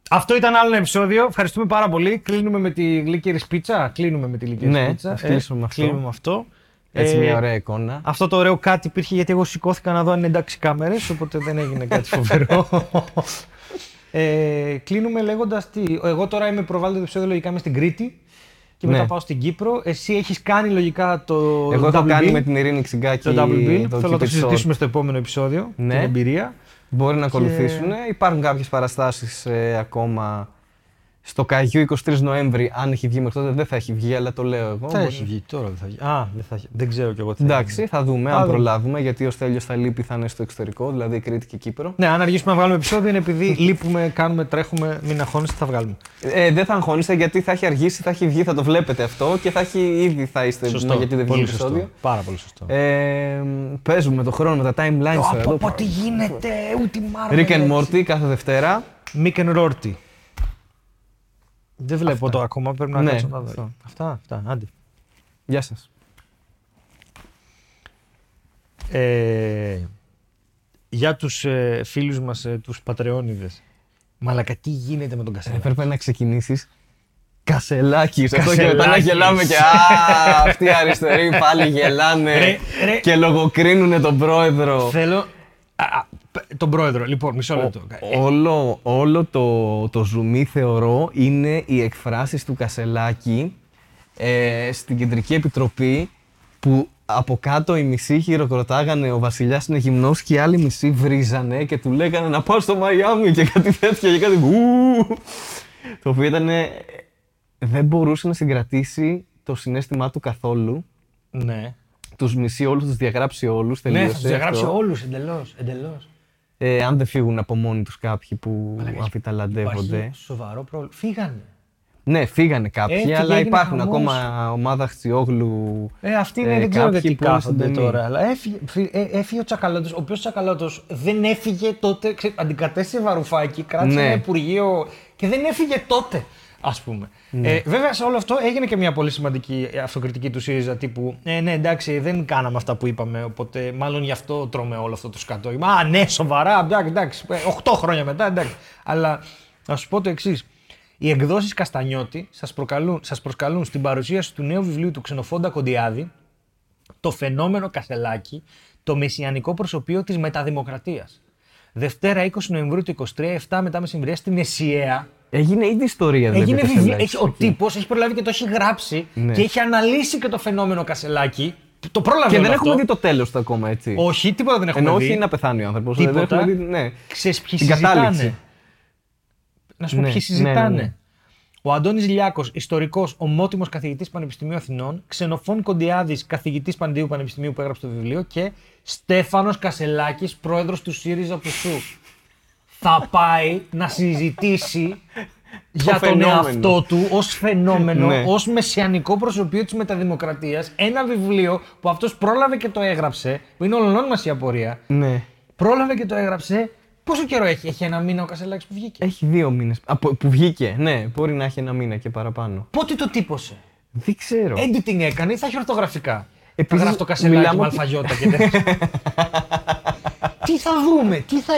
αυτό ήταν άλλο ένα επεισόδιο. Ευχαριστούμε πάρα πολύ. Κλείνουμε με τη γλύκερης πίτσα. Κλείνουμε με τη γλύκερης Ναι, πίτσα. ας κλείσουμε με αυτό. Κλείνουμε με αυτό. Έτσι Ε, μια ωραία εικόνα. Αυτό το ωραίο κάτι υπήρχε γιατί εγώ σηκώθηκα να δω αν είναι εντάξει κάμερες, οπότε δεν έγινε κάτι φοβερό. ε, κλείνουμε λέγοντας τι. Εγώ τώρα είμαι προβάλλοντας το επεισόδιο λογικά είμαι στην Κρήτη και μετά Ναι. πάω στην Κύπρο. Εσύ έχεις κάνει λογικά το. Εγώ έχω double κάνει bill, με την Ειρήνη Ξυγκάκη το double bill. το Θέλω να το Keep It Short. συζητήσουμε στο επόμενο επεισόδιο. Ναι. Την εμπειρία. Μπορεί να Και- ακολουθήσουν. Υπάρχουν κάποιες παραστάσεις ε, ακόμα Στο Καγιού 23 Νοέμβρη, αν έχει βγει μέχρι τότε, δεν θα έχει βγει, αλλά το λέω εγώ. Θα Μπορεί- έχει βγει, τώρα δεν θα βγει. Α, δεν, θα... έχει- δεν ξέρω κι εγώ τι θα Εντάξει, γίνει. θα δούμε Θα αν δούμε. προλάβουμε, γιατί ο Στέλιος θα λείπει, θα είναι στο εξωτερικό, δηλαδή Κρήτη και Κύπρο. Ναι, αν αργήσουμε να βγάλουμε επεισόδιο είναι επειδή λείπουμε, κάνουμε, τρέχουμε, μην αγχώνεστε, θα βγάλουμε. Ε, δεν θα αγχώνεστε γιατί θα έχει αργήσει, θα έχει βγει, θα το βλέπετε αυτό και θα έχει ήδη θα είστε έτοιμοι γιατί δεν βγει πολύ επεισόδιο. σωστό. Πάρα πολύ σωστό. Ε, παίζουμε το χρόνο με τα timelines τώρα. από εδώ. πω τι γίνεται, ούτε η Marvel. Rick and έτσι. Morty κάθε Δευτέρα. Mick and Rorty. Δεν βλέπω το ακόμα, πρέπει να Ναι, κάτσω να δω. αυτό. Αυτά, αυτά, άντε. Γεια σας. Ε, για τους ε, φίλους μας, ε, τους πατρεώνιδες. Μαλακα, τι γίνεται με τον Κασέλα; Έπρεπε να ξεκινήσεις Κασελάκι, αυτό και μετά να Κασελάκης. γελάμε και Α, αυτοί οι αριστεροί πάλι γελάνε Ρε, ρε. και λογοκρίνουνε τον πρόεδρο. Θέλω... Α, α, π- τον πρόεδρο, λοιπόν, μισό λεπτό. Ε, Όλο, όλο το, το ζουμί θεωρώ είναι οι εκφράσεις του Κασελάκη ε, στην Κεντρική Επιτροπή που από κάτω οι μισοί χειροκροτάγανε ο βασιλιάς είναι γυμνός και οι άλλοι μισοί βρίζανε και του λέγανε να πάω στο Μαϊάμι και κάτι τέτοια και κάτι ου, το οποίο ήταν δεν μπορούσε να συγκρατήσει το συνέστημά του καθόλου ναι. τους μισεί όλους, τους διαγράψει όλους, Ναι, τελείωσε θα τους διαγράψει αυτό. όλους, εντελώς, εντελώς. Ε, αν δεν φύγουν από μόνοι τους κάποιοι που αμφιταλαντεύονται. Υπάρχει σοβαρό πρόβλημα. Φύγανε. Ναι, φύγανε κάποιοι, Έτσι και αλλά έγινε υπάρχουν χαμός. ακόμα ομάδα Χτσιόγλου. Ε, αυτοί Ε, είναι, δεν ξέρω κάποιοι γιατί που είναι κάθονται στον τώρα. Αλλά έφυγε, φύ- ε, έφυγε ο Τσακαλώτος, ο οποίος Τσακαλώτος δεν έφυγε τότε. Ξέ, αντικατέστησε Βαρουφάκη, κράτησε Ναι. ένα υπουργείο και δεν έφυγε τότε. Α πούμε. Ναι. Ε, βέβαια, σε όλο αυτό έγινε και μια πολύ σημαντική αυτοκριτική του ΣΥΡΙΖΑ τύπου Ε, ναι, εντάξει, δεν κάναμε αυτά που είπαμε. Οπότε, μάλλον γι' αυτό τρώμε όλο αυτό το σκατό. Α, ναι, σοβαρά, εντάξει, εντάξει. 8 χρόνια μετά, εντάξει. Αλλά να σου πω το εξής. Οι εκδόσεις Καστανιώτη σας σας προσκαλούν στην παρουσίαση του νέου βιβλίου του Ξενοφόντα Κοντιάδη το φαινόμενο Κασελάκη, το μεσιανικό προσωπείο της μεταδημοκρατίας. Δευτέρα 20 Νοεμβρίου του 23, 7 μετά μεσημβρία στην Εσιαία. Έγινε ήδη ιστορία, δηλαδή. Έγινε το βιβλίο, Κασελάκη. έχει, ο τύπος έχει προλάβει και το έχει γράψει Ναι. και έχει αναλύσει και το φαινόμενο Κασελάκη. Το πρόλαβε Και όλο δεν αυτό. έχουμε δει το τέλος του ακόμα, έτσι. Όχι, τίποτα δεν έχουμε Ενώ δει. όχι να πεθάνει ο άνθρωπος. Τίποτα. Δεν έχουμε δει, ναι. Ξέρεις ποιοι Την συζητάνε; κατάληξη. Να σου πω Ναι, ποιοι ναι, συζητάνε. ναι, ναι. Ο Αντώνης Λιάκος, ιστορικός, ομότιμος καθηγητής Πανεπιστημίου Αθηνών, Ξενοφών Κοντιάδης, καθηγητής Παντίου Πανεπιστημίου που έγραψε το βιβλίο και Στέφανος Κασελάκης, πρόεδρος του ΣΥΡΙΖΑ Πουσού. Θα πάει να συζητήσει για τον φαινόμενο. εαυτό του ως φαινόμενο, Ναι. ως μεσιανικό προσωπείο της μεταδημοκρατίας, ένα βιβλίο που αυτός πρόλαβε και το έγραψε, που είναι ολονών μας η απορία, ναι. πρόλαβε και το έγραψε. Πόσο καιρό έχει, έχει ένα μήνα ο Κασελάκης που βγήκε; Έχει δύο μήνες. Που βγήκε, ναι, μπορεί να έχει ένα μήνα και παραπάνω. Πότε το τύπωσε; Δεν ξέρω. Editing έκανε ή θα έχει ορθογραφικά; Επίσης, θα γράφει το κασελάκι μιλάμε με ότι- αλφαγιώτα και τέτοια. τι θα δούμε, τι, θα,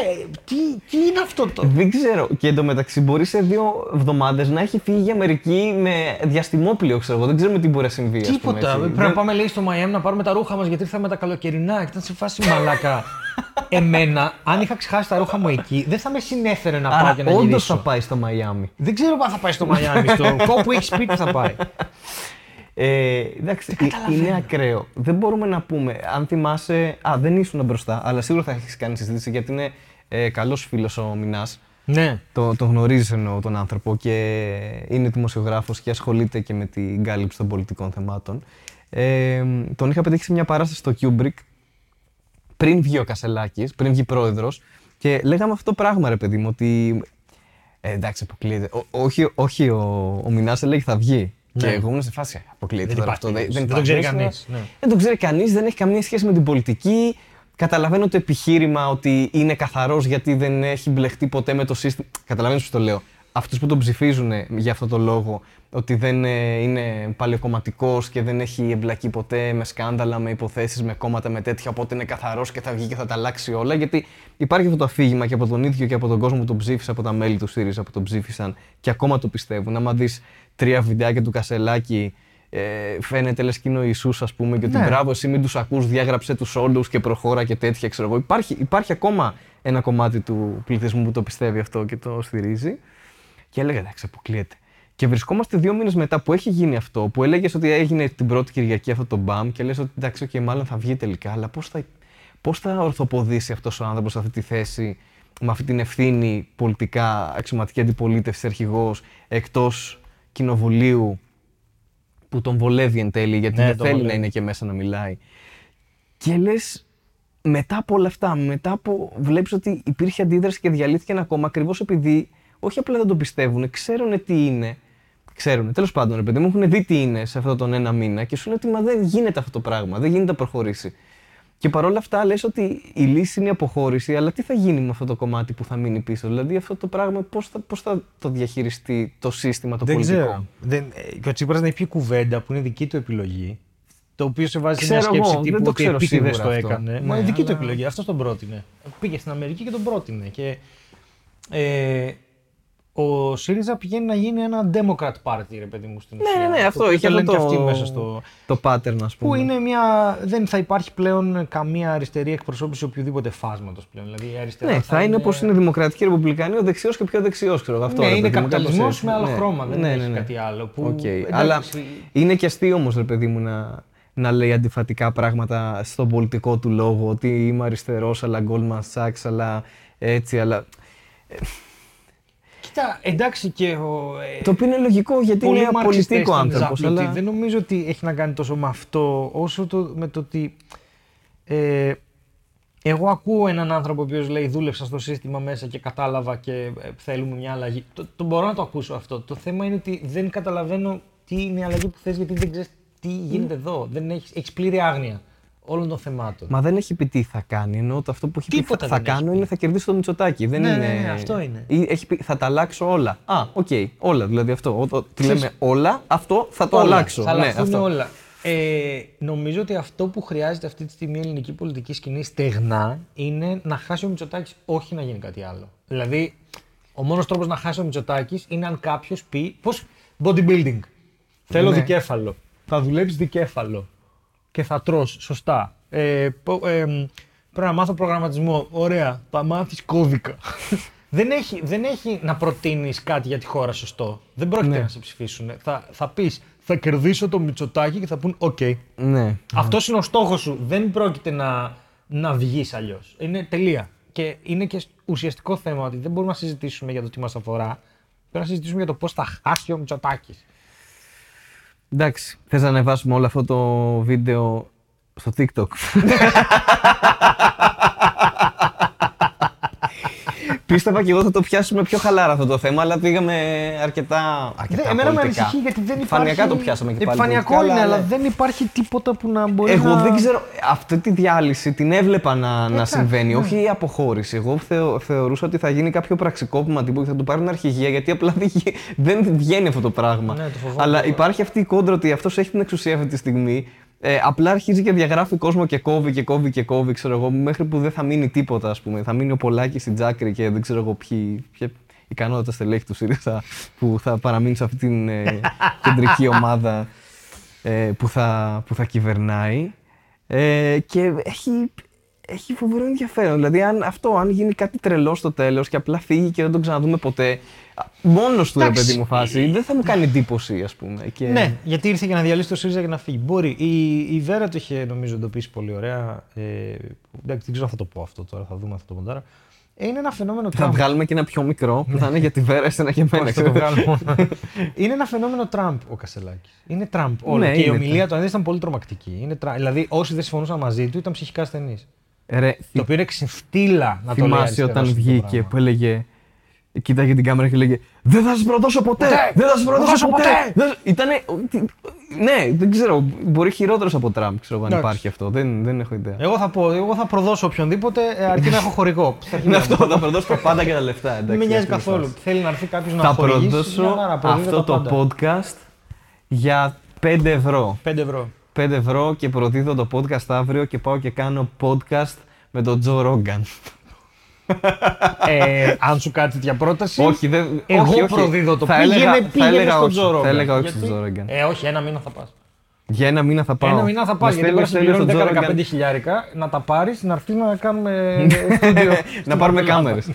τι, τι είναι αυτό το; Δεν ξέρω. Και εντωμεταξύ μπορεί σε δύο εβδομάδες να έχει φύγει για Αμερική με διαστημόπλιο, ξέρω εγώ. Δεν ξέρουμε τι μπορεί να συμβεί. ας πούμε, Τίποτα. έτσι. Πρέπει Δεν- να πάμε λέει στο Μαϊάμι να πάρουμε τα ρούχα μας γιατί ήρθαμε τα καλοκαιρινά και ήταν σε φάση μαλακά. Εμένα, αν είχα ξεχάσει τα ρούχα μου εκεί, δεν θα με συνέφερε να πάω Άρα, και να όντως γυρίσω. θα πάει στο Μαϊάμι. Δεν ξέρω αν θα πάει στο Μαϊάμι, στο κόπο που έχεις σπίτι θα πάει. Ε, εντάξει, ε, είναι ακραίο. Δεν μπορούμε να πούμε. Αν θυμάσαι. Α, δεν ήσουν μπροστά, αλλά σίγουρα θα έχεις κάνει συζήτηση γιατί είναι ε, καλός φίλος ο Μινάς. ναι. Το, τον γνωρίζεις εννοώ τον άνθρωπο και είναι δημοσιογράφος και ασχολείται και με την κάλυψη των πολιτικών θεμάτων. Ε, τον είχα πετύχει σε μια παράσταση στο Kubrick πριν βγει ο Κασελάκης, πριν βγει πρόεδρος και λέγαμε αυτό το πράγμα ρε παιδί μου ότι ε, εντάξει αποκλείεται. Ο- όχι όχι ο, ο Μινάς έλεγε θα βγει. Και εγώ ήμουν σε φάση, «Ε, αποκλείεται Δεν τώρα υπάρχει αυτό. περίπτωση. Δεν το υπάρχει ξέρει περίπτωση, κανείς, ναι. Δεν το ξέρει κανείς, δεν έχει καμία σχέση με την πολιτική. Καταλαβαίνω το επιχείρημα ότι είναι καθαρός γιατί δεν έχει μπλεχτεί ποτέ με το σύστημα. Καταλαβαίνεις πώς το λέω. Αυτούς που τον ψηφίζουν για αυτό το λόγο, ότι δεν ε, είναι παλαιοκομματικός και δεν έχει εμπλακεί ποτέ με σκάνδαλα, με υποθέσεις, με κόμματα, με τέτοια, οπότε είναι καθαρός και θα βγει και θα τα αλλάξει όλα. Γιατί υπάρχει αυτό το αφήγημα και από τον ίδιο και από τον κόσμο που τον ψήφισε, από τα μέλη του ΣΥΡΙΖΑ που τον ψήφισαν και ακόμα το πιστεύουν. Άμα δεις τρία βιντεάκια του Κασελάκη ε, φαίνεται λες και είναι ο Ιησούς ας πούμε και ότι Ναι. μπράβο εσύ μην τους ακούς, διάγραψε τους όλους και προχώρα και τέτοια ξέρω εγώ. Υπάρχει, υπάρχει ακόμα ένα κομμάτι του πληθυσμού που το πιστεύει αυτό και το στηρίζει και έλεγα εντάξει αποκλείεται. Και βρισκόμαστε δύο μήνες μετά που έχει γίνει αυτό, που έλεγες ότι έγινε την πρώτη Κυριακή αυτό το μπαμ και λες ότι εντάξει, okay, μάλλον θα βγει τελικά, αλλά πώς θα, πώς θα ορθοποδήσει αυτός ο άνθρωπος σε αυτή τη θέση με αυτή την ευθύνη πολιτικά αξιωματική αντιπολίτευση αρχηγός εκτός κοινοβουλίου που τον βολεύει εν τέλει γιατί Ναι, δεν τον θέλει να βολεύει. είναι και μέσα να μιλάει. Και λες μετά από όλα αυτά, μετά από βλέπεις ότι υπήρχε αντίδραση και διαλύθηκε ένα κόμμα ακριβώς επειδή όχι απλά δεν το πιστεύουν, ξέρουν τι είναι. Ξέρουν, τέλος πάντων, ρε παιδί μου, έχουν δει τι είναι σε αυτόν τον ένα μήνα και σου λένε ότι μα δεν γίνεται αυτό το πράγμα, δεν γίνεται να προχωρήσει. Και παρόλα αυτά λες ότι η λύση είναι η αποχώρηση, αλλά τι θα γίνει με αυτό το κομμάτι που θα μείνει πίσω; Δηλαδή αυτό το πράγμα πώς θα, πώς θα το διαχειριστεί το σύστημα, το Δεν πολιτικό; ξέρω. Δεν, ε, και ο Τσίπρας να έχει πει κουβέντα που είναι δική του επιλογή. Το οποίο σε βάζει σε μια Ξέρω εγώ, σκέψη δεν τύπου το ότι ξέρω επίτηδες σίγουρα το αυτό. έκανε. Μα Ναι, είναι δική του αλλά- επιλογή. Αυτός τον πρότεινε. Πήγε στην Αμερική και τον πρότεινε. Και, ε, ο ΣΥΡΙΖΑ πηγαίνει να γίνει ένα Democrat Party, ρε παιδί μου, στην Ναι, ουσία. ναι, ναι, Το αυτό οποίο είχε το αυτό λένε και το, αυτοί μέσα στο... το pattern, ας πούμε. Που είναι μια. Δεν θα υπάρχει πλέον καμία αριστερή εκπροσώπηση οποιοδήποτε φάσματος πλέον. Δηλαδή η αριστερά Ναι, θα είναι όπως είναι δημοκρατική ρεπουμπλικανή, ο δεξιός και πιο δεξιός, ξέρω εγώ. Αυτό, ναι, ρε είναι παιδί μου, κάπως καπιταλισμό έτσι. με άλλο Ναι, χρώμα. Δεν ναι, έχει ναι, ναι. κάτι άλλο. Που, Οκ. εντάξει, Αλλά είναι και αστείο όμως, ρε παιδί μου, να, να λέει αντιφατικά πράγματα στον πολιτικό του λόγο. Ότι είμαι αριστερός, αλλά Goldman Sachs, αλλά έτσι, αλλά. Κοίτα, εντάξει και ο. ε, Το οποίο είναι λογικό γιατί πολλοί είναι μαρξιστές απολιτίκ ήταν άνθρωπος. ζάπλουτοι. Αλλά... Δεν νομίζω ότι έχει να κάνει τόσο με αυτό, όσο το, με το ότι. Ε, εγώ ακούω έναν άνθρωπο ο οποίος λέει δούλεψα στο σύστημα μέσα και κατάλαβα και ε, θέλουμε μια αλλαγή. Το, το μπορώ να το ακούσω αυτό. Το θέμα είναι ότι δεν καταλαβαίνω τι είναι η αλλαγή που θες γιατί δεν ξέρεις τι γίνεται εδώ. Δεν έχεις, έχεις πλήρη άγνοια όλων των θεμάτων. Μα δεν έχει πει τι θα κάνει. Ενώ το αυτό που έχει πει Τίποτα θα, θα δεν έχει κάνω πει. είναι θα κερδίσω το Μητσοτάκι. Δεν Ναι, είναι... ναι, ναι, αυτό είναι. Ή έχει πει θα τα αλλάξω όλα. Α, οκ, όλα. Δηλαδή αυτό. Ό, το- τι Ξέρεις- λέμε όλα, αυτό θα το Όλα. αλλάξω. Θα ναι, αλλάξουν αυτό. όλα. Ε, νομίζω ότι αυτό που χρειάζεται αυτή τη στιγμή η ελληνική πολιτική σκηνή στεγνά είναι να χάσει ο Μητσοτάκης, όχι να γίνει κάτι άλλο. Δηλαδή, ο μόνος τρόπος να χάσει ο Μητσοτάκης είναι αν κάποιος πει. Πώς. Bodybuilding. Θέλω Ναι. δικέφαλο. Θα δουλέψεις δικέφαλο. Και θα τρως σωστά. Ε, πο- ε, πρέπει να μάθω προγραμματισμό. Ωραία. Θα μάθεις κώδικα. δεν, έχει, δεν έχει να προτείνεις κάτι για τη χώρα σωστό. Δεν πρόκειται Ναι. να σε ψηφίσουν. Θα, θα πεις, θα κερδίσω το Μητσοτάκι και θα πουν, οκ. Ναι. Αυτό είναι ο στόχος σου. Δεν πρόκειται να, να βγεις αλλιώς. Είναι τελεία. Και είναι και ουσιαστικό θέμα ότι δεν μπορούμε να συζητήσουμε για το τι μας αφορά. Πρέπει να συζητήσουμε για το πώς θα χάσει ο Μητσοτάκης. Εντάξει, θες να ανεβάσουμε όλο αυτό το βίντεο στο TikTok. Πίστευα και εγώ θα το πιάσουμε πιο χαλάρα αυτό το θέμα, αλλά πήγαμε αρκετά, αρκετά εμένα με πολιτικά. ανησυχεί γιατί δεν υπάρχει. Φανειακά το πιάσαμε και πάλι Επιφανειακό πολιτικά, είναι, αλλά ναι. δεν υπάρχει τίποτα που να μπορεί Εγώ να. δεν ξέρω, αυτή τη διάλυση την έβλεπα να, να Εντάξει, συμβαίνει, ναι. όχι η αποχώρηση. Εγώ θεω, θεωρούσα ότι θα γίνει κάποιο πραξικόπημα τύπου και θα του πάρουν αρχηγία, γιατί απλά δεν, γι- δεν βγαίνει αυτό το πράγμα. Ναι, το φοβάμαι Αλλά τώρα. υπάρχει αυτή η κόντρα ότι αυτός έχει την εξουσία αυτή τη στιγμή. Ε, απλά αρχίζει και διαγράφει κόσμο και κόβει και κόβει και κόβει, ξέρω εγώ, μέχρι που δεν θα μείνει τίποτα, ας πούμε. Θα μείνει ο Πολάκης στην Τζάκρη και δεν ξέρω εγώ ποιοι. ποια ικανότητα στελέχη του ΣΥΡΙΖΑ που θα παραμείνει σε αυτή την ε, κεντρική ομάδα ε, που, θα, που θα κυβερνάει. Ε, και έχει, έχει φοβερό ενδιαφέρον. Δηλαδή, αν, αυτό, αν γίνει κάτι τρελό στο τέλος και απλά φύγει και δεν τον ξαναδούμε ποτέ, μόνος του ρε Εντάξει. παιδί μου φάση, δεν θα μου κάνει εντύπωση, ας πούμε. Και... Ναι, γιατί ήρθε για να διαλύσει το ΣΥΡΙΖΑ και να φύγει. Μπορεί. Η, η Βέρα το είχε νομίζω εντοπίσει πολύ ωραία. Ε, εντάξει, δεν ξέρω αν θα το πω αυτό τώρα, θα δούμε αυτό το μοντάρα. Ε, είναι ένα φαινόμενο Θα Τραμπ. βγάλουμε και ένα πιο μικρό που θα είναι για τη Βέρα, εσένα και εμένα. Όχι, θα το βγάλω μόνο. είναι ένα φαινόμενο Τραμπ ο Κασελάκης. Είναι Τραμπ. Όλο. Ναι, και η είναι ομιλία του αν ήταν πολύ τρομακτική. Είναι Τραμπ. Δηλαδή, όσοι δεν συμφωνούσαν μαζί του ήταν ψυχικά ασθενείς. Ρε, Το οποίο είναι ξεφτύλα να το λέει. θυμάσαι αριστερός όταν αυτό το βγήκε πράγμα. που έλεγε. Κοίταγε την κάμερα και λέγε Δεν θα σας προδώσω ποτέ! Ποτέ! Δεν θα σας προδώσω Προδώσω ποτέ! ποτέ!» Δεν- Ήτανε. Ναι, δεν ξέρω. Μπορεί χειρότερος από Τραμπ, ξέρω εγώ, αν Εντάξει. υπάρχει αυτό. Δεν, δεν έχω ιδέα. Εγώ θα πω, εγώ θα προδώσω οποιονδήποτε ε, αρκεί να έχω χορηγό. Στα Είναι χέρια μου. αυτό, θα προδώσω τα πάντα και τα λεφτά. Δεν εντάξει, με νοιάζει αυτή είναι η καθόλου. φάση. Θέλει να έρθει κάποιος να Θα χορηγήσει. προδώσω μια χαρά, προδίδω αυτό τα το πάντα. podcast για 5 ευρώ. 5 ευρώ. 5 ευρώ και προδίδω το podcast αύριο και πάω και κάνω podcast με τον Τζο Ρόγκαν. Ε, αν σου κάνει τέτοια πρόταση. Όχι, δεν. Εγώ όχι, όχι. προδίδω το θα πήγαινε, έλεγα, πήγαινε θα έλεγα στον όχι, Τζο Ρόγκαν. Θα έλεγα όχι Γιατί; στον Τζο Ρόγκαν. Ε, όχι, ένα μήνα θα πας. Για ένα μήνα θα πάω. Ένα μήνα θα πα. Με Γιατί μπορεί να στέλνεις- στέλνεις συμπληρώνει στον Τζο 10-15 Ρόγκαν. χιλιάρικα, να τα πάρεις, να έρθει να κάνουμε. στούντιο Να στην πάρουμε Ελλάδα. κάμερες.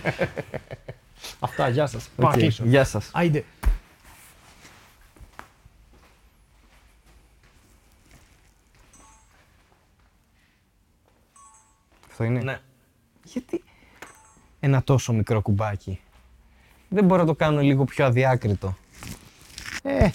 Αυτά, γεια σας. Πάω να κλείσω. Γεια σας. Άιντε. Αυτό είναι; Ναι. Γιατί. Ένα τόσο μικρό κουμπάκι. Δεν μπορώ να το κάνω λίγο πιο αδιάκριτο. Ε,